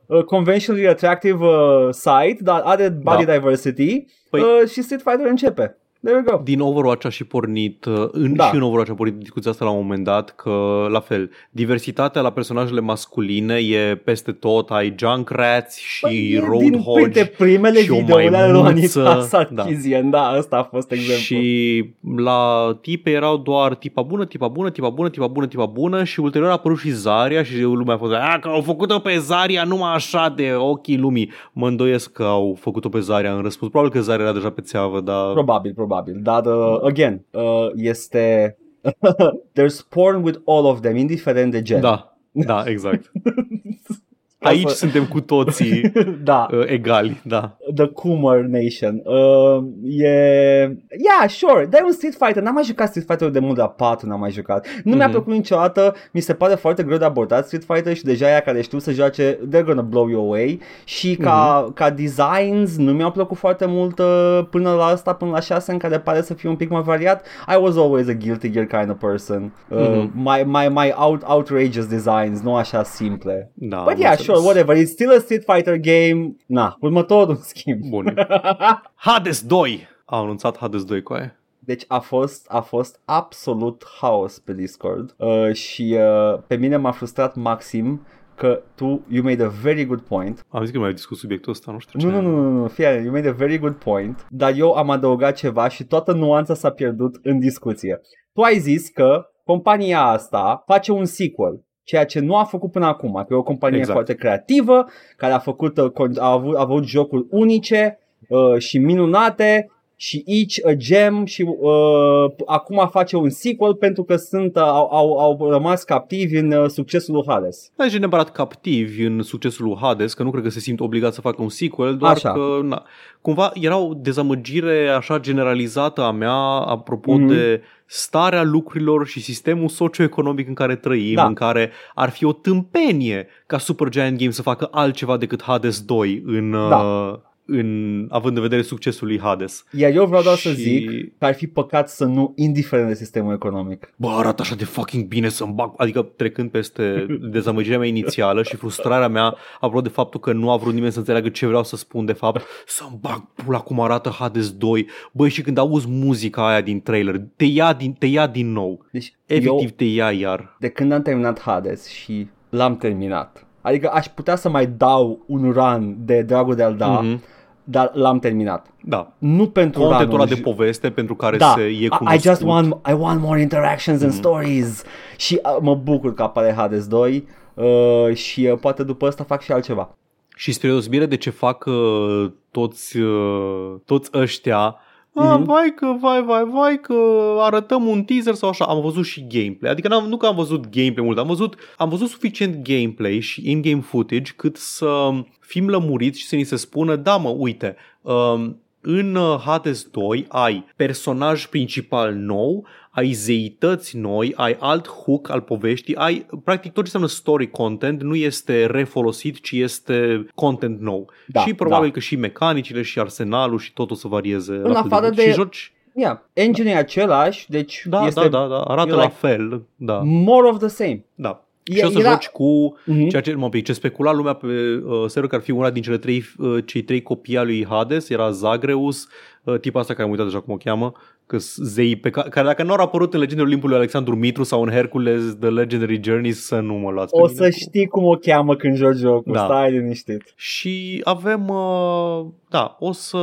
Speaker 1: uh, conventionally attractive uh, site, dar are body
Speaker 2: Da.
Speaker 1: diversity
Speaker 2: Păi-
Speaker 1: uh, și Street Fighter începe. There we go.
Speaker 2: Din Overwatch a și pornit, uh, în,
Speaker 1: Da.
Speaker 2: și în Overwatch a pornit discuția asta la un moment dat, că la fel, diversitatea la personajele masculine e peste tot, ai Junkrats și
Speaker 1: Păi, e din
Speaker 2: Roadhog
Speaker 1: printre primele
Speaker 2: și o
Speaker 1: videouri ale lui
Speaker 2: maimuță,
Speaker 1: Anita
Speaker 2: da.
Speaker 1: Sarkeesian, da. da, ăsta a fost exemplu.
Speaker 2: Și la tipe erau doar tipa bună, tipa bună, tipa bună, tipa bună, tipa bună și ulterior a apărut și Zaria și lumea a fost a, că au făcut-o pe Zaria numai așa de ochii lumii. Mă îndoiesc că au făcut-o pe Zaria în răspuns. Probabil că Zaria era deja pe țeavă, dar...
Speaker 1: Probabil, probabil. Dar, uh, again, uh, este... There's porn with all of them, indiferent de gen.
Speaker 2: Da, da, exact. Aici
Speaker 1: Asta-
Speaker 2: suntem cu toții
Speaker 1: da,
Speaker 2: uh, egali, da.
Speaker 1: The Coomer Nation. Uh, e... Yeah, sure. Dar e un Street Fighter. N-am mai jucat Street Fighter de mult, la 4 n-am mai jucat. Nu mi-a
Speaker 2: Mhm.
Speaker 1: plăcut niciodată. Mi se pare foarte greu de abordat Street Fighter și deja aia care știu să joace, they're gonna blow you away. Și ca,
Speaker 2: Mhm.
Speaker 1: ca designs nu mi-au plăcut foarte mult uh, până la asta, până la 6 în care pare să fie un pic mai variat. I was always a Guilty Gear kind of person. Uh,
Speaker 2: Mhm.
Speaker 1: My, my, my out, outrageous designs, nu așa simple.
Speaker 2: Da,
Speaker 1: But
Speaker 2: am
Speaker 1: yeah,
Speaker 2: înțeles.
Speaker 1: Sure, whatever. It's still a Street Fighter game. Na, următorul în schimb.
Speaker 2: Bun. Hades 2! Au anunțat Hades 2 cu aia.
Speaker 1: Deci a fost, a fost absolut haos pe Discord uh, și uh, pe mine m-a frustrat maxim că tu, you made a very good point.
Speaker 2: Am zis că nu mai discut subiectul ăsta, nu știu ce.
Speaker 1: Nu, nu, nu, nu, nu, fie, you made a very good point, dar eu am adăugat ceva și toată nuanța s-a pierdut în discuție. Tu ai zis că compania asta face un sequel, ceea ce nu a făcut până acum, că e o companie
Speaker 2: Exact.
Speaker 1: foarte creativă, care a făcut, uh, con- a avut, a avut jocuri unice uh, și minunate și each a gem și uh, acum face un sequel pentru că sunt, uh, au, au, au rămas captivi în uh, succesul lui Hades.
Speaker 2: Nu e neapărat captivi în succesul lui Hades, că nu cred că se simt obligat să facă un sequel, doar
Speaker 1: Așa.
Speaker 2: că na, cumva era o dezamăgire așa generalizată a mea apropo
Speaker 1: Mhm.
Speaker 2: de starea lucrurilor și sistemul socioeconomic în care trăim,
Speaker 1: Da.
Speaker 2: în care ar fi o tâmpenie ca Supergiant Games să facă altceva decât Hades 2 în,
Speaker 1: Da.
Speaker 2: uh, în, având în vedere succesul lui Hades.
Speaker 1: Iar eu vreau doar să
Speaker 2: Și-
Speaker 1: zic că ar fi păcat să nu, indiferent de sistemul economic.
Speaker 2: Bă, arată așa de fucking bine să-mi bag, adică trecând peste dezamăgirea mea inițială și frustrarea mea apropo de faptul că nu a vrut nimeni să înțeleagă ce vreau să spun de fapt, să-mi bag pula cum arată Hades 2, băi și când auzi muzica aia din trailer, te ia din, te ia din nou,
Speaker 1: Deci
Speaker 2: efectiv
Speaker 1: eu,
Speaker 2: te ia iar.
Speaker 1: de când am terminat Hades și l-am terminat, adică aș putea să mai dau un run de dragul de-al da,
Speaker 2: Mhm.
Speaker 1: dar l-am terminat.
Speaker 2: Da,
Speaker 1: Nu pentru
Speaker 2: contentul ăla
Speaker 1: runul
Speaker 2: de poveste pentru care
Speaker 1: da,
Speaker 2: se e
Speaker 1: I-
Speaker 2: cunoscut.
Speaker 1: I just want I want more interactions and
Speaker 2: Mhm.
Speaker 1: stories și uh, mă bucur că apare Hades 2 uh, și uh, poate după asta fac și altceva.
Speaker 2: Și spre deosebire de ce fac uh, toți, uh, toți ăștia, Ah,
Speaker 1: Mhm.
Speaker 2: vai că, vai, vai, vai că arătăm un teaser sau așa. Am văzut și gameplay. Adică n-am, nu că am văzut gameplay mult, am văzut, am văzut suficient gameplay și in-game footage cât să fim lămuriți și să ni se spună, da mă, uite, um, în uh, Hades 2 ai personaj principal nou, ai zeități noi, ai alt hook al poveștii, ai practic tot ce înseamnă story content nu este refolosit, ci este content nou.
Speaker 1: Da,
Speaker 2: și probabil
Speaker 1: da.
Speaker 2: că și mecanicile și arsenalul și totul o să varieze.
Speaker 1: În
Speaker 2: la fel
Speaker 1: afară
Speaker 2: mult.
Speaker 1: de-
Speaker 2: Și joci,
Speaker 1: Yeah, engine e același, deci
Speaker 2: da,
Speaker 1: este
Speaker 2: da, da, da, arată
Speaker 1: e
Speaker 2: la
Speaker 1: like-
Speaker 2: fel, da,
Speaker 1: more of the same.
Speaker 2: da. Și o să
Speaker 1: era-
Speaker 2: joci cu
Speaker 1: Mhm.
Speaker 2: ceea ce, mă, pic, ce specula lumea pe uh, server că ar fi una din cele trei, uh, cei trei copii al lui Hades, era Zagreus, uh, tipa asta care am uitat deja cum o cheamă, că zei pe ca- care dacă nu au apărut în Legendele Olimpului lui Alexandru Mitru sau în Hercules The Legendary Journeys, să nu mă luați pe
Speaker 1: O
Speaker 2: mine
Speaker 1: să
Speaker 2: cu-
Speaker 1: știi cum o cheamă când joci jocul,
Speaker 2: Da.
Speaker 1: stai liniștit.
Speaker 2: Și avem, uh, da, o să,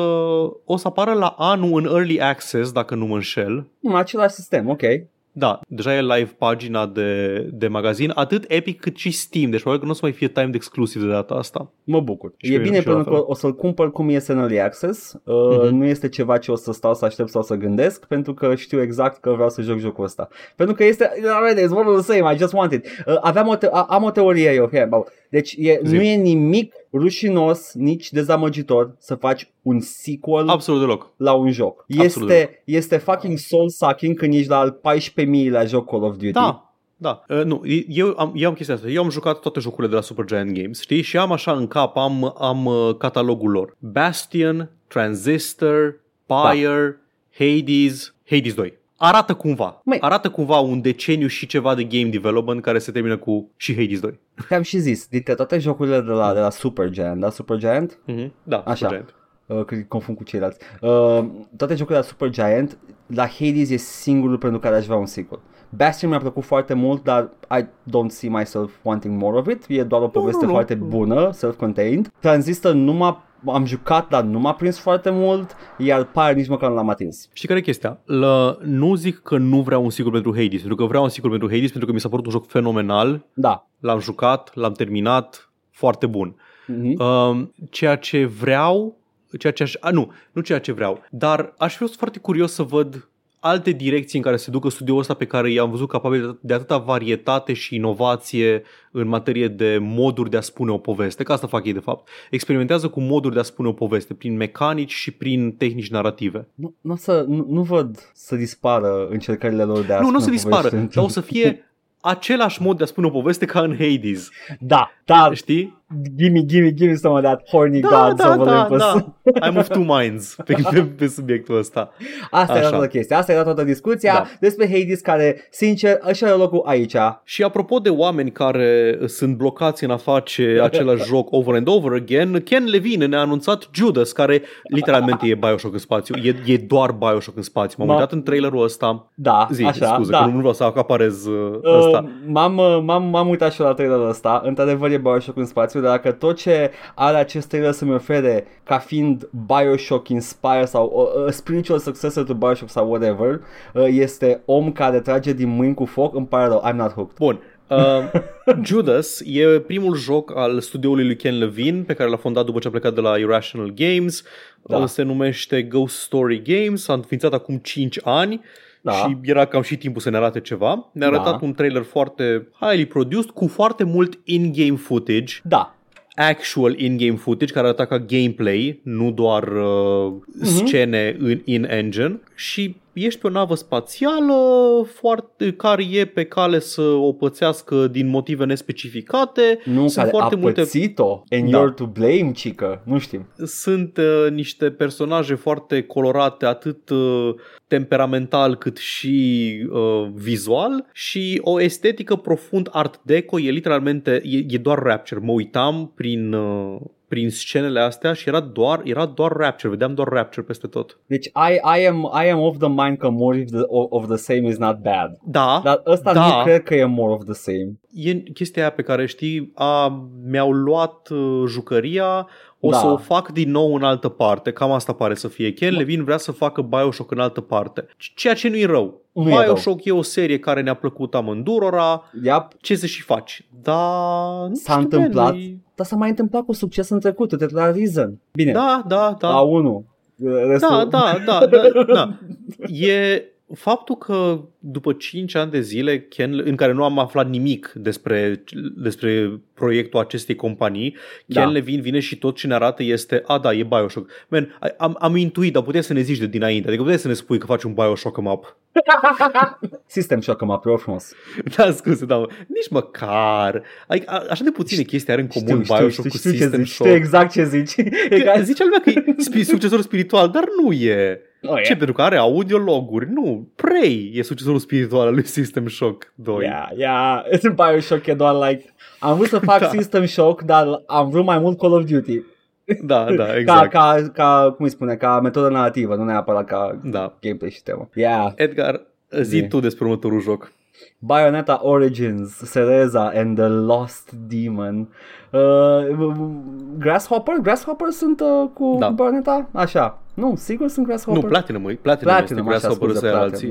Speaker 2: o să apară la anul în Early Access, dacă nu mă înșel.
Speaker 1: În același sistem, ok.
Speaker 2: Da, deja e live pagina de, de magazin, atât Epic cât și Steam, deci probabil că nu o să mai fie timed exclusiv de data asta.
Speaker 1: Mă bucur.
Speaker 2: Și
Speaker 1: e
Speaker 2: eu-
Speaker 1: bine
Speaker 2: și eu
Speaker 1: pentru
Speaker 2: la
Speaker 1: că
Speaker 2: fel.
Speaker 1: o să-l cumpăr cum este în Early Access. Uh,
Speaker 2: Mhm.
Speaker 1: Nu este ceva ce o să stau să aștept sau să gândesc, pentru că știu exact că vreau să joc jocul ăsta. Pentru că este, alright, it's one of the same, I just want it. Uh, aveam o te- a- am o teorie eu, here, bau. Deci e,
Speaker 2: Zi.
Speaker 1: nu e nimic rușinos, nici dezamăgitor să faci un sequel
Speaker 2: Absolut deloc.
Speaker 1: la un joc.
Speaker 2: Absolut.
Speaker 1: Este, este fucking soul-sucking când ești la al 14 la joc Call of Duty.
Speaker 2: Da, da. Uh, nu, eu am, eu am chestia asta. Eu am jucat toate jocurile de la Supergiant Games, știi? Și am așa în cap, am, am uh, catalogul lor. Bastion, Transistor, Pyre, Hades, Hades 2. Arată cumva.
Speaker 1: Măi.
Speaker 2: Arată cumva un deceniu și ceva de game development care se termină cu și Hades 2.
Speaker 1: Te-am și zis, dintre toate jocurile de la, de la Supergiant, da? Supergiant?
Speaker 2: Mm-hmm. Da,
Speaker 1: Așa.
Speaker 2: Supergiant.
Speaker 1: Uh, că îi confund cu ceilalți. Uh, toate jocurile la Supergiant, la Hades e singurul pentru care aș vrea un sequel. Bastion mi-a plăcut foarte mult, dar I don't see myself wanting more of it. E doar o poveste
Speaker 2: nu.
Speaker 1: foarte bună, self-contained. Transistor nu m-a am jucat, dar nu m-a prins foarte mult, iar Pyre nici măcar nu l-am atins.
Speaker 2: Știi care e chestia? La, nu zic că nu vreau un sequel pentru Hades, pentru că vreau un sequel pentru Hades pentru că mi s-a părut un joc fenomenal,
Speaker 1: Da.
Speaker 2: l-am jucat, l-am terminat, foarte bun.
Speaker 1: Mm-hmm.
Speaker 2: Um, ceea ce vreau, ceea ce aș, a, nu, nu ceea ce vreau, dar aș fi fost foarte curios să văd alte direcții în care se ducă studioul ăsta pe care i-am văzut capabil de atâta varietate și inovație în materie de moduri de a spune o poveste, că asta fac ei de fapt. Experimentează cu moduri de a spune o poveste, prin mecanici și prin tehnici narrative.
Speaker 1: Nu, nu, o să, nu, nu văd să dispară încercările lor de a
Speaker 2: nu, nu o să
Speaker 1: spune
Speaker 2: dispară,
Speaker 1: poveste.
Speaker 2: dar o să fie același mod de a spune o poveste ca în Hades.
Speaker 1: Da, da,
Speaker 2: Știi?
Speaker 1: Gimme, gimme, gimme some of that horny
Speaker 2: Da,
Speaker 1: gods
Speaker 2: da,
Speaker 1: of
Speaker 2: da,
Speaker 1: Olympus.
Speaker 2: da. I'm of two minds pe, pe, pe subiectul ăsta.
Speaker 1: Asta era
Speaker 2: Așa.
Speaker 1: toată chestia, asta era toată discuția
Speaker 2: Da.
Speaker 1: despre Hades care, sincer, își are locul aici.
Speaker 2: Și apropo de oameni care sunt blocați în a face același joc over and over again, Ken Levine ne-a anunțat Judas, care literalmente e Bioshock în spațiu. E, e doar Bioshock în spațiu. M-am
Speaker 1: Ma-
Speaker 2: uitat în trailerul ăsta.
Speaker 1: Da,
Speaker 2: Zi,
Speaker 1: așa,
Speaker 2: scuze,
Speaker 1: da.
Speaker 2: că nu vreau să acaparez uh,
Speaker 1: Uh,
Speaker 2: ăsta.
Speaker 1: m-am, uh, m-am, m-am uitat și eu la trailerul ăsta Într-adevăr e Bioshock în spațiu Dar dacă tot ce are acest trailer să-mi ofere Ca fiind Bioshock Inspire Sau uh, uh, spiritual successor to Bioshock Sau whatever uh, Este om care trage din mâini cu foc Îmi pare rău, I'm not hooked
Speaker 2: Bun. Uh, Judas e primul joc al studioului lui Ken Levine pe care l-a fondat după ce a plecat de la Irrational Games.
Speaker 1: Da.
Speaker 2: Da. Se numește Ghost Story Games, s-a înființat acum 5 ani
Speaker 1: Da.
Speaker 2: și era cam și timpul să ne arate ceva. Ne-a
Speaker 1: Da.
Speaker 2: arătat un trailer foarte highly produced cu foarte mult in-game footage,
Speaker 1: Da,
Speaker 2: actual in-game footage care arăta ca gameplay, nu doar uh, scene în in-engine și ești pe o navă spațială foarte, care e pe cale să o pățească din motive nespecificate.
Speaker 1: nu
Speaker 2: Sunt
Speaker 1: care
Speaker 2: foarte
Speaker 1: a
Speaker 2: multe
Speaker 1: pățit-o And
Speaker 2: Da.
Speaker 1: you're to blame, cică Nu știm
Speaker 2: sunt uh, niște personaje foarte colorate, atât uh, temperamental cât și uh, vizual și o estetică profund art deco, e literalmente, e, e doar Rapture. Mă uitam prin, uh, prin scenele astea și era doar, era doar Rapture, vedeam doar Rapture peste tot.
Speaker 1: Deci I, I, am, I am of the mind că more of the, of the same is not bad
Speaker 2: Da,
Speaker 1: Dar ăsta
Speaker 2: Da.
Speaker 1: nu cred că e more of the same
Speaker 2: e chestia aia pe care știi, a, mi-au luat uh, jucăria, o
Speaker 1: Da.
Speaker 2: să o fac din nou în altă parte, cam asta pare să fie. Ken Levine vrea să facă Bioshock în altă parte, ceea ce nu-i rău.
Speaker 1: Nu e
Speaker 2: Bioshock e o serie care ne-a plăcut amândurora,
Speaker 1: Yep.
Speaker 2: ce să și faci? Dar nu
Speaker 1: S-a
Speaker 2: știu,
Speaker 1: întâmplat.
Speaker 2: man, e-
Speaker 1: Dar s-a mai întâmplat cu succes în trecut, uite la Reason. Bine,
Speaker 2: Da, da, da.
Speaker 1: la 1. Restul...
Speaker 2: Da, da, da, da, da. E faptul că după 5 ani de zile Ken, în care nu am aflat nimic despre, despre proiectul acestei companii, Ken
Speaker 1: Da.
Speaker 2: Levine vine și tot ce ne arată este, a da, e Bioshock. Man, am, am intuit, dar puteai să ne zici de dinainte, adică puteai să ne spui că faci un Bioshock map.
Speaker 1: System Shock mă te rog frumos.
Speaker 2: Da, scuze, da, mă. nici măcar. Adică, a, așa de puține chestii are în comun Bioshock cu
Speaker 1: ce
Speaker 2: System
Speaker 1: zici,
Speaker 2: Shock.
Speaker 1: știu exact ce zici. E
Speaker 2: Că
Speaker 1: ca,
Speaker 2: Zicea lumea că e spi- succesor spiritual, dar nu e.
Speaker 1: Oh,
Speaker 2: Ce?
Speaker 1: yeah.
Speaker 2: Pentru că are audiologuri? Nu, Prey e succesorul spiritual al lui System Shock 2.
Speaker 1: Yeah, yeah. În Bioshock e doar like... Am vrut să fac
Speaker 2: Da.
Speaker 1: System Shock, dar am vrut mai mult Call of Duty.
Speaker 2: Da, da,
Speaker 1: Ca,
Speaker 2: exact.
Speaker 1: ca, ca, cum îi spune, ca metodă narrativă, nu neapărat ca
Speaker 2: Da.
Speaker 1: gameplay și temă. Yeah.
Speaker 2: Edgar, zi
Speaker 1: Zi.
Speaker 2: tu despre următorul joc.
Speaker 1: Bayonetta Origins, Cereza and the Lost Demon. Uh, Grasshopper? Grasshopper sunt uh, cu,
Speaker 2: Da.
Speaker 1: cu Bayonetta? Așa. Nu, sigur sunt Grasshopper?
Speaker 2: Nu, Platinum, măi. Platinum,
Speaker 1: Platinum,
Speaker 2: este
Speaker 1: așa,
Speaker 2: Grasshopper
Speaker 1: scuze,
Speaker 2: să ia
Speaker 1: Platinum,
Speaker 2: alții.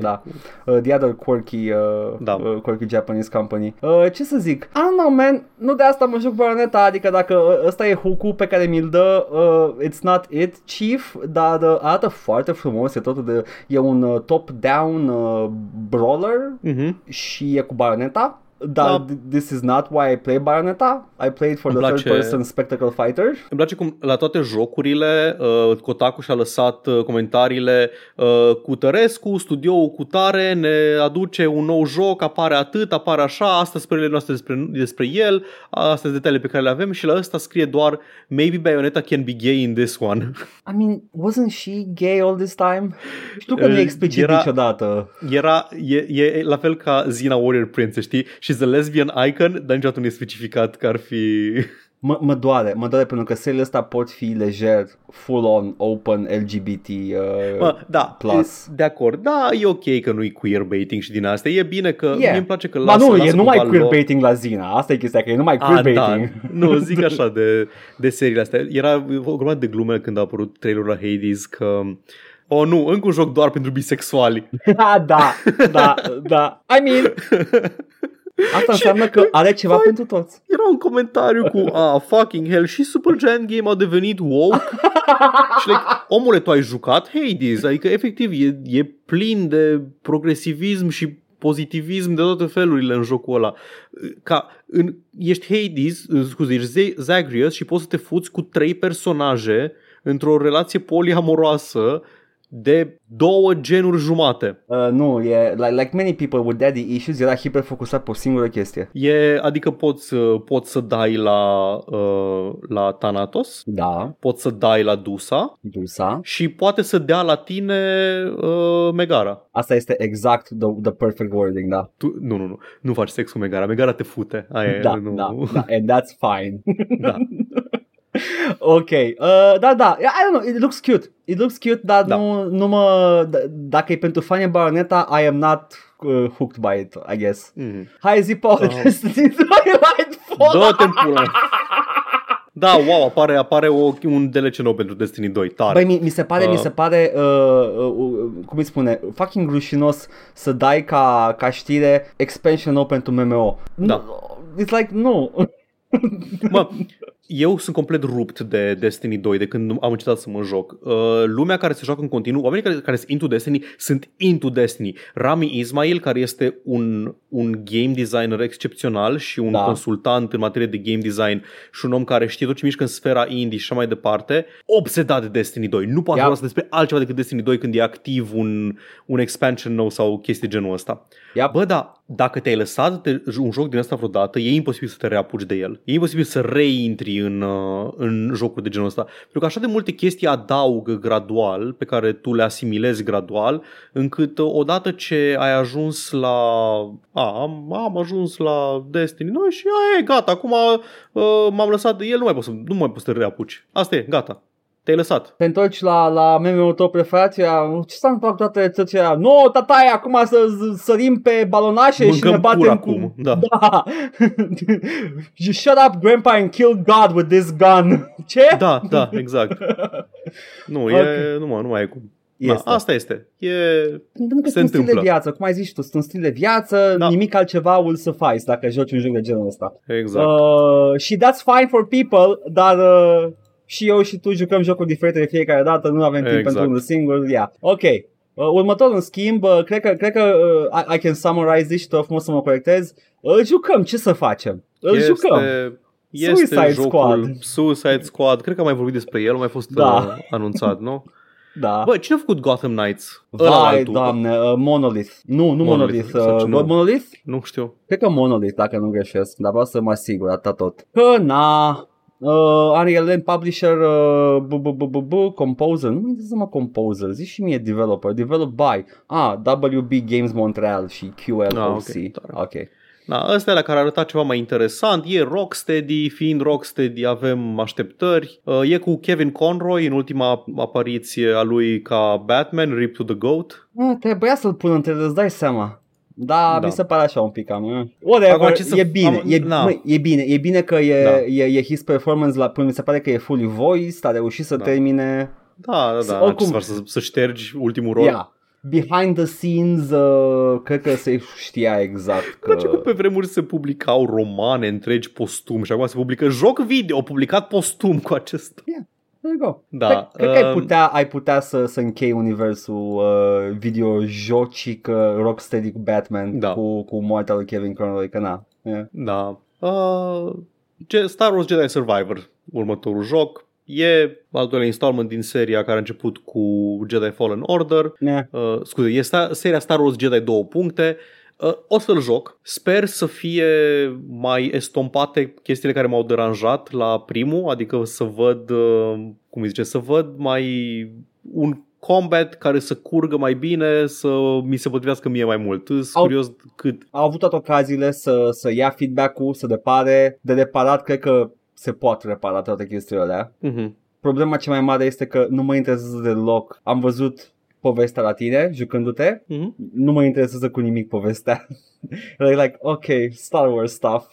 Speaker 1: da. Uh, the other quirky, uh,
Speaker 2: Da.
Speaker 1: uh, quirky Japanese company. Uh, ce să zic? I don't know, man. Nu de asta mă joc Bayonetta, adică dacă uh, ăsta e hook pe care mi-l dă, uh, it's not it, chief, dar uh, arată foarte frumos, e totul de, e un uh, top-down uh, brawler
Speaker 2: Mhm.
Speaker 1: și e cu Bayonetta. Dar
Speaker 2: Da.
Speaker 1: th- this is not why I play Bayonetta. I played for
Speaker 2: Îmi
Speaker 1: the
Speaker 2: place-
Speaker 1: third person spectacle fighter.
Speaker 2: Îmi place cum la toate jocurile uh, Kotaku și-a lăsat uh, comentariile uh, cu Tărescu, studioul cu tare ne aduce un nou joc, apare atât, apare așa, astea sunt părerile noastre despre, despre el, astea sunt detaliile pe care le avem și la ăsta scrie doar Maybe Bayonetta can be gay in this one.
Speaker 1: I mean, wasn't she gay all this time? Știu că nu e
Speaker 2: Uh,
Speaker 1: explicit
Speaker 2: era-
Speaker 1: niciodată.
Speaker 2: Era, e, e la fel ca Zina Warrior Princess, știi? She's a lesbian icon, dar niciodată nu e specificat că ar fi...
Speaker 1: Mă, mă doare, mă doare pentru că seriile astea pot fi lejer, full-on, open, LGBT uh,
Speaker 2: Mă, da,
Speaker 1: plus.
Speaker 2: de acord. Da, e ok că nu-i queerbaiting și din astea. E bine că
Speaker 1: Yeah.
Speaker 2: mie îmi place că
Speaker 1: Ma
Speaker 2: lasă,
Speaker 1: nu,
Speaker 2: lasă
Speaker 1: e numai
Speaker 2: cumva
Speaker 1: queerbaiting la Zina, asta e chestia, că e numai
Speaker 2: loc. Ah,
Speaker 1: queerbaiting.
Speaker 2: da, nu, zic așa de, de seriile astea. Era o grămadă de glume când a apărut trailerul la Hades că Oh, nu, încă un joc doar pentru bisexuali.
Speaker 1: da, da, da, da. I mean, asta înseamnă că are ceva
Speaker 2: vai-
Speaker 1: pentru toți.
Speaker 2: Era un comentariu cu Ah, fucking hell, și Supergiant Game a devenit woke Și like, omule, tu ai jucat Hades Adică, efectiv, e, e plin de progresivism și pozitivism de toate felurile în jocul ăla. Ca în, ești Hades, scuze, ești Z- Zagreus și poți să te fuți cu trei personaje într-o relație poliamoroasă de două genuri jumate.
Speaker 1: Uh, nu, e, like, like many people with daddy issues, era hiperfocusat pe o singură chestie.
Speaker 2: E, adică poți, uh, poți să dai la, uh, la Thanatos,
Speaker 1: Da,
Speaker 2: poți să dai la Dusa
Speaker 1: Dusa.
Speaker 2: și poate să dea la tine uh, Megara.
Speaker 1: Asta este exact the, the perfect wording, da.
Speaker 2: Tu, nu, nu, nu. Nu faci sex cu Megara. Megara te fute. Aia e,
Speaker 1: Da,
Speaker 2: nu.
Speaker 1: da, da, and that's fine.
Speaker 2: da.
Speaker 1: ok, uh, da, da, I don't know, it looks cute. It looks cute, dar
Speaker 2: Da.
Speaker 1: nu, nu mă, d- dacă e pentru fanii Bayonetta, I am not uh, hooked by it, I guess.
Speaker 2: Mm.
Speaker 1: Hai zi, Paul,
Speaker 2: Da.
Speaker 1: Destiny Twilight Fall.
Speaker 2: Dă-te în pula. Da, wow, apare, apare o, un DLC nou pentru Destiny 2. Tare.
Speaker 1: Băi, mi, mi se pare,
Speaker 2: Uh.
Speaker 1: mi se pare, uh, uh, uh, cum îi spune, fucking rușinos să dai ca, ca știre expansion nou pentru MMO.
Speaker 2: Da.
Speaker 1: Nu, It's like, nu.
Speaker 2: Mă, eu sunt complet rupt de Destiny 2 de când am încetat să mă joc. Uh, lumea care se joacă în continuu, oamenii care, care sunt into Destiny, sunt into Destiny. Rami Ismail, care este un, un game designer excepțional și un
Speaker 1: Da.
Speaker 2: consultant în materie de game design și un om care știe tot ce mișcă în sfera indie și așa mai departe, obsedat de Destiny 2. Nu poate
Speaker 1: Yep.
Speaker 2: să despre altceva decât Destiny 2 când e activ un, un expansion nou sau chestii genul ăsta.
Speaker 1: Yep.
Speaker 2: Bă, da, dacă te-ai lăsat de un joc din ăsta vreodată, e imposibil să te reapuci de el. E imposibil să reintri în, uh, în jocuri de genul ăsta. Pentru că așa de multe chestii adaugă gradual, pe care tu le asimilezi gradual, încât uh, odată ce ai ajuns la... A, am, am ajuns la Destiny 2 și a, e, gata, acum uh, m-am lăsat de el, nu mai poți să, nu mai poți să te reapuci. Asta e, gata. Te-ai lăsat.
Speaker 1: Te întorci la, la meme-ul tău preferat și ea, ce s-a întâmplat cu toate rețelele Nu, tataie, acum să z- sărim pe balonașe și
Speaker 2: Mâncăm
Speaker 1: ne batem
Speaker 2: cura
Speaker 1: cu...
Speaker 2: acum, da.
Speaker 1: da. you shut up, grandpa, and kill God with this gun. Ce?
Speaker 2: Da, da, exact. Nu,
Speaker 1: Ok.
Speaker 2: e, nu, mă, nu mai e cum. Da,
Speaker 1: Este.
Speaker 2: asta este. E,
Speaker 1: Pentru că
Speaker 2: se
Speaker 1: sunt stil de
Speaker 2: întâmplă.
Speaker 1: viață, cum ai zis și tu, sunt stil de viață,
Speaker 2: Da.
Speaker 1: nimic altceva will suffice dacă joci un joc de genul ăsta.
Speaker 2: exact.
Speaker 1: Uh, și that's fine for people, dar uh, și eu și tu jucăm jocuri diferite de fiecare dată, nu avem timp
Speaker 2: Exact.
Speaker 1: pentru unul singur. Yeah. Ok. Uh, următorul, în schimb, uh, cred că, cred că uh, I, I can summarize this și tu frumos să mă corectez. Îl jucăm, ce să facem? Îl jucăm.
Speaker 2: este
Speaker 1: Suicide
Speaker 2: jocul
Speaker 1: Squad.
Speaker 2: Suicide Squad. Cred că am mai vorbit despre el, a mai fost
Speaker 1: Da.
Speaker 2: uh, anunțat, nu?
Speaker 1: Da.
Speaker 2: Bă, cine a făcut Gotham Knights? Ăla
Speaker 1: Vai,
Speaker 2: altul.
Speaker 1: doamne, uh, Monolith. Nu, nu
Speaker 2: Monolith,
Speaker 1: Monolith.
Speaker 2: sau
Speaker 1: Uh,
Speaker 2: ce nu?
Speaker 1: Monolith?
Speaker 2: Nu știu.
Speaker 1: Cred că Monolith, dacă nu greșesc, dar vreau să mă asigur, atât tot. Că na, Uh, Unreal Engine Publisher, uh, bu, bu, bu, bu, bu, Composer, nu mă interesează mă Composer, zici și mie Developer, Develop by, ah, WB Games Montreal și QLOC.
Speaker 2: Ah, ok,
Speaker 1: ok.
Speaker 2: Da, ăsta e la care arăta ceva mai interesant. E Rocksteady, fiind Rocksteady avem așteptări. Uh, e cu Kevin Conroy în ultima apariție a lui ca Batman, Rip to the Goat.
Speaker 1: Ah, trebuia să-l pun între, îți dai seama. Da,
Speaker 2: Da.
Speaker 1: mi se pare așa un pic cam. eh. Whatever,
Speaker 2: Acum, ce să-
Speaker 1: e bine,
Speaker 2: am-
Speaker 1: e,
Speaker 2: na.
Speaker 1: măi, e bine, e bine că e,
Speaker 2: Da.
Speaker 1: e, e his performance la până mi se pare că e fully voiced, a reușit să
Speaker 2: Da.
Speaker 1: termine.
Speaker 2: Da, da,
Speaker 1: Să-
Speaker 2: da.
Speaker 1: oricum-
Speaker 2: Oricum, să, să ștergi ultimul rol.
Speaker 1: Yeah. Behind the scenes, uh, cred că se știa exact
Speaker 2: Îmi
Speaker 1: că...
Speaker 2: place că pe vremuri se publicau romane întregi postum și acum se publică joc video publicat postum cu acest.
Speaker 1: There you go.
Speaker 2: Da,
Speaker 1: Cred, cred că ai
Speaker 2: um,
Speaker 1: putea, ai putea să, să închei universul uh, videojocic uh, Rocksteady cu Batman
Speaker 2: Da.
Speaker 1: cu, cu moartea lui Kevin Conroy, că na. Yeah.
Speaker 2: Da. Uh, Ge- Star Wars Jedi Survivor, următorul joc. E al doilea installment din seria care a început cu Jedi Fallen Order.
Speaker 1: Yeah.
Speaker 2: Uh, scuze, e sta- seria Star Wars Jedi 2 puncte. Uh, o să-l joc. Sper să fie mai estompate chestiile care m-au deranjat la primul, adică să văd, uh, cum îi zice, să văd mai un combat care să curgă mai bine, să mi se potrivească mie mai mult. Sunt
Speaker 1: Au-
Speaker 2: curios cât
Speaker 1: Au avut toate ocaziile să, să ia feedback-ul, să depare. De reparat, cred că se pot repara toate chestiile alea.
Speaker 2: uh-huh.
Speaker 1: Problema cea mai mare este că nu mă interesează deloc. Am văzut povestea la tine jucându-te,
Speaker 2: Uh-huh.
Speaker 1: nu mă interesează cu nimic povestea. like, like, ok, Star Wars stuff.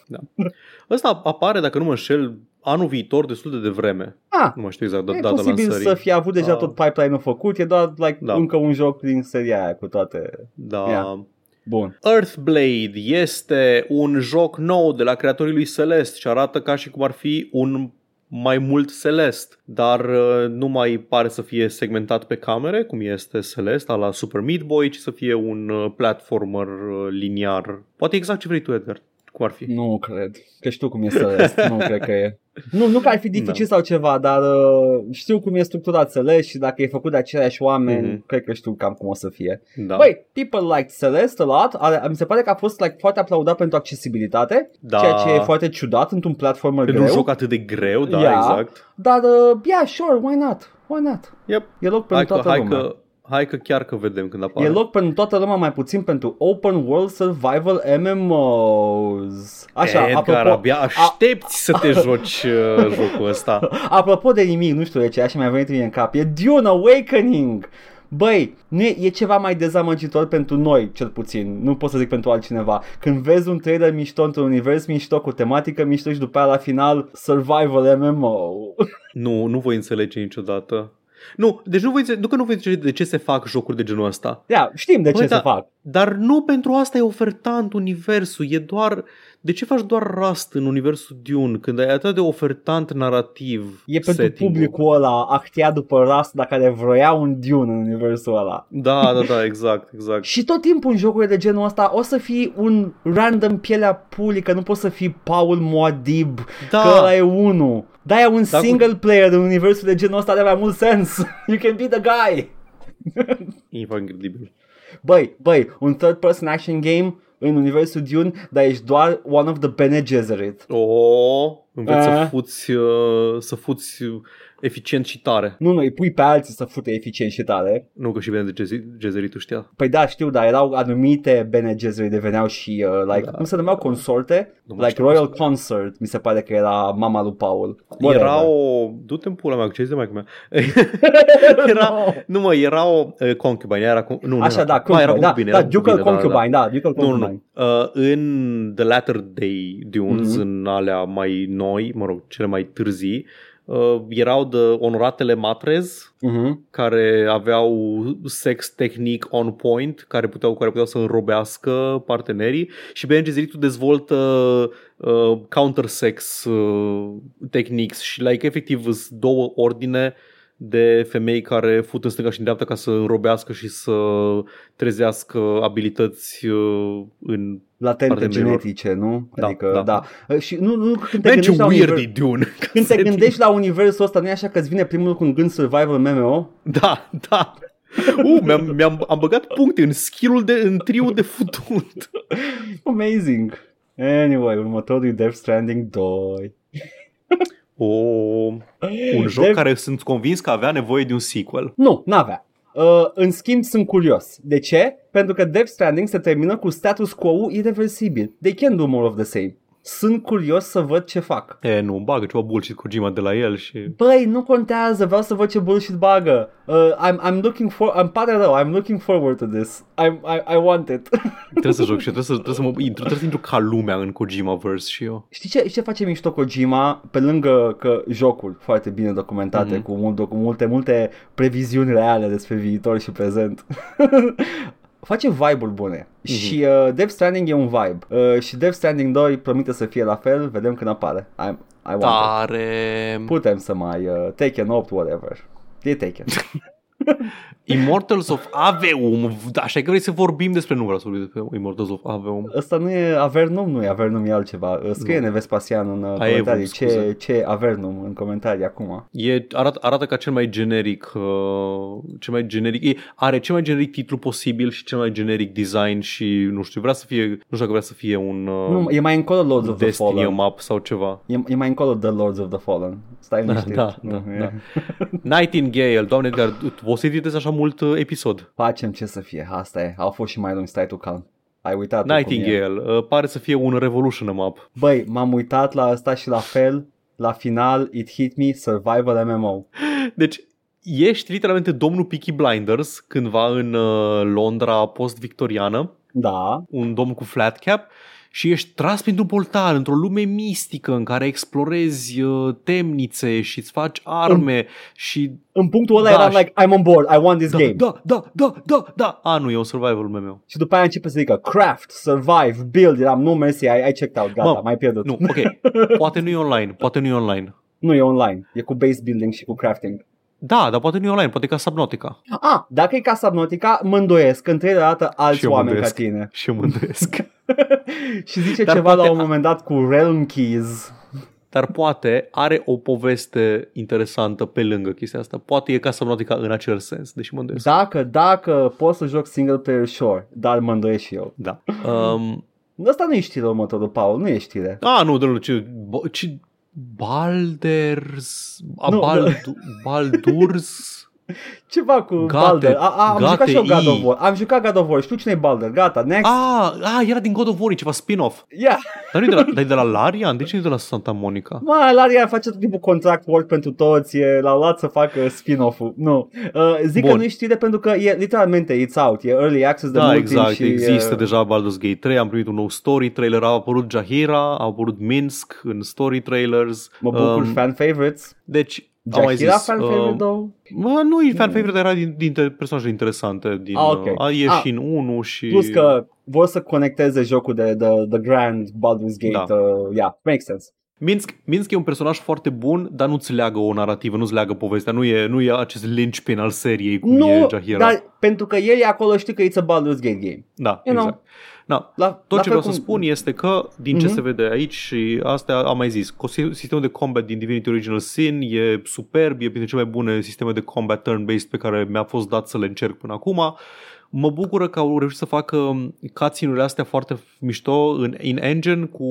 Speaker 2: Ăsta apare, dacă nu mă înșel, anul viitor destul de devreme.
Speaker 1: Ah,
Speaker 2: Nu mai știu exact
Speaker 1: e
Speaker 2: data
Speaker 1: posibil
Speaker 2: lansării.
Speaker 1: să fie avut deja
Speaker 2: Ah.
Speaker 1: tot pipeline-ul făcut, e doar like,
Speaker 2: Da.
Speaker 1: încă un joc din seria aia cu toate.
Speaker 2: Da.
Speaker 1: Ia. Bun.
Speaker 2: Earthblade este un joc nou de la creatorii lui Celeste și arată ca și cum ar fi un mai mult Celeste, dar uh, nu mai pare să fie segmentat pe camere, cum este Celeste, la Super Meat Boy, ci să fie un uh, platformer uh, liniar. Poate exact ce vrei tu, Edgar. Cum ar fi?
Speaker 1: Nu cred. Că știu cum e Celeste. nu cred că e. Nu, nu că ar fi dificil
Speaker 2: Da.
Speaker 1: sau ceva, dar uh, știu cum e structurat Celeste și dacă e făcut de aceiași oameni,
Speaker 2: Mhm.
Speaker 1: cred că știu cam cum o să fie.
Speaker 2: Da.
Speaker 1: Băi, people like Celeste a lot. Are, mi se pare că a fost like, foarte aplaudat pentru accesibilitate,
Speaker 2: Da.
Speaker 1: ceea ce e foarte ciudat într-un platformer
Speaker 2: Pentru
Speaker 1: greu.
Speaker 2: un joc atât de greu, da,
Speaker 1: Ia.
Speaker 2: exact.
Speaker 1: Dar, uh, yeah, sure, why not? Why not?
Speaker 2: Yep.
Speaker 1: E loc pentru
Speaker 2: Hai că,
Speaker 1: toată
Speaker 2: hai,
Speaker 1: lumea.
Speaker 2: că, hai că chiar că vedem când apare.
Speaker 1: E loc pentru toată lumea, mai puțin pentru Open World Survival MMOs. Așa,
Speaker 2: Edgar,
Speaker 1: apropo,
Speaker 2: abia aștepți să te joci uh, jocul ăsta.
Speaker 1: apropo de nimic, nu știu de ce, așa mi-a venit mie în cap, e Dune Awakening! Băi, nu e, e ceva mai dezamăgitor pentru noi, cel puțin, nu pot să zic pentru altcineva. Când vezi un trailer mișto într-un univers mișto, cu tematică mișto și după aia la final Survival MMO.
Speaker 2: Nu, nu voi înțelege niciodată. Nu, deci nu, voi înțelege, nu că nu voi înțelege de ce se fac jocuri de genul ăsta,
Speaker 1: Ia, știm de ce
Speaker 2: Băi,
Speaker 1: se
Speaker 2: da.
Speaker 1: fac.
Speaker 2: dar nu pentru asta e ofertant universul, e doar... De ce faci doar Rust în universul Dune când ai atât de ofertant narrativ
Speaker 1: E pentru
Speaker 2: setting-ul?
Speaker 1: publicul ăla actia după Rust, dacă care vroia un Dune în universul ăla.
Speaker 2: Da, da, da, exact, exact.
Speaker 1: Și tot timpul în jocuri de genul ăsta o să fii un random pielea puli, că nu poți să fii Paul Moadib,
Speaker 2: Da.
Speaker 1: că ăla e unul. Da, e un
Speaker 2: Da, cu-
Speaker 1: single player în universul de genul ăsta are mai mult sens. You can be the guy.
Speaker 2: E incredibil.
Speaker 1: Băi, băi, un third person action game în universul Dune, dar ești doar one of the Bene Gesserit.
Speaker 2: O, înveți să
Speaker 1: Ah.
Speaker 2: fuți, uh, să fuți eficient și tare.
Speaker 1: Nu, nu, îi pui pe alții să fute eficient și tare.
Speaker 2: Nu că și bine de Gezi- Gezeritul știa.
Speaker 1: Păi da, știu, dar erau anumite Bene Gesserit deveneau și, uh, like,
Speaker 2: Da.
Speaker 1: cum se numeau consorte?
Speaker 2: Nu mai
Speaker 1: Like
Speaker 2: știu
Speaker 1: Royal
Speaker 2: cum
Speaker 1: Consort, mi se pare că era mama lui Paul. Whatever.
Speaker 2: Era o... Du-te în pula mea, ce zice mai cum Era...
Speaker 1: No.
Speaker 2: Nu mă, era o uh, concubine. Era, cu- nu, nu,
Speaker 1: Așa,
Speaker 2: era,
Speaker 1: da,
Speaker 2: ba, era
Speaker 1: concubine, da,
Speaker 2: concubine,
Speaker 1: da,
Speaker 2: era
Speaker 1: Ducal
Speaker 2: concubine,
Speaker 1: Concubine, da, Ducal
Speaker 2: Nu, nu,
Speaker 1: Concubine.
Speaker 2: nu. Uh, în The Latter Day Dunes,
Speaker 1: Mhm.
Speaker 2: în alea mai noi, mă rog, cele mai târzii, uh, erau de onoratele matrez
Speaker 1: Mhm.
Speaker 2: care aveau sex tehnic on point, care puteau, care puteau să înrobească partenerii și Bene Gesserit dezvoltă uh, counter-sex uh, techniques și like, efectiv sunt două ordine de femei care fut în stânga și în dreapta ca să înrobească și să trezească abilități uh, în...
Speaker 1: Latente
Speaker 2: Partenerilor.
Speaker 1: genetice, nu?
Speaker 2: Da,
Speaker 1: Adică,
Speaker 2: da.
Speaker 1: da. Uh, Și nu, nu când te
Speaker 2: Man, ce
Speaker 1: gândești la
Speaker 2: weird
Speaker 1: univers...
Speaker 2: e Dune!
Speaker 1: Când te gândești la universul ăsta, nu e așa că îți vine primul cu un gând survival MMO?
Speaker 2: Da, da. Uh, mi-am, mi-am am băgat puncte în skill de, în triul de futut.
Speaker 1: Amazing. Anyway, următorul e Death Stranding 2.
Speaker 2: O, un joc
Speaker 1: Dev-
Speaker 2: care sunt convins că avea nevoie de un sequel.
Speaker 1: Nu, n-avea. Uh, în schimb, sunt curios. De ce? Pentru că Death Stranding se termină cu status quo irreversibil. They can do more of the same. Sunt curios să văd ce fac.
Speaker 2: E, nu, bagă ceva bullshit Kojima de la el și...
Speaker 1: Băi, nu contează, vreau să văd ce bullshit bagă. Uh, I'm, I'm looking for, I'm pare rău, I'm looking forward to this. I'm, I, I want it.
Speaker 2: Trebuie să joc și eu, trebuie să, trebuie să mă intru, trebuie să intru ca lumea în Kojima-verse și eu.
Speaker 1: Știi ce, ce face mișto Kojima? Pe lângă că jocul foarte bine documentate,
Speaker 2: Mhm.
Speaker 1: mm-hmm. cu, mult, cu multe, multe previziuni reale despre viitor și prezent. face vibe-uri bune
Speaker 2: Mhm.
Speaker 1: mm-hmm. și uh, Death Stranding e un vibe uh, și Death Stranding 2 promite să fie la fel, vedem când apare. I, I want it.
Speaker 2: Tare!
Speaker 1: Putem să mai uh, Taken 8, whatever. E Taken.
Speaker 2: Immortals of Aveum. Da, așa că vrei să vorbim despre... Nu vreau să vorbim despre Immortals of Aveum.
Speaker 1: Ăsta nu e Avernum, nu e Avernum, e altceva. Uh, Scrie
Speaker 2: Nu.
Speaker 1: Vespasian în uh,
Speaker 2: Aevum,
Speaker 1: comentarii ce,
Speaker 2: scuze.
Speaker 1: ce e Avernum în comentarii acum.
Speaker 2: E, arată, arată ca cel mai generic, uh, cel mai generic, e, are cel mai generic titlu posibil și cel mai generic design și nu știu, vrea să fie, nu știu dacă vrea să fie un uh,
Speaker 1: Nu, e mai încolo Lords of the
Speaker 2: Destiny
Speaker 1: Fallen.
Speaker 2: map sau ceva.
Speaker 1: E, e mai încolo The Lords of the Fallen. Stai
Speaker 2: Da,
Speaker 1: liniștit.
Speaker 2: da,
Speaker 1: Nu,
Speaker 2: da,
Speaker 1: e-
Speaker 2: da. Nightingale, doamne Edgar, o să editezi așa mult uh, episod.
Speaker 1: Facem ce să fie, asta e. Au fost și mai lungi, stai tu calm. Ai uitat tu cum e.
Speaker 2: Nightingale, uh, pare să fie un Revolution map.
Speaker 1: Băi, m-am uitat la asta și la fel, la final, It Hit Me, Survival MMO.
Speaker 2: Deci, ești literalmente domnul Peaky Blinders cândva în uh, Londra post-victoriană,
Speaker 1: Da,
Speaker 2: un domn cu flat cap și ești tras printr-un portal într-o lume mistică în care explorezi uh, temnițe și îți faci arme și
Speaker 1: în punctul ăla
Speaker 2: Da,
Speaker 1: eram
Speaker 2: și-
Speaker 1: like, I'm on board, I want this
Speaker 2: da,
Speaker 1: game.
Speaker 2: da, da, da, da, da. A, nu, e un survival meu.
Speaker 1: Și după aia începe să zică craft, survive, build, eram nu mersi, I, I checked out, gata,
Speaker 2: Mă,
Speaker 1: mai pierdut.
Speaker 2: Nu, ok. Poate nu e online, poate nu e online.
Speaker 1: nu e online, e cu base building și cu crafting.
Speaker 2: Da, dar poate nu e online, poate e ca Subnautica.
Speaker 1: Ah, dacă e ca Subnautica, mă îndoiesc că întâi dată alți
Speaker 2: Și eu mă
Speaker 1: oameni ca
Speaker 2: îndoiesc.
Speaker 1: tine.
Speaker 2: Și eu mă îndoiesc.
Speaker 1: și zice
Speaker 2: Dar
Speaker 1: ceva
Speaker 2: poate
Speaker 1: la un
Speaker 2: a-
Speaker 1: moment dat cu Realm Keys.
Speaker 2: Dar poate are o poveste interesantă pe lângă chestia asta. Poate e ca Subnautica în acel sens, deși mă îndoiesc.
Speaker 1: Dacă, dacă pot să joc single player, sure, dar mă îndoiesc și eu.
Speaker 2: Da. Um,
Speaker 1: Asta nu e știre următorul, Paul, nu e știre.
Speaker 2: a, nu, de ce, bo- ce Balders, a,
Speaker 1: Nu,
Speaker 2: Baldu, Baldurs,
Speaker 1: Ceva cu
Speaker 2: Gate-
Speaker 1: Balder. A, a, am
Speaker 2: Gate
Speaker 1: jucat și eu God
Speaker 2: I.
Speaker 1: of War. Am jucat God of War. Știu cine e Balder. Gata, next.
Speaker 2: a, a, era din God of War, e ceva spin-off.
Speaker 1: Yeah.
Speaker 2: Dar nu e de la, dar e de la Larian? De ce nu e de la Santa Monica?
Speaker 1: Mă, Laria face tot timpul contract work pentru toți, e, l-au luat să facă spin-off-ul. Nu. Uh, zic
Speaker 2: Bun.
Speaker 1: că nu e știre pentru că e literalmente it's out, e early access de
Speaker 2: Da,
Speaker 1: mult
Speaker 2: exact,
Speaker 1: timp și
Speaker 2: există
Speaker 1: e,
Speaker 2: deja Baldur's Gate 3, am primit un nou story trailer, a apărut Jahira, a apărut Minsk în story trailers.
Speaker 1: mă bucur,
Speaker 2: Um,
Speaker 1: fan favorites.
Speaker 2: Deci, am mai
Speaker 1: Jahira
Speaker 2: zis,
Speaker 1: fan
Speaker 2: uh,
Speaker 1: favorite, though?
Speaker 2: Mă, nu e fan favorite, dar era din, dintre personajele interesante din,
Speaker 1: Ah, ok.
Speaker 2: a, e
Speaker 1: Ah.
Speaker 2: și în 1 și...
Speaker 1: Plus că vor să conecteze jocul de The, the Grand Baldur's Gate.
Speaker 2: Da.
Speaker 1: Uh, yeah, makes sense.
Speaker 2: Minsk, Minsk e un personaj foarte bun, dar nu-ți leagă o narrativă, nu-ți leagă povestea, nu e, nu e acest linchpin al seriei cum
Speaker 1: Nu,
Speaker 2: e Jahira.
Speaker 1: dar pentru că el e acolo, știi că it's a Baldur's Gate game.
Speaker 2: Da,
Speaker 1: You know.
Speaker 2: Exact. Da,
Speaker 1: La,
Speaker 2: Tot
Speaker 1: la
Speaker 2: ce
Speaker 1: fel
Speaker 2: vreau să
Speaker 1: cum-
Speaker 2: spun este că, din ce
Speaker 1: Mhm.
Speaker 2: se vede aici și astea am mai zis, că sistemul de combat din Divinity Original Sin e superb, e printre cele mai bune sisteme de combat turn-based pe care mi-a fost dat să le încerc până acum. Mă bucură că au reușit să facă cutscene-urile astea foarte mișto în in-engine cu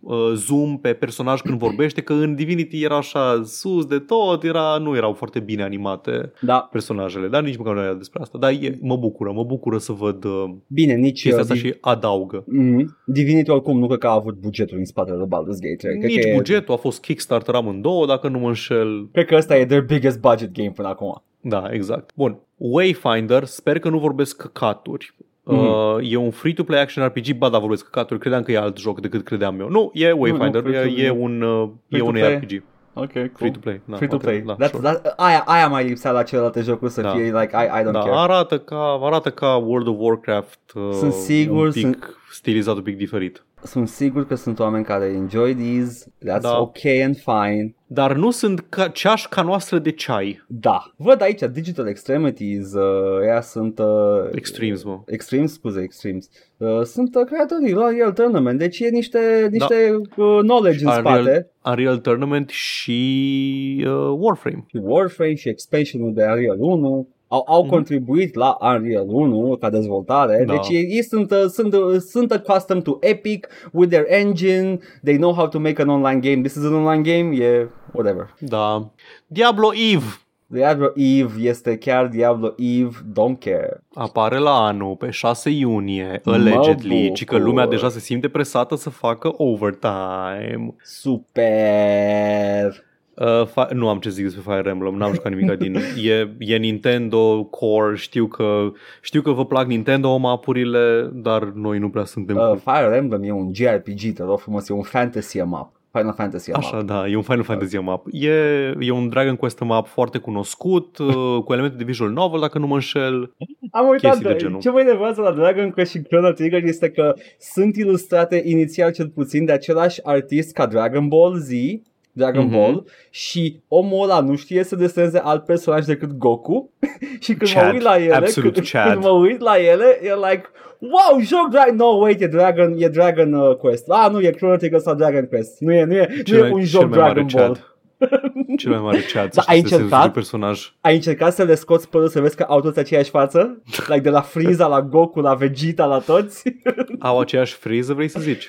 Speaker 2: uh, zoom pe personaj când vorbește, că în Divinity era așa sus de tot, era, nu erau foarte bine animate
Speaker 1: Da,
Speaker 2: personajele, dar nici măcar nu era despre asta. Dar e, mă bucură, mă bucură să văd uh,
Speaker 1: bine, nici
Speaker 2: chestia
Speaker 1: uh,
Speaker 2: asta
Speaker 1: Div-
Speaker 2: și adaugă.
Speaker 1: Mhm. Divinity oricum nu cred că a avut bugetul în spatele lui Baldur's Gate 3. Cred
Speaker 2: Nici
Speaker 1: că e-
Speaker 2: bugetul, a fost Kickstarter amândouă, dacă nu mă înșel.
Speaker 1: Cred că ăsta e their biggest budget game până acum.
Speaker 2: Da, exact. Bun. Wayfinder, sper că nu vorbesc căcaturi.
Speaker 1: Mhm.
Speaker 2: Uh, e un free-to-play action RPG, ba da, vorbesc căcaturi, credeam că e alt joc decât credeam eu. Nu, e Wayfinder,
Speaker 1: nu, free to-
Speaker 2: e, e un, uh, e un
Speaker 1: free-to-play.
Speaker 2: RPG.
Speaker 1: Ok, cool.
Speaker 2: Free-to-play. Da,
Speaker 1: Free to
Speaker 2: poate,
Speaker 1: play.
Speaker 2: Da,
Speaker 1: That's,
Speaker 2: sure.
Speaker 1: that, aia, aia mai lipsea la celelalte jocuri să
Speaker 2: Da.
Speaker 1: fie like, I, I don't
Speaker 2: da,
Speaker 1: care.
Speaker 2: arată ca, arată ca World of Warcraft uh,
Speaker 1: Sunt sigur,
Speaker 2: un pic
Speaker 1: sunt-
Speaker 2: stilizat un pic diferit.
Speaker 1: Sunt sigur că sunt oameni care enjoy these. That's
Speaker 2: Da.
Speaker 1: ok and fine.
Speaker 2: Dar nu sunt ca, ceașca noastră de ceai.
Speaker 1: Da. Văd aici Digital Extremities, uh, ea sunt... Uh,
Speaker 2: Extremes, mă.
Speaker 1: Extremes, scuze, Extremes. Uh, sunt uh, creatorii la Real Tournament, deci e niște, niște uh, knowledge în
Speaker 2: Unreal,
Speaker 1: spate.
Speaker 2: Unreal Tournament și uh, Warframe.
Speaker 1: Și Warframe și expansionul de Unreal 1. Au, au contribuit la Unreal 1 ca dezvoltare,
Speaker 2: Da.
Speaker 1: deci ei, ei sunt, uh, sunt, uh, sunt accustomed to Epic with their engine, they know how to make an online game, this is an online game, e whatever.
Speaker 2: Da. Diablo Eve
Speaker 1: Diablo Eve este chiar Diablo Eve, don't care.
Speaker 2: apare la anul pe 6 iunie,
Speaker 1: Mă
Speaker 2: allegedly, ci că
Speaker 1: bucur.
Speaker 2: lumea deja se simte presată să facă overtime.
Speaker 1: Super!
Speaker 2: Uh, fa- nu am ce zic despre Fire Emblem, n-am jucat nimic din... E, e Nintendo Core, știu că, știu că vă plac Nintendo mapurile, dar noi nu prea suntem
Speaker 1: Uh,
Speaker 2: cu...
Speaker 1: Fire Emblem e un JRPG, te rog frumos, e un fantasy map. Final Fantasy map.
Speaker 2: Așa, da, e un Final Fantasy map. E, e un Dragon Quest map foarte cunoscut, uh, cu elemente de visual novel, dacă nu mă înșel.
Speaker 1: Am uitat,
Speaker 2: chestii de
Speaker 1: de
Speaker 2: genul.
Speaker 1: ce mă enervează la Dragon Quest și Chrono Trigger este că sunt ilustrate inițial cel puțin de același artist ca Dragon Ball Z, Dragon
Speaker 2: Mhm.
Speaker 1: Ball și omul ăla nu știe să deseneze alt personaj decât Goku și când mă
Speaker 2: Chad,
Speaker 1: uit la ele,
Speaker 2: absolut
Speaker 1: când,
Speaker 2: Chad.
Speaker 1: când mă uit la ele, e like Wow, joc Dragon, no, wait, e Dragon, e Dragon uh, Quest. Ah, nu, e Chrono Trigger sau Dragon Quest. Nu e, nu e, nu e un joc Dragon Ball.
Speaker 2: Chad. Cel mai mare Chad.
Speaker 1: Da,
Speaker 2: să
Speaker 1: ai
Speaker 2: știi să se
Speaker 1: încercat?
Speaker 2: un personaj.
Speaker 1: Ai încercat să le scoți părul să vezi că au toți aceeași față? Like de la Frieza la Goku, la Vegeta, la toți?
Speaker 2: Au aceeași friză, vrei să zici?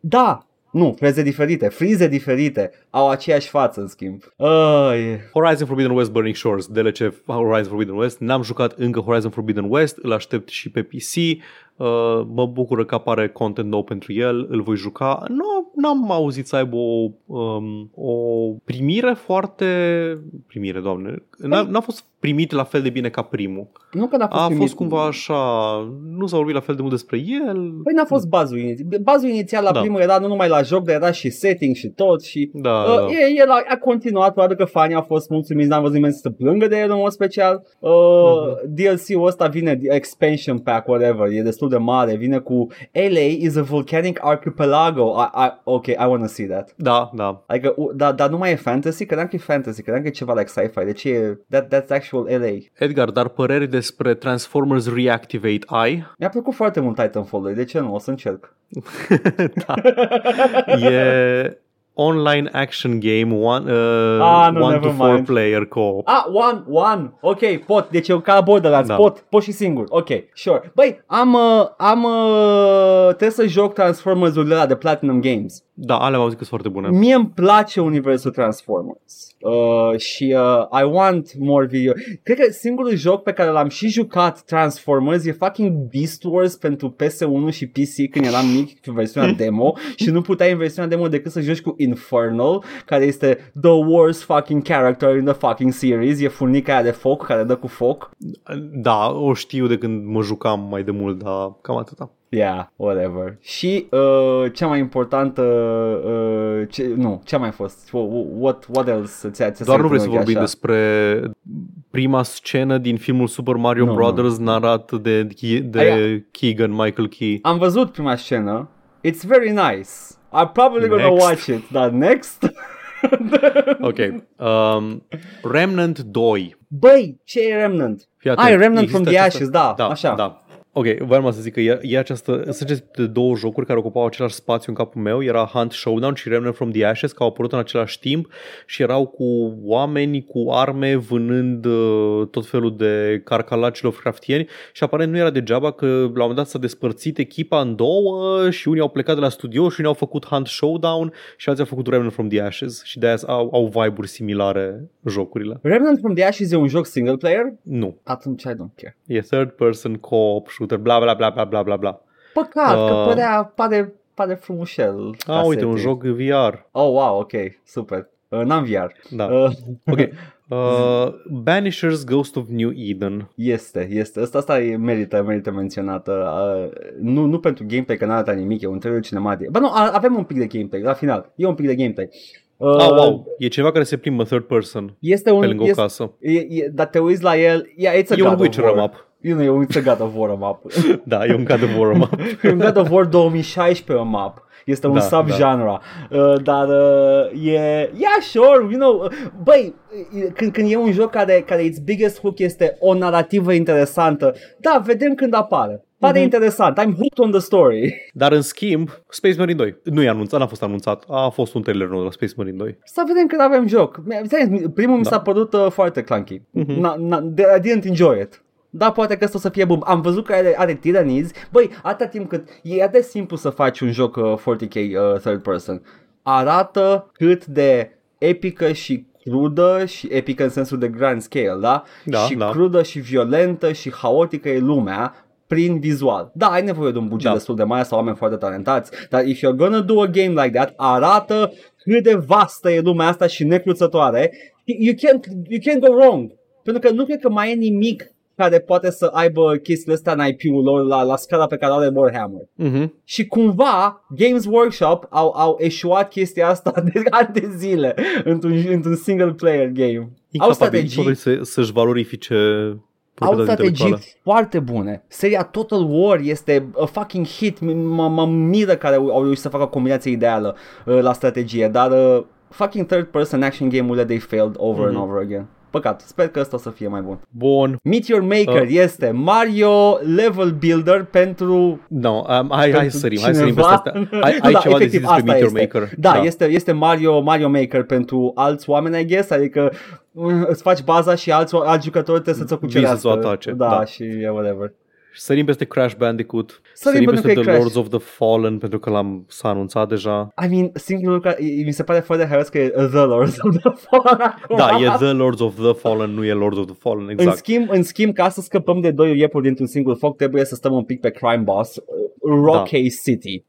Speaker 1: Da, nu, freze diferite, frize diferite, au aceeași față în schimb. Ai,
Speaker 2: Horizon Forbidden West Burning Shores, DLC Horizon Forbidden West. N-am jucat încă Horizon Forbidden West, îl aștept și pe PC. Uh, mă bucură că apare content nou pentru el, îl voi juca. Nu, n-am auzit să aibă o, um, o primire foarte... Primire, doamne. N-a, n-a fost primit la fel de bine ca primul.
Speaker 1: nu că n-a fost
Speaker 2: A
Speaker 1: primit-
Speaker 2: fost cumva așa... Nu s-a vorbit la fel de mult despre el.
Speaker 1: Păi n-a fost bazul inițial. Bazul inițial la
Speaker 2: Da.
Speaker 1: primul era nu numai la joc, dar era și setting și tot și
Speaker 2: Da,
Speaker 1: Uh,
Speaker 2: da.
Speaker 1: e, el a, a continuat, probabil că fanii au fost mulțumiți, n-am văzut nimeni să se plângă de el în mod special. Uh,
Speaker 2: Mhm.
Speaker 1: DLC-ul ăsta vine, expansion pack, whatever, e destul de mare, vine cu LA is a volcanic archipelago. I, I, ok, I wanna see that.
Speaker 2: Da, da.
Speaker 1: Adică, u- dar da, nu mai e fantasy? Credeam că e fantasy, credeam că e ceva like sci-fi. Deci e, that, that's actual LA.
Speaker 2: Edgar, dar păreri despre Transformers Reactivate ai?
Speaker 1: Mi-a plăcut foarte mult Titanfall, de ce nu? O să încerc.
Speaker 2: da. E online action game, one, uh,
Speaker 1: Ah, nu,
Speaker 2: one to
Speaker 1: never
Speaker 2: four
Speaker 1: mind.
Speaker 2: player co-op.
Speaker 1: Ah, one, one, ok, pot, deci eu ca Borderlands,
Speaker 2: Da.
Speaker 1: pot, pot și singur, ok, sure. Băi, am, uh, am, uh, trebuie să joc Transformers-urile ăla de Platinum Games.
Speaker 2: Da, alea am auzit că sunt foarte bune.
Speaker 1: Mie îmi place universul Transformers uh, și uh, I want more video. Cred că singurul joc pe care l-am și jucat Transformers e fucking Beast Wars pentru PS1 și PC când eram mic pe versiunea demo și nu puteai în versiunea demo decât să joci cu Infernal, care este the worst fucking character in the fucking series. E furnica aia de foc care dă cu foc.
Speaker 2: Da, o știu de când mă jucam mai de mult, dar cam atâta.
Speaker 1: Yeah, whatever. Și uh, cea mai importantă, uh, ce, nu, ce a mai fost? What, what else? Ți-a, ți-a
Speaker 2: Doar nu
Speaker 1: sărit
Speaker 2: vrei
Speaker 1: în
Speaker 2: să
Speaker 1: ochi
Speaker 2: vorbim
Speaker 1: așa?
Speaker 2: despre prima scenă din filmul Super Mario
Speaker 1: Nu,
Speaker 2: Brothers narat de, de
Speaker 1: Aia.
Speaker 2: Keegan Michael Key.
Speaker 1: Am văzut prima scenă. It's very nice. I'm probably gonna
Speaker 2: Next.
Speaker 1: watch it. Dar next?
Speaker 2: Ok. Um, Remnant 2.
Speaker 1: Băi, ce e Remnant?
Speaker 2: Fii
Speaker 1: Ah,
Speaker 2: atent,
Speaker 1: e Remnant
Speaker 2: există
Speaker 1: from the
Speaker 2: această-
Speaker 1: Ashes, da,
Speaker 2: da,
Speaker 1: așa.
Speaker 2: Da. Ok, vreau să zic că e, e această, sunt aceste două jocuri care ocupau același spațiu în capul meu, era Hunt Showdown și Remnant from the Ashes, care au apărut în același timp și erau cu oameni cu arme vânând uh, tot felul de carcalaci Lovecraftieni și aparent nu era degeaba că la un moment dat s-a despărțit echipa în două și unii au plecat de la studio și unii au făcut Hunt Showdown și alții au făcut Remnant from the Ashes și de-aia au, au vibe-uri similare jocurile.
Speaker 1: Remnant from the Ashes e un joc single player?
Speaker 2: Nu,
Speaker 1: Atunci I don't care.
Speaker 2: e third person co-op shooter, bla bla bla bla bla bla bla.
Speaker 1: Păcat, că
Speaker 2: Uh.
Speaker 1: părea, pare, pare frumușel. ca
Speaker 2: Ah, uite, un
Speaker 1: setting.
Speaker 2: joc VR.
Speaker 1: Oh, wow, ok, super. Uh, n-am VR.
Speaker 2: Da.
Speaker 1: Uh,
Speaker 2: Ok. Uh, Banishers Ghost of New Eden.
Speaker 1: Este, este. Asta, asta e, merită, merită menționată. Uh, nu, nu pentru gameplay, că n-arată nimic, e un trailer cinematic. Ba nu, a- avem un pic de gameplay, la final. E un pic de gameplay. Uh,
Speaker 2: Ah, wow. E ceva care se plimbă third person
Speaker 1: Este
Speaker 2: pe
Speaker 1: un...
Speaker 2: lângă o
Speaker 1: Este,
Speaker 2: casă.
Speaker 1: e, e, dar te uiți la el, yeah, it's a
Speaker 2: E un
Speaker 1: God of
Speaker 2: Witcher
Speaker 1: War.
Speaker 2: Map.
Speaker 1: You know, e un it's a God of War map.
Speaker 2: Da, e un God of War map.
Speaker 1: e un God of War 2016 map. Este un
Speaker 2: Da,
Speaker 1: subgenre. Uh, dar uh, e... Yeah, sure, you know... uh, Băi, uh, când, când e un joc care, care its biggest hook este o narrativă interesantă, da, vedem când apare. Pare
Speaker 2: Mhm.
Speaker 1: interesant. I'm hooked on the story.
Speaker 2: Dar în schimb, Space Marine 2 nu e anunțat, n-a fost anunțat. A fost un trailer nou la Space Marine 2.
Speaker 1: Să vedem când avem joc. Mi- Primul mi
Speaker 2: Da.
Speaker 1: s-a părut uh, foarte clunky.
Speaker 2: Mhm.
Speaker 1: Na, na, I didn't enjoy it. Da, poate că ăsta o să fie bun. Am văzut că are, are tiranizi. Băi, atâta timp cât e atât de simplu să faci un joc uh, 40k uh, third person. Arată cât de epică și crudă și epică în sensul de grand scale, da?
Speaker 2: Da,
Speaker 1: și
Speaker 2: da.
Speaker 1: crudă și violentă și haotică e lumea prin vizual. Da, ai nevoie de un buget
Speaker 2: Da.
Speaker 1: destul de mare sau oameni foarte talentați, dar if you're gonna do a game like that, arată cât de vastă e lumea asta și necruțătoare. You can't, you can't go wrong. Pentru că nu cred că mai e nimic care poate să aibă chestiile astea în IP-ul lor la, la scala pe care o are Warhammer.
Speaker 2: Mhm.
Speaker 1: Și cumva Games Workshop au, au eșuat chestia asta de ani de zile într-un, într-un single player game. Au
Speaker 2: Incapabil,
Speaker 1: strategii,
Speaker 2: incapabil să, să-și valorifice
Speaker 1: au
Speaker 2: proprietatea
Speaker 1: strategii
Speaker 2: intelectuală.
Speaker 1: foarte bune. Seria Total War este a fucking hit. M- Mă, mă miră care au, au reușit să facă o combinație ideală uh, la strategie, dar uh, fucking third person action game-urile they failed over
Speaker 2: Mhm.
Speaker 1: and over again. Păcat, sper că ăsta o să fie mai bun.
Speaker 2: Bun.
Speaker 1: Meteor Maker
Speaker 2: Uh.
Speaker 1: este Mario Level Builder pentru
Speaker 2: No, um, hai, hai
Speaker 1: pentru
Speaker 2: să sărim, hai să sărim
Speaker 1: cineva.
Speaker 2: peste astea. Ai, ai
Speaker 1: Da,
Speaker 2: ceva de
Speaker 1: efectiv,
Speaker 2: zis despre
Speaker 1: asta
Speaker 2: Meteor
Speaker 1: este.
Speaker 2: Maker?
Speaker 1: Da, Este, este Mario, Mario Maker pentru alți oameni, I guess, adică uh, îți faci baza și alți, alți jucători trebuie să-ți o
Speaker 2: Vii să-ți
Speaker 1: cucerească.
Speaker 2: o atace,
Speaker 1: Da,
Speaker 2: da.
Speaker 1: și e whatever.
Speaker 2: Sărim peste Crash Bandicoot,
Speaker 1: Sărim
Speaker 2: sărim
Speaker 1: pentru
Speaker 2: peste
Speaker 1: că e
Speaker 2: The
Speaker 1: Crash.
Speaker 2: Lords of the Fallen pentru că l-am s-a anunțat deja.
Speaker 1: I mean, singurul lucru care mi se pare foarte haios că e The Lords of the Fallen acum.
Speaker 2: Da, e The Lords of the Fallen, nu e Lords of the Fallen,
Speaker 1: În
Speaker 2: exact.
Speaker 1: schimb, în schimb, ca să scăpăm de doi iepuri dintr-un singur foc, trebuie să stăm un pic pe Crime Boss, uh, Rocky City.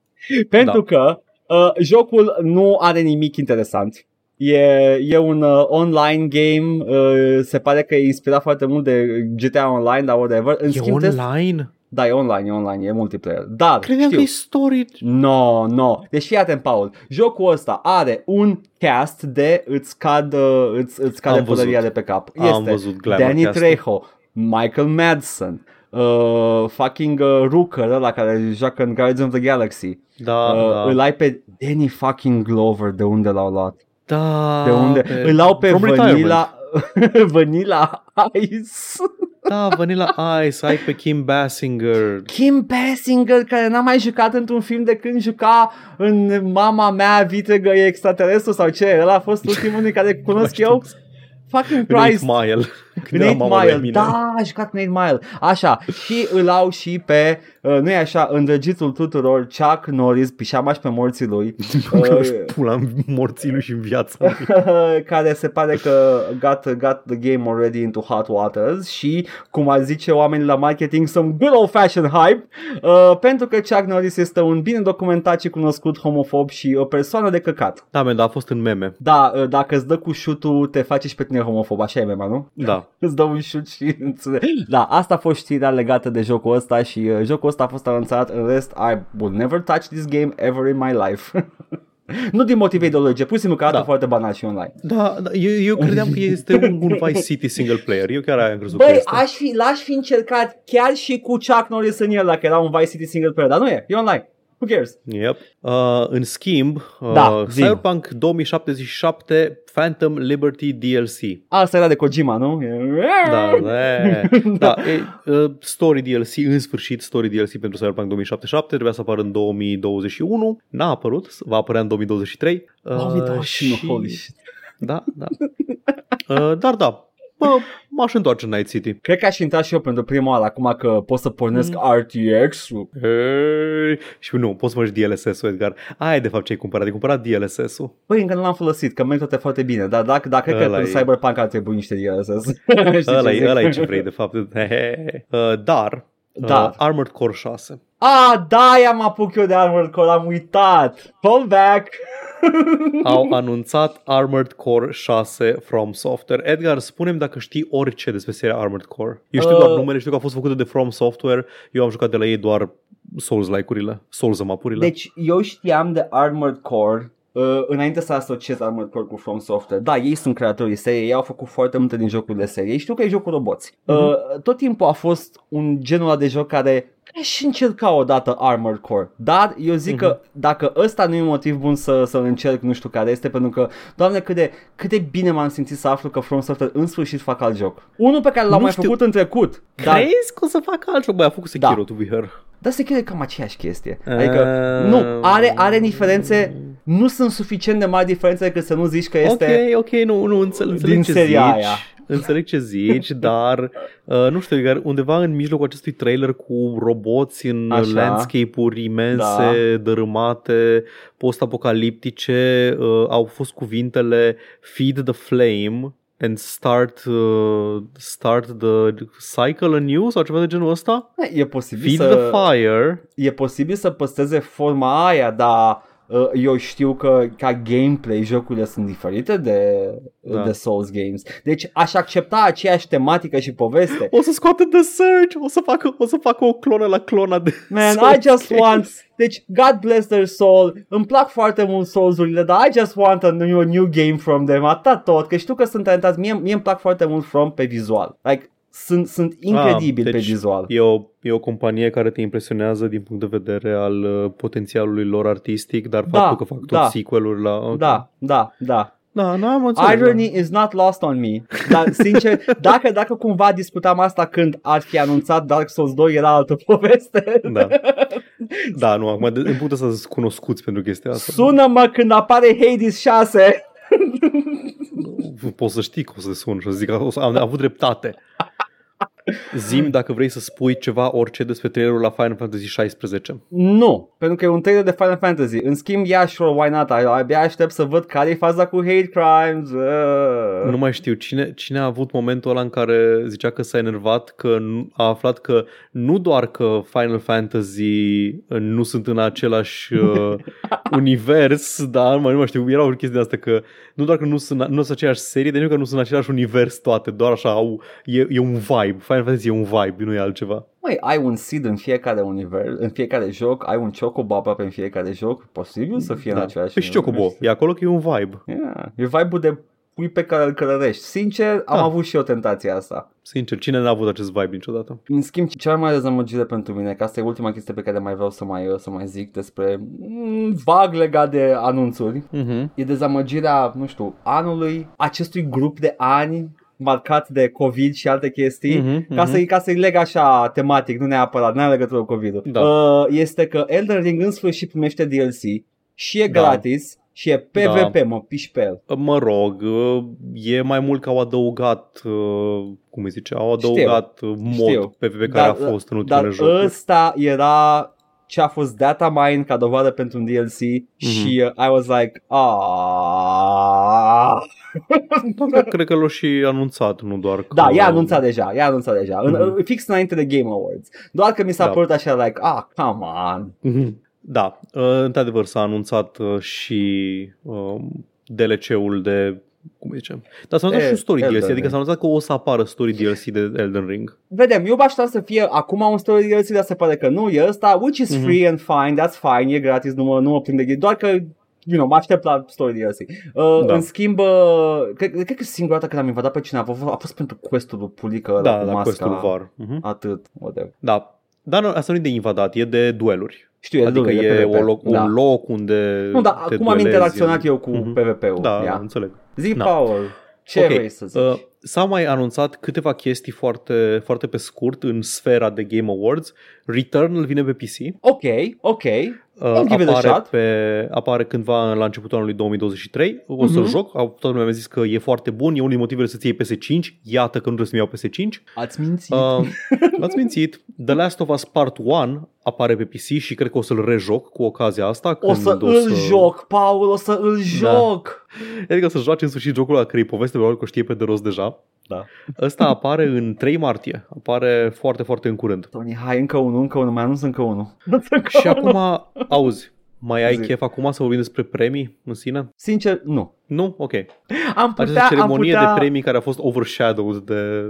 Speaker 1: Pentru că uh, jocul nu are nimic interesant. E, e un uh, online game, uh, se pare că e inspirat foarte mult de GTA Online, dar whatever. În
Speaker 2: E
Speaker 1: schimb, trebuie-
Speaker 2: online?
Speaker 1: Da, e online, e online, e multiplayer. Dar,
Speaker 2: Credeam
Speaker 1: știu,
Speaker 2: că e story.
Speaker 1: No, no. Deci fii atent, Paul. Jocul ăsta are un cast de îți cad, uh, îți, îți cade
Speaker 2: Am văzut.
Speaker 1: pălăria de pe cap.
Speaker 2: Am
Speaker 1: Este
Speaker 2: văzut glamour
Speaker 1: Danny
Speaker 2: cast-ul.
Speaker 1: Trejo, Michael Madsen, uh, fucking uh, Rooker, ăla care joacă în Guardians of the Galaxy.
Speaker 2: Da,
Speaker 1: uh,
Speaker 2: da.
Speaker 1: Îl ai pe Danny fucking Glover, de unde l-au luat?
Speaker 2: Da,
Speaker 1: De unde?
Speaker 2: pe-
Speaker 1: Îl au pe
Speaker 2: from retirement.
Speaker 1: Vanilla, Vanilla Ice.
Speaker 2: Da, Vanilla Ice, ai pe Kim Basinger.
Speaker 1: Kim Basinger, care n-a mai jucat într-un film de când juca în Mama mea vitregă e extraterestru sau ce? Ăla a fost ultimul care cunosc
Speaker 2: Nu
Speaker 1: eu.
Speaker 2: știu.
Speaker 1: Fucking
Speaker 2: În
Speaker 1: Christ.
Speaker 2: 8 Mile.
Speaker 1: În
Speaker 2: Când era
Speaker 1: 8
Speaker 2: mama lui
Speaker 1: Mile,
Speaker 2: Eminem.
Speaker 1: da, a jucat în 8 Mile. Așa, și îl au și pe, uh, nu e așa, îndrăgitul tuturor, Chuck Norris, pișamaș și pe morții lui,
Speaker 2: Că își pula în morții lui și în viața lui.
Speaker 1: care se pare că got, got the game already into hot waters și, cum ar zice oamenii la marketing, some good old fashioned hype, uh, pentru că Chuck Norris este un bine documentat și cunoscut homofob și o persoană de căcat.
Speaker 2: Da, man, dar a fost în meme.
Speaker 1: Da, uh, dacă îți dă cu șutul, te face și pe tine homofob, așa e mema, nu?
Speaker 2: Da.
Speaker 1: Îți dă un șut și... îți- Da, asta a fost știrea legată de jocul ăsta și uh, jocul ăsta a fost anunțat, în rest, I will never touch this game ever in my life. nu din motive ideologice, pur și simplu că arată
Speaker 2: Da.
Speaker 1: foarte banal și online.
Speaker 2: Da, da eu, eu credeam că este un, un Vice City single player. Eu chiar aia am crezut că
Speaker 1: Băi,
Speaker 2: este.
Speaker 1: aș fi, l-aș fi încercat chiar și cu Chuck Norris în el dacă era un Vice City single player, dar nu e, e online. Who cares?
Speaker 2: Yep. Uh, în schimb, uh,
Speaker 1: Da, zi.
Speaker 2: Cyberpunk 2077 Phantom Liberty DLC.
Speaker 1: Asta era de Kojima, nu? E-
Speaker 2: Da, da, da e, uh, Story DLC, în sfârșit Story DLC pentru Cyberpunk 2077 Trebuia să apară în 2021 N-a apărut, va apărea în 2023 uh,
Speaker 1: 2021,
Speaker 2: și-
Speaker 1: holy shit.
Speaker 2: Da, da uh, Dar da, bă, m-aș întoarce în Night City
Speaker 1: Cred că aș intra și eu pentru prima oară, acum că pot să pornesc RTX-ul.
Speaker 2: Ei, Și nu, poți să mă DLSS-ul, Edgar Aia e de fapt ce ai cumpărat, ai cumpărat DLSS-ul
Speaker 1: Băi, încă nu l-am folosit, că merg toate foarte bine, dar dacă, dacă cred că
Speaker 2: Ăla
Speaker 1: pentru
Speaker 2: e.
Speaker 1: Cyberpunk ar trebui niște DLSS. Știi
Speaker 2: Ăla
Speaker 1: ce
Speaker 2: e,
Speaker 1: zic?
Speaker 2: ăla e ce vrei de fapt uh, Dar
Speaker 1: Da.
Speaker 2: uh, Armored Core 6
Speaker 1: Ah, da, i-am apuc eu de Armored Core, am uitat. Call back.
Speaker 2: au anunțat Armored Core 6 From Software. Edgar, spunem dacă știi orice despre seria Armored Core. Eu știu
Speaker 1: Uh.
Speaker 2: doar numele, știu că a fost făcută de From Software. Eu am jucat de la ei doar Souls-like-urile, Souls-mapurile.
Speaker 1: Deci eu știam de Armored Core uh, înainte să asociez Armored Core cu From Software, da, ei sunt creatorii seriei, ei au făcut foarte multe din jocurile seriei, știu că e jocul roboți. Uh, tot timpul a fost un genul ăla de joc care aș încerca odată Armored Core, dar eu zic că dacă ăsta nu e un motiv bun să, să încerc, nu știu care este, pentru că, doamne, cât de, cât de bine m-am simțit să aflu că From Software în sfârșit fac alt joc. Unul pe care l-am
Speaker 2: Nu
Speaker 1: mai
Speaker 2: știu.
Speaker 1: făcut în trecut, dar
Speaker 2: Crezi că o să facă altceva? Băi, a făcut Sekiro,
Speaker 1: Da.
Speaker 2: to be her.
Speaker 1: Dar se e cam aceeași chestie. Adică,
Speaker 2: Uh,
Speaker 1: nu, are, are diferențe, nu sunt suficient de mari diferențe decât să nu zici că este...
Speaker 2: Ok, ok, nu, nu înțeleg, înțeleg
Speaker 1: din
Speaker 2: ce
Speaker 1: seria
Speaker 2: zici.
Speaker 1: aia.
Speaker 2: Înțeleg ce zici, dar uh, nu știu, iar undeva în mijlocul acestui trailer cu roboți în
Speaker 1: Așa.
Speaker 2: landscape-uri imense,
Speaker 1: Da.
Speaker 2: dărâmate, post-apocaliptice, uh, au fost cuvintele Feed the flame and start uh, start the cycle anew sau ceva de genul ăsta?
Speaker 1: E posibil
Speaker 2: Feed
Speaker 1: să...
Speaker 2: the fire.
Speaker 1: e posibil să păstreze forma aia, dar uh, eu știu că ca gameplay jocurile sunt diferite de,
Speaker 2: Da.
Speaker 1: de Souls games. Deci aș accepta aceeași tematică și poveste.
Speaker 2: O să scoată The Surge, o să facă, o să facă o clonă la clona de
Speaker 1: Man,
Speaker 2: Souls
Speaker 1: I just
Speaker 2: games.
Speaker 1: want... Deci, God bless their soul. Îmi plac foarte mult Souls-urile, dar I just want a new, new game from them. Atât tot, că știu că sunt talentați. Mie, mie îmi plac foarte mult From pe vizual. Like, sunt, sunt incredibili
Speaker 2: Ah,
Speaker 1: pe
Speaker 2: deci
Speaker 1: vizual.
Speaker 2: E o, e o companie care te impresionează din punct de vedere al uh, potențialului lor artistic, dar
Speaker 1: Da,
Speaker 2: faptul că fac tot
Speaker 1: da.
Speaker 2: sequel-uri la... okay.
Speaker 1: Da, da, da.
Speaker 2: Da, nu am înțeles.
Speaker 1: Irony is not lost on me. Dar, sincer, dacă, dacă cumva discutam asta când ar fi anunțat Dark Souls 2, era altă poveste.
Speaker 2: Da. Da, nu, acum de- în putea să sunt cunoscuți pentru chestia asta.
Speaker 1: Sună-mă când apare Hades 6.
Speaker 2: Poți să știi că o să sun și o să zic că o să am avut dreptate. Zim dacă vrei să spui ceva, orice despre trailerul la Final Fantasy 16.
Speaker 1: Nu, pentru că e un trailer de Final Fantasy. În schimb, yeah, sure, why not? Abia aștept să văd care e faza cu hate crimes. Uh.
Speaker 2: Nu mai știu cine, cine a avut momentul ăla în care zicea că s-a enervat, că nu- a aflat că nu doar că Final Fantasy uh, nu sunt în același uh, univers, dar mai nu mai știu, era o chestie de asta că nu doar că nu sunt, nu sunt aceeași serie, dar nici că nu sunt în același univers toate, doar așa au, e, e un vibe. Final Fantasy e un vibe, nu e altceva.
Speaker 1: Măi, ai un seed în fiecare univers, în fiecare joc, ai un chocobo aproape în fiecare joc. Posibil să fie în același
Speaker 2: Păi și Chocobo,
Speaker 1: univers?
Speaker 2: e acolo că e un vibe.
Speaker 1: Yeah. E vibe-ul de pui pe care îl călărești. Sincer, am
Speaker 2: Da.
Speaker 1: avut și eu tentația asta.
Speaker 2: Sincer, cine n-a avut acest vibe niciodată?
Speaker 1: În schimb, cea mai mare dezamăgire pentru mine, că asta e ultima chestie pe care mai vreau să mai, să mai zic despre mm, vag legat de anunțuri,
Speaker 2: Uh-huh.
Speaker 1: e dezamăgirea, nu știu, anului, acestui grup de ani marcat de COVID și alte chestii,
Speaker 2: Mhm,
Speaker 1: ca,
Speaker 2: mhm.
Speaker 1: să-i, ca să-i leg așa tematic, nu neapărat, nu are legătură cu COVID-ul.
Speaker 2: Da.
Speaker 1: Uh, este că Elden Ring în sfârșit primește DLC și e
Speaker 2: Da.
Speaker 1: gratis și e PvP, mă piși pe el.
Speaker 2: Mă rog, uh, e mai mult că au adăugat, uh, cum îi zice, au adăugat uh, mod
Speaker 1: Știu.
Speaker 2: PvP care
Speaker 1: Dar-
Speaker 2: a fost în ultimele
Speaker 1: Dar
Speaker 2: jocuri.
Speaker 1: ăsta era ce a fost data mine ca dovadă pentru un DLC și uh, I was like, ah.
Speaker 2: Da, cred că l-au și anunțat, nu doar că...
Speaker 1: Da, e anunțat deja, e anunțat deja, în,
Speaker 2: Mhm.
Speaker 1: fix înainte de Game Awards. Doar că mi s-a
Speaker 2: Da.
Speaker 1: părut așa, like, ah, come on.
Speaker 2: Mhm. Da, uh, într-adevăr s-a anunțat uh, și um, DLC-ul de cum îi zicem? Dar s-a anunțat
Speaker 1: E,
Speaker 2: și un story
Speaker 1: Elden
Speaker 2: DLC, adică
Speaker 1: Ring.
Speaker 2: s-a anunțat că o să apară story DLC de Elden Ring.
Speaker 1: Vedem, eu aș să fie acum un story DLC, dar se pare că nu e ăsta, which is
Speaker 2: Mhm.
Speaker 1: free and fine, that's fine, e gratis, nu mă, nu mă prinde, doar că you know, mă aștept la story DLC. Uh,
Speaker 2: Da.
Speaker 1: În schimb, uh, cred, cred că singura dată când am invadat pe cineva a fost, a fost pentru quest-ul lui Pulică ăla
Speaker 2: Da,
Speaker 1: cu
Speaker 2: la
Speaker 1: masca.
Speaker 2: questul VAR. Mhm.
Speaker 1: Atât, whatever.
Speaker 2: Da, dar nu, asta nu e de invadat, e de dueluri.
Speaker 1: Știu, e
Speaker 2: Adică
Speaker 1: dublu,
Speaker 2: e
Speaker 1: PvP.
Speaker 2: o loc,
Speaker 1: da.
Speaker 2: un loc unde
Speaker 1: Nu, dar
Speaker 2: te
Speaker 1: cum am
Speaker 2: duelezi
Speaker 1: interacționat
Speaker 2: în-
Speaker 1: eu cu
Speaker 2: Mhm.
Speaker 1: PvP-ul.
Speaker 2: Da,
Speaker 1: Ia.
Speaker 2: înțeleg.
Speaker 1: Zi,
Speaker 2: Na.
Speaker 1: Paul, ce
Speaker 2: Ok,
Speaker 1: vrei să zici?
Speaker 2: Uh, s-au mai anunțat câteva chestii foarte, foarte pe scurt în sfera de Game Awards. Returnal vine pe PC.
Speaker 1: ok, ok.
Speaker 2: Uh,
Speaker 1: I'll give it a
Speaker 2: apare,
Speaker 1: shot.
Speaker 2: pe, apare cândva la începutul anului 2023. O să-l
Speaker 1: Mhm.
Speaker 2: joc. Au- Toată lumea mi-a zis că e foarte bun. E unul din motivele să-ți iei PS5. Iată că nu trebuie să-mi iau PS5.
Speaker 1: Ați mințit.
Speaker 2: Uh, ați mințit. The Last of Us Part 1 apare pe PC și cred că o să-l rejoc cu ocazia asta.
Speaker 1: o
Speaker 2: când
Speaker 1: să îl joc, Paul, o să îl joc.
Speaker 2: Adică să joace în sfârșit jocul ăla care e poveste, probabil că o știe pe de rost deja.
Speaker 1: Da.
Speaker 2: Ăsta apare în 3 martie. Apare foarte, foarte în curând.
Speaker 1: Tony, hai, încă unul, încă unul, mai anunț încă unul. Încă
Speaker 2: Și
Speaker 1: unul.
Speaker 2: acum, auzi, mai ai
Speaker 1: Zi.
Speaker 2: chef acum să vorbim despre premii în sine?
Speaker 1: Sincer, nu.
Speaker 2: Nu? Ok.
Speaker 1: Am
Speaker 2: Această
Speaker 1: putea, am
Speaker 2: ceremonie
Speaker 1: putea...
Speaker 2: de premii care a fost overshadowed de...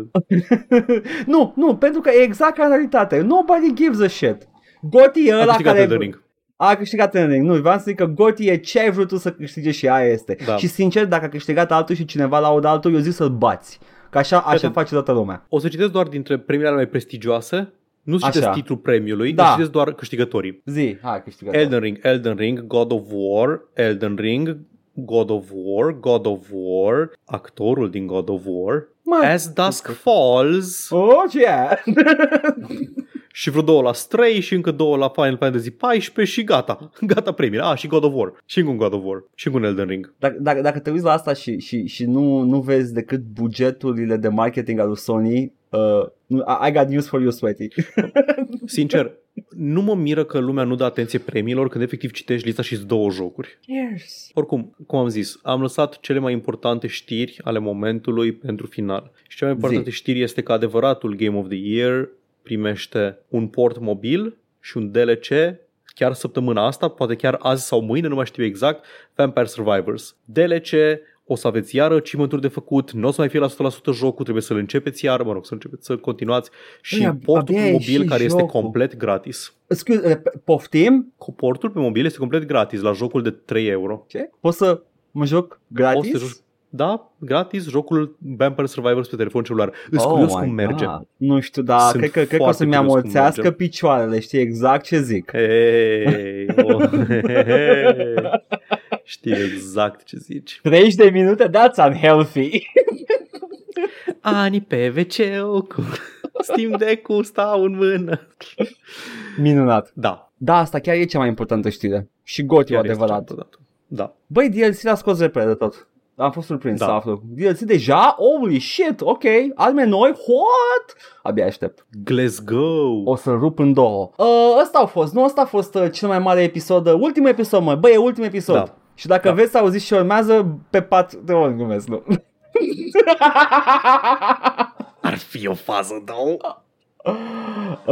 Speaker 1: nu, nu, pentru că e exact ca în realitate. Nobody gives a shit. Goti e
Speaker 2: A
Speaker 1: ăla
Speaker 2: câștigat
Speaker 1: care...
Speaker 2: Elden Ring.
Speaker 1: A câștigat Elden Ring. Nu, vreau să zic că Goti e ce ai vrut tu să câștige și aia este.
Speaker 2: Da.
Speaker 1: Și sincer, dacă a câștigat altul și cineva laudă altul, eu zic să-l bați. Că așa, așa
Speaker 2: Uite.
Speaker 1: face toată lumea.
Speaker 2: O să citesc doar dintre premiile mai prestigioase. Nu citesc
Speaker 1: Așa.
Speaker 2: titlul premiului,
Speaker 1: Da.
Speaker 2: dar citesc doar câștigătorii.
Speaker 1: Zi, hai câștigat.
Speaker 2: Elden Ring, Elden Ring, God of War, Elden Ring, God of War, God of War, actorul din God of War,
Speaker 1: Mă,
Speaker 2: As Dusk Falls
Speaker 1: Oh, ce e?
Speaker 2: și vreo două la Stray și încă două la Final Fantasy 14 și gata. Gata premiile. Ah, și God of War. Și încă un God of War. Și încă un Elden Ring.
Speaker 1: Dacă, dacă, dacă te uiți la asta și, și, și nu, nu vezi decât bugeturile de marketing al lui Sony, uh, nu- I I got news for you, Sweaty.
Speaker 2: Sincer, nu mă miră că lumea nu dă atenție premiilor când efectiv citești lista și două jocuri.
Speaker 1: Yes.
Speaker 2: Oricum, cum am zis, am lăsat cele mai importante știri ale momentului pentru final. Și cea mai importantă știri este că adevăratul Game of the Year primește un port mobil și un DLC chiar săptămâna asta, poate chiar azi sau mâine, nu mai știu exact, Vampire Survivors. DLC, o să aveți iară achievement de făcut, nu o să mai fie la 100% jocul, trebuie să-l începeți iar, mă rog, să începeți să continuați și
Speaker 1: Băi, ab-
Speaker 2: portul
Speaker 1: abia
Speaker 2: pe
Speaker 1: e
Speaker 2: mobil
Speaker 1: și
Speaker 2: care este
Speaker 1: jocul.
Speaker 2: complet gratis.
Speaker 1: Scuze, uh, poftim?
Speaker 2: Portul pe mobil este complet gratis la jocul de 3 euro.
Speaker 1: Ce? Poți să mă joc
Speaker 2: Poți
Speaker 1: gratis?
Speaker 2: să te joci da, gratis, jocul Vampire Survivors pe telefon celular. Îți
Speaker 1: Oh
Speaker 2: curios
Speaker 1: my
Speaker 2: cum merge.
Speaker 1: God. Nu știu, dar
Speaker 2: Sunt
Speaker 1: cred că, cred că o
Speaker 2: foarte
Speaker 1: să-mi
Speaker 2: curios cum
Speaker 1: amorțească
Speaker 2: merge.
Speaker 1: picioarele, știi exact ce zic.
Speaker 2: Hei, oh, Știi exact ce zici.
Speaker 1: 30 de minute, that's unhealthy.
Speaker 2: Ani pe wc cu Steam Deck-ul stau în mână.
Speaker 1: Minunat.
Speaker 2: Da.
Speaker 1: Da, asta chiar e cea mai importantă știre. Și gotiu
Speaker 2: chiar este
Speaker 1: adevărat.
Speaker 2: cea mai importantă. Da.
Speaker 1: Băi, DLC l-a scos repede de tot. Am fost surprins
Speaker 2: Da.
Speaker 1: să aflu. DLC deja? Holy shit, ok. Arme noi? What? Abia aștept.
Speaker 2: Let's go!
Speaker 1: O să rup în două. Uh, ăsta a fost, nu? Ăsta a fost uh, cel mai mare episod. Uh, ultimul episod, mă. Băi, e ultimul episod.
Speaker 2: Da.
Speaker 1: Și dacă
Speaker 2: Da.
Speaker 1: vreți să auziți ce urmează, pe pat... De ori glumesc, nu.
Speaker 2: Ar fi o fază, da?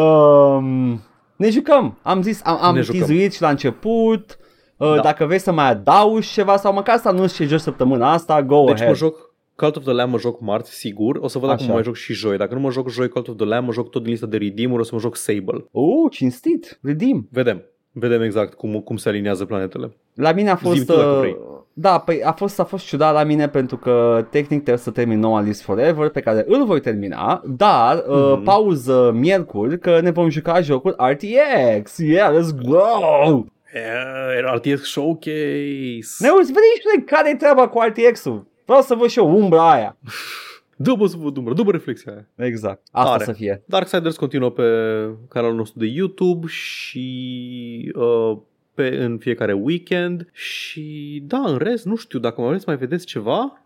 Speaker 1: um, ne jucăm. Am zis, am, am
Speaker 2: Ne jucăm.
Speaker 1: tizuit și la început. Uh,
Speaker 2: Da.
Speaker 1: Dacă vrei să mai adaugi ceva sau măcar să anunți ce joci săptămâna asta, go
Speaker 2: Deci
Speaker 1: ahead.
Speaker 2: mă joc Cult of the Lamb mă joc marți, sigur. O să văd acum
Speaker 1: Așa.
Speaker 2: mai joc și joi. Dacă nu mă joc joi Cult of the Lamb, mă joc tot din lista de redeem o să mă joc Sable.
Speaker 1: Uh, cinstit. Redeem.
Speaker 2: Vedem. Vedem exact cum, cum se aliniază planetele.
Speaker 1: La mine a
Speaker 2: Zi-mi
Speaker 1: fost...
Speaker 2: tu dacă
Speaker 1: uh,
Speaker 2: vrei.
Speaker 1: Da, păi a fost, a fost ciudat la mine pentru că tehnic trebuie să termin noua List Forever pe care îl voi termina, dar uh,
Speaker 2: Mhm.
Speaker 1: pauză miercuri că ne vom juca jocul RTX. Yeah, let's go!
Speaker 2: Yeah, RTS Showcase.
Speaker 1: Ne uiți, vedem și noi care e treaba cu RTX-ul. Vreau să văd și eu umbra aia.
Speaker 2: Dă-mă să văd umbră, dă-mă reflexia aia.
Speaker 1: Exact. Asta
Speaker 2: Tare.
Speaker 1: să fie.
Speaker 2: Darksiders continuă pe canalul nostru de YouTube și uh, pe, în fiecare weekend și da, în rest, nu știu, dacă mai vreți să mai vedeți ceva,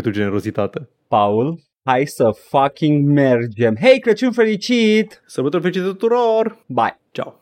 Speaker 2: pentru generozitate.
Speaker 1: Paul, hai să fucking mergem. Hei, Crăciun fericit!
Speaker 2: Sărbători fericite tuturor!
Speaker 1: Bye!
Speaker 2: Ciao!